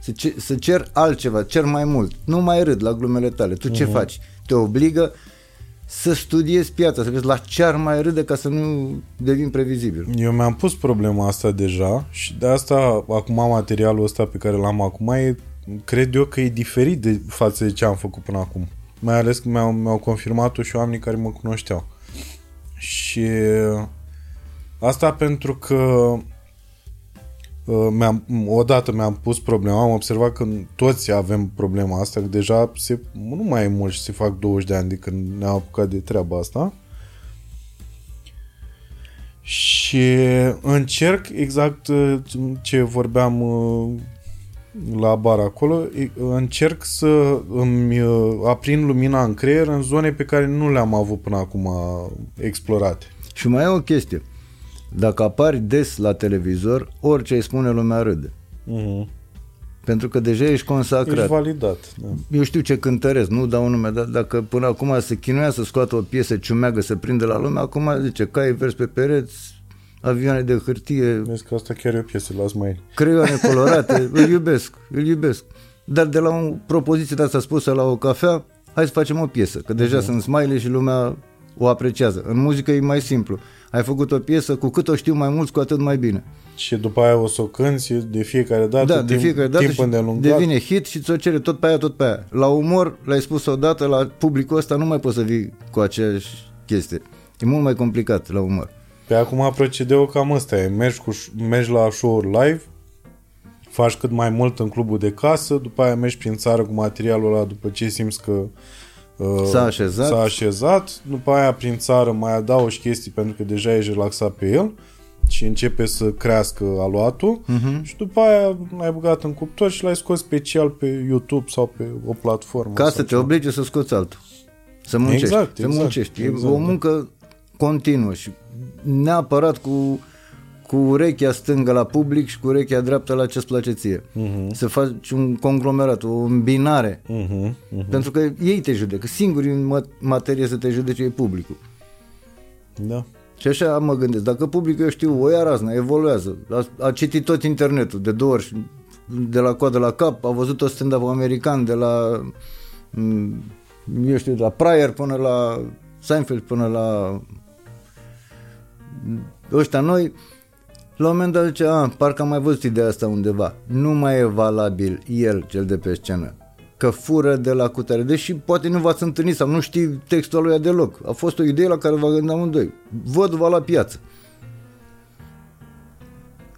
Să, ce, să cer altceva, cer mai mult. Nu mai râd la glumele tale. Tu ce faci? Te obligă să studiezi piața, să vezi la ce ar mai râde ca să nu devin previzibil. Eu mi-am pus problema asta deja și de asta acum materialul ăsta pe care l-am acum e, cred eu că e diferit de față de ce am făcut până acum. Mai ales că mi-au, mi-au confirmat-o și oamenii care mă cunoșteau. Și asta pentru că uh, mi-am, odată mi-am pus problema, am observat că toți avem problema asta, că deja se, nu mai e mult și se fac 20 de ani de când ne-am apucat de treaba asta. Și încerc exact uh, ce vorbeam uh, la bar acolo, e- încerc să îmi uh, aprind lumina în creier în zone pe care nu le-am avut până acum explorate. Și mai e o chestie. Dacă apari des la televizor, orice îi spune lumea râde. Uh-huh. Pentru că deja ești consacrat. Ești validat. Da. Eu știu ce cântăresc, nu dau nume, dar dacă până acum se chinuia să scoată o piesă ciumeagă să prinde la lume, acum zice cai vers pe pereți, avioane de hârtie, Vezi că asta chiar e o piesă la Smail. creioane (laughs) colorate, îl iubesc, îl iubesc. Dar de la o propoziție de asta spusă la o cafea, hai să facem o piesă, că deja uh-huh. sunt smiley și lumea o apreciază. În muzică e mai simplu. Ai făcut o piesă, cu cât o știu mai mulți, cu atât mai bine. Și după aia o să o cânti de fiecare dată, Da, de timp, fiecare dată timp și îndelungat. devine hit și ți-o cere tot pe aia, tot pe aia. La umor, l-ai spus odată, la publicul ăsta nu mai poți să vii cu aceeași chestie. E mult mai complicat la umor. Pe acum procedeul cam ăsta e. Mergi, cu, mergi la show-uri live, faci cât mai mult în clubul de casă, după aia mergi prin țară cu materialul ăla după ce simți că uh, S-a așezat. s-a așezat, după aia prin țară mai adaugi chestii pentru că deja ești relaxat pe el și începe să crească aluatul uh-huh. și după aia l-ai băgat în cuptor și l-ai scos special pe YouTube sau pe o platformă. Ca sau să te ceva. oblige să scoți altul. Să muncești. Exact, să exact, muncești. exact, e o da. muncă continuă și neapărat cu, cu urechea stângă la public și cu urechea dreaptă la ce-ți place ție. Uh-huh. Să faci un conglomerat, o îmbinare. Mhm, mhm. Pentru că ei te judecă. Singurii în mă- materie să te judece e publicul. Da. Și așa mă gândesc, dacă publicul, eu știu, o ia razna, evoluează, a, a citit tot internetul de două ori, de la coadă la cap, a văzut tot stand-up american, de la, m, eu știu, de la Pryor până la Seinfeld, până la ăștia noi, la un moment dat zice, a, parcă am mai văzut ideea asta undeva. Nu mai e valabil el, cel de pe scenă. Că fură de la cutare. Deși poate nu v-ați întâlnit sau nu știți textul lui deloc. A fost o idee la care vă gândeam amândoi. Văd-vă la piață.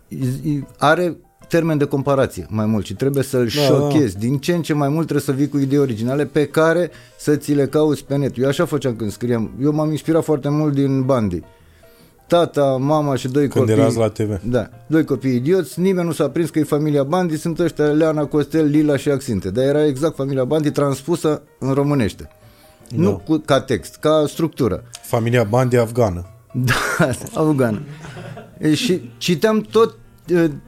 I- i- Are termen de comparație mai mult și trebuie să-l Da, șochezi. Din ce în ce mai mult trebuie să vii cu idei originale pe care să ți le cauți pe net. Eu așa făceam când scriam. Eu m-am inspirat foarte mult din Bandi. Tata, mama și doi Când copii. erați la TV. Da, doi copii idioți, nimeni nu s-a prins că e familia Bandi, sunt ăștia Leana, Costel, Lila și Axinte. Dar era exact familia Bandi transpusă în românește. Da. Nu cu, ca text, ca structură. Familia Bandi afgană. (laughs) Da, afgan. E, și citeam tot uh,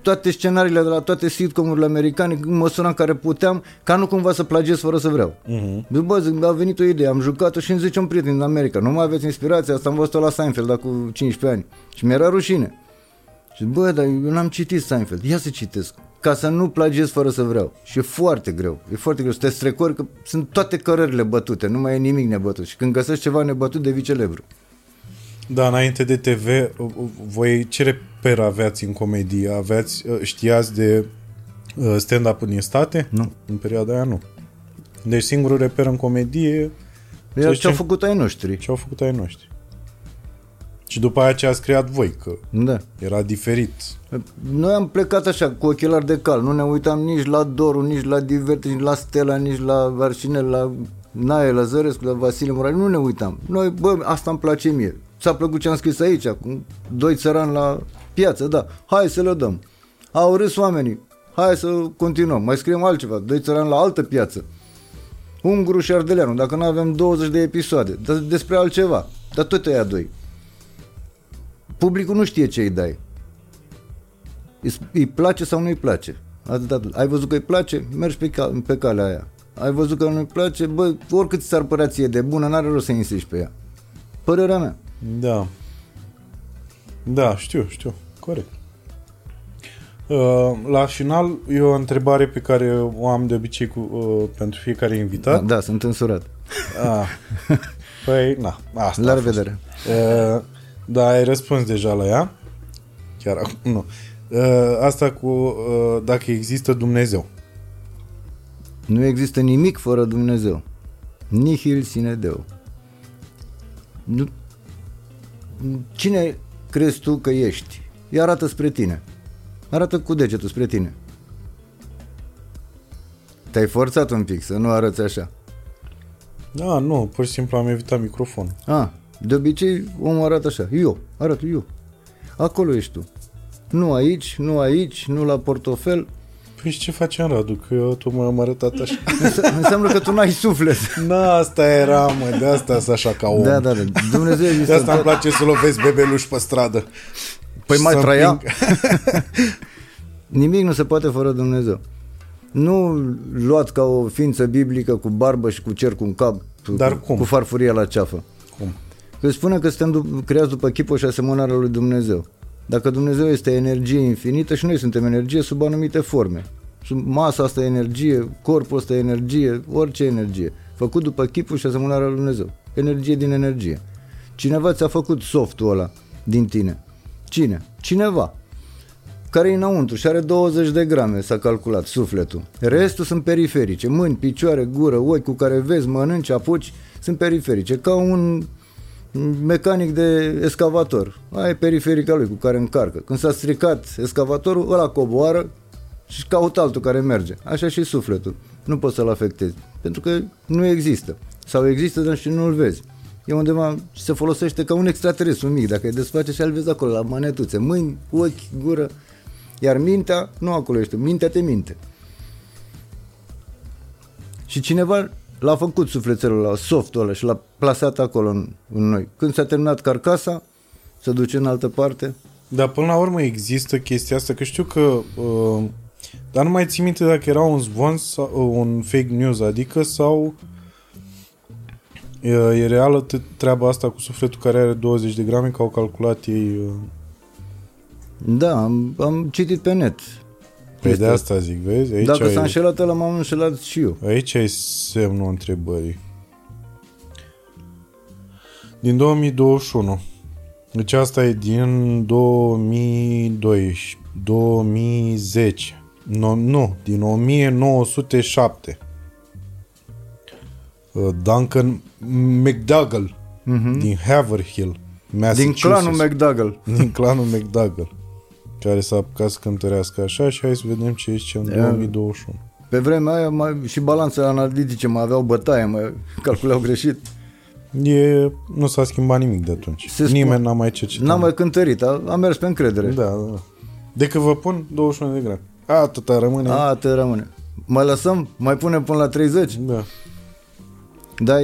toate scenariile de la toate sitcomurile americane în măsura în care puteam, ca nu cumva să plagiez fără să vreau. Uh-huh. Bă, zic, a venit o idee, am jucat-o și îmi zice un prieten din America, nu mai aveți inspirație, asta am văzut-o la Seinfeld acum 15 ani. Și mi-era rușine. Și bă, dar eu n-am citit Seinfeld, ia să citesc ca să nu plagiez fără să vreau. Și e foarte greu. E foarte greu să te strecori că sunt toate cărările bătute, nu mai e nimic nebătut. Și când găsești ceva nebătut, devii celebru. Da, înainte de TV, voi ce reper aveați în comedie? Aveați, știați de uh, stand-up în state? Nu. În perioada aia nu. Deci singurul reper în comedie... Era ce au făcut ai noștri. Ce au făcut ai noștri. Și după aia ce ați creat voi, că Da. era diferit. Noi am plecat așa, cu ochelari de cal. Nu ne uitam nici la Doru, nici la Divert, nici la Stella, nici la Arșinel, la Nae, la Zărescu, la Vasile Morai. Nu ne uitam. Noi, bă, asta îmi place mie. Ți-a plăcut ce am scris aici, cu doi țărani la piață, da. Hai să le dăm. Au râs oamenii. Hai să continuăm. Mai scriem altceva. Doi țărani la altă piață. Unguru și Ardeleanu, dacă nu avem 20 de episoade, dar despre altceva. Dar tot aia doi. Publicul nu știe ce îi dai. Îi- Îi place sau nu îi place. Atât, atât. Ai văzut că îi place? Mergi pe, cal, pe calea aia. Ai văzut că nu-i place? Bă, oricât ți s-ar părea ție de bună, n-are rost să insisti pe ea. Părerea mea. Da. Da, știu, știu. Corect. Uh, la final, e o întrebare pe care o am de obicei cu, uh, pentru fiecare Da, invitat. da sunt însurat. Ah. Păi, na, asta La a fost. revedere. Uh, da, ai răspuns deja la ea. Chiar acum, nu. Uh, asta cu uh, dacă există Dumnezeu. Nu există nimic fără Dumnezeu. Nihil sine Deo. Nu... Cine crezi tu că ești? Îi arată spre tine. Arată cu degetul spre tine. Te-ai forțat un pic să nu arăți așa. Da, nu, pur și simplu am evitat microfonul. A, de obicei omul arată așa. Eu, arăt eu. Acolo ești tu. Nu aici, nu aici, nu la portofel. Păi și ce facem, Radu? Că eu tot m-am arătat așa. Înse- (laughs) Înseamnă că tu n-ai suflet. Na, asta era, mă, de asta sunt așa ca om. Da, da, da. Dumnezeu De există. asta îmi place să lovesc bebeluși pe stradă. Păi Și mai să trăia? împing. (laughs) Nimic nu se poate fără Dumnezeu. Nu luați ca o ființă biblică cu barbă și cu cerc în cap, Dar cu, cum? cu farfuria la ceafă. Cum? Că spune că suntem du- creați după chipul și asemănarea lui Dumnezeu. Dacă Dumnezeu este energie infinită și noi suntem energie sub anumite forme. Sub masa asta e energie, corpul ăsta e energie, orice energie. Făcut după chipul și asemănarea lui Dumnezeu. Energie din energie. Cineva ți-a făcut softul ăla din tine. Cine? Cineva care e înăuntru și are 20 de grame, s-a calculat, sufletul. Restul sunt periferice, mâini, picioare, gură, ochi cu care vezi, mănânci, apuci, sunt periferice, ca un mecanic de escavator. Aia e periferica lui cu care încarcă. Când s-a stricat escavatorul, ăla coboară și caută altul care merge. Așa și sufletul. Nu poți să-l afectezi, pentru că nu există. Sau există, dar și nu-l vezi. E undeva și se folosește ca un extraterestru mic, dacă îi desface și îl vezi acolo, la manetuțe, mâini, ochi, gură. Iar mintea, nu acolo ești, mintea te minte. Și cineva l-a făcut sufletelul ăla, softul ăla și l-a plasat acolo în, în noi. Când s-a terminat carcasa, se duce în altă parte. Dar până la urmă există chestia asta, că știu că... Uh, dar nu mai țin minte dacă era un zvon sau uh, un fake news, adică sau uh, e reală t- treaba asta cu sufletul care are 20 de grame, că au calculat ei... Uh, Da, am, am citit pe net. Păi de asta zic, vezi? Aici Dacă ai, s-a înșelat ăla, m-am înșelat și eu. aici ai semnul întrebării. Din 2021. Deci asta e din 2012, 2010. No, nu, din 1907. Uh, Duncan McDougall uh-huh. din Haverhill, Din Massachusetts. clanul McDougall. din clanul McDougall care s-a apucat să cântărească așa și hai să vedem ce zice în Ia. 2021. Pe vremea aia mai, și balanțele analitice mai aveau bătaie, mai calculau greșit. E, nu s-a schimbat nimic de atunci. Se spun- Nimeni n-a mai cercetat. N-am mai cântărit, a, a mers pe încredere. Da, da, da. Decât vă pun 21 de grame. Atâta rămâne. A, te rămâne. Mai lăsăm? Mai punem până la 30? Da. Dar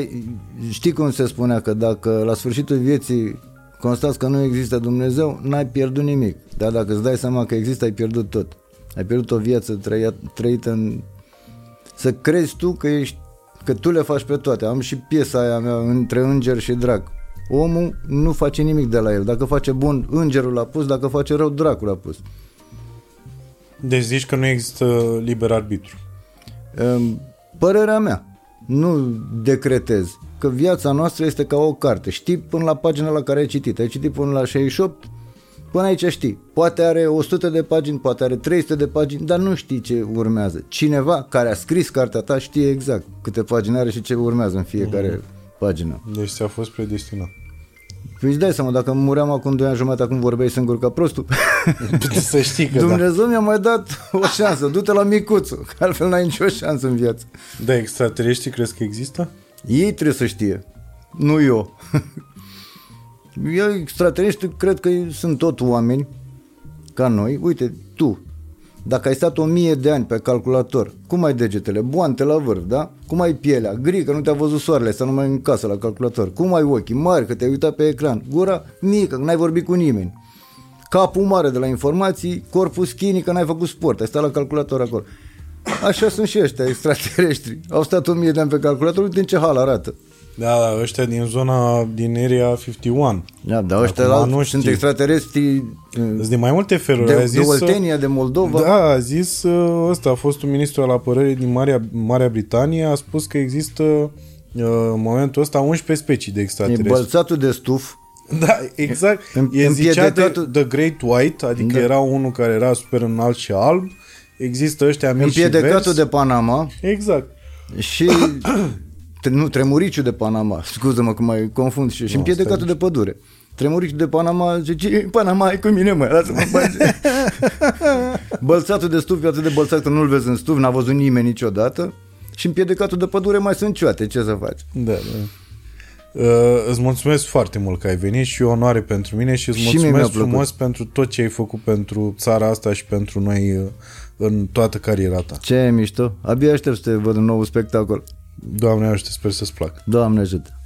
știi cum se spunea că dacă la sfârșitul vieții constați că nu există Dumnezeu, n-ai pierdut nimic. Dar dacă îți dai seama că există, ai pierdut tot. Ai pierdut o viață trăia, trăită în... Să crezi tu că ești că tu le faci pe toate. Am și piesa aia mea între înger și drac. Omul nu face nimic de la el. Dacă face bun, îngerul l-a pus, dacă face rău, dracul l-a pus. Deci zici că nu există liber arbitru. Ehm, Părerea mea, nu decretez, că viața noastră este ca o carte. Știi până la pagina la care ai citit. Ai citit până la 68, până aici știi. Poate are 100 de pagini, poate are 300 de pagini, dar nu știi ce urmează. Cineva care a scris cartea ta știe exact câte pagini are și ce urmează în fiecare mm. pagină. Deci ți-a fost predestinat. Păi îți dai seama, dacă muream acum 2 ani jumătate, acum vorbeai singur ca prostul. (laughs) Puteți să știi că da. Dumnezeu mi-a mai dat o șansă, du-te la micuțu, că altfel n-ai nicio șansă în viață. Da, extraterestri crezi că există? Ei trebuie să știe, nu eu. (laughs) Eu extraterestri cred că sunt tot oameni ca noi. Uite, tu, dacă ai stat o mie de ani pe calculator, cum ai degetele? Boante la vârf, da? Cum ai pielea? Gri, că nu te-a văzut soarele, să nu mai în casă la calculator. Cum ai ochii mari, că te-ai uitat pe ecran? Gura mică, că n-ai vorbit cu nimeni. Capul mare de la informații, corpul skinny, că n-ai făcut sport, ai stat la calculator acolo. Așa sunt și ăștia extraterestri. Au stat o mie de ani pe calculator, uite în ce hal arată. Da, da, ăștia din zona din Area 51. Da, dar ăștia Acum la, nu sunt știu. extraterestri Sunt din mai multe feluri. de, a de zis, Oltenia, de Moldova. Da, a zis uh, ăsta, a fost un ministru al apărării din Marea, Marea Britanie, a spus că există uh, în momentul ăsta 11 specii de E extraterestri. bălțatul de stuf. (laughs) Da, exact. În- e zicea de împiedicatul- The Great White, adică Da. era unul care era super înalt și alb. Există ăștia mici și Împiedicatul verzi. de Panama Exact. și (coughs) tre- nu, tremuriciul de Panama, scuză-mă că mai confund și, și împiedicatul de pădure. Tremuriciul de Panama zice, "Ce, Panama e cu mine, mă, lasă-mă în pace." (laughs) Bălțatul de stuf e atât de bălțat că nu-l vezi în stuf, n-a văzut nimeni niciodată. Și împiedicatul de pădure mai sunt cioate, ce să faci? Da, da. Uh, îți mulțumesc foarte mult că ai venit și e o onoare pentru mine și îți Și mie mi-a mulțumesc plăcut. frumos pentru tot ce ai făcut pentru țara asta și pentru noi uh, în toată cariera ta. Ce mișto, abia aștept să te văd un nou spectacol. Doamne ajută, sper să-ți placă. Doamne ajută.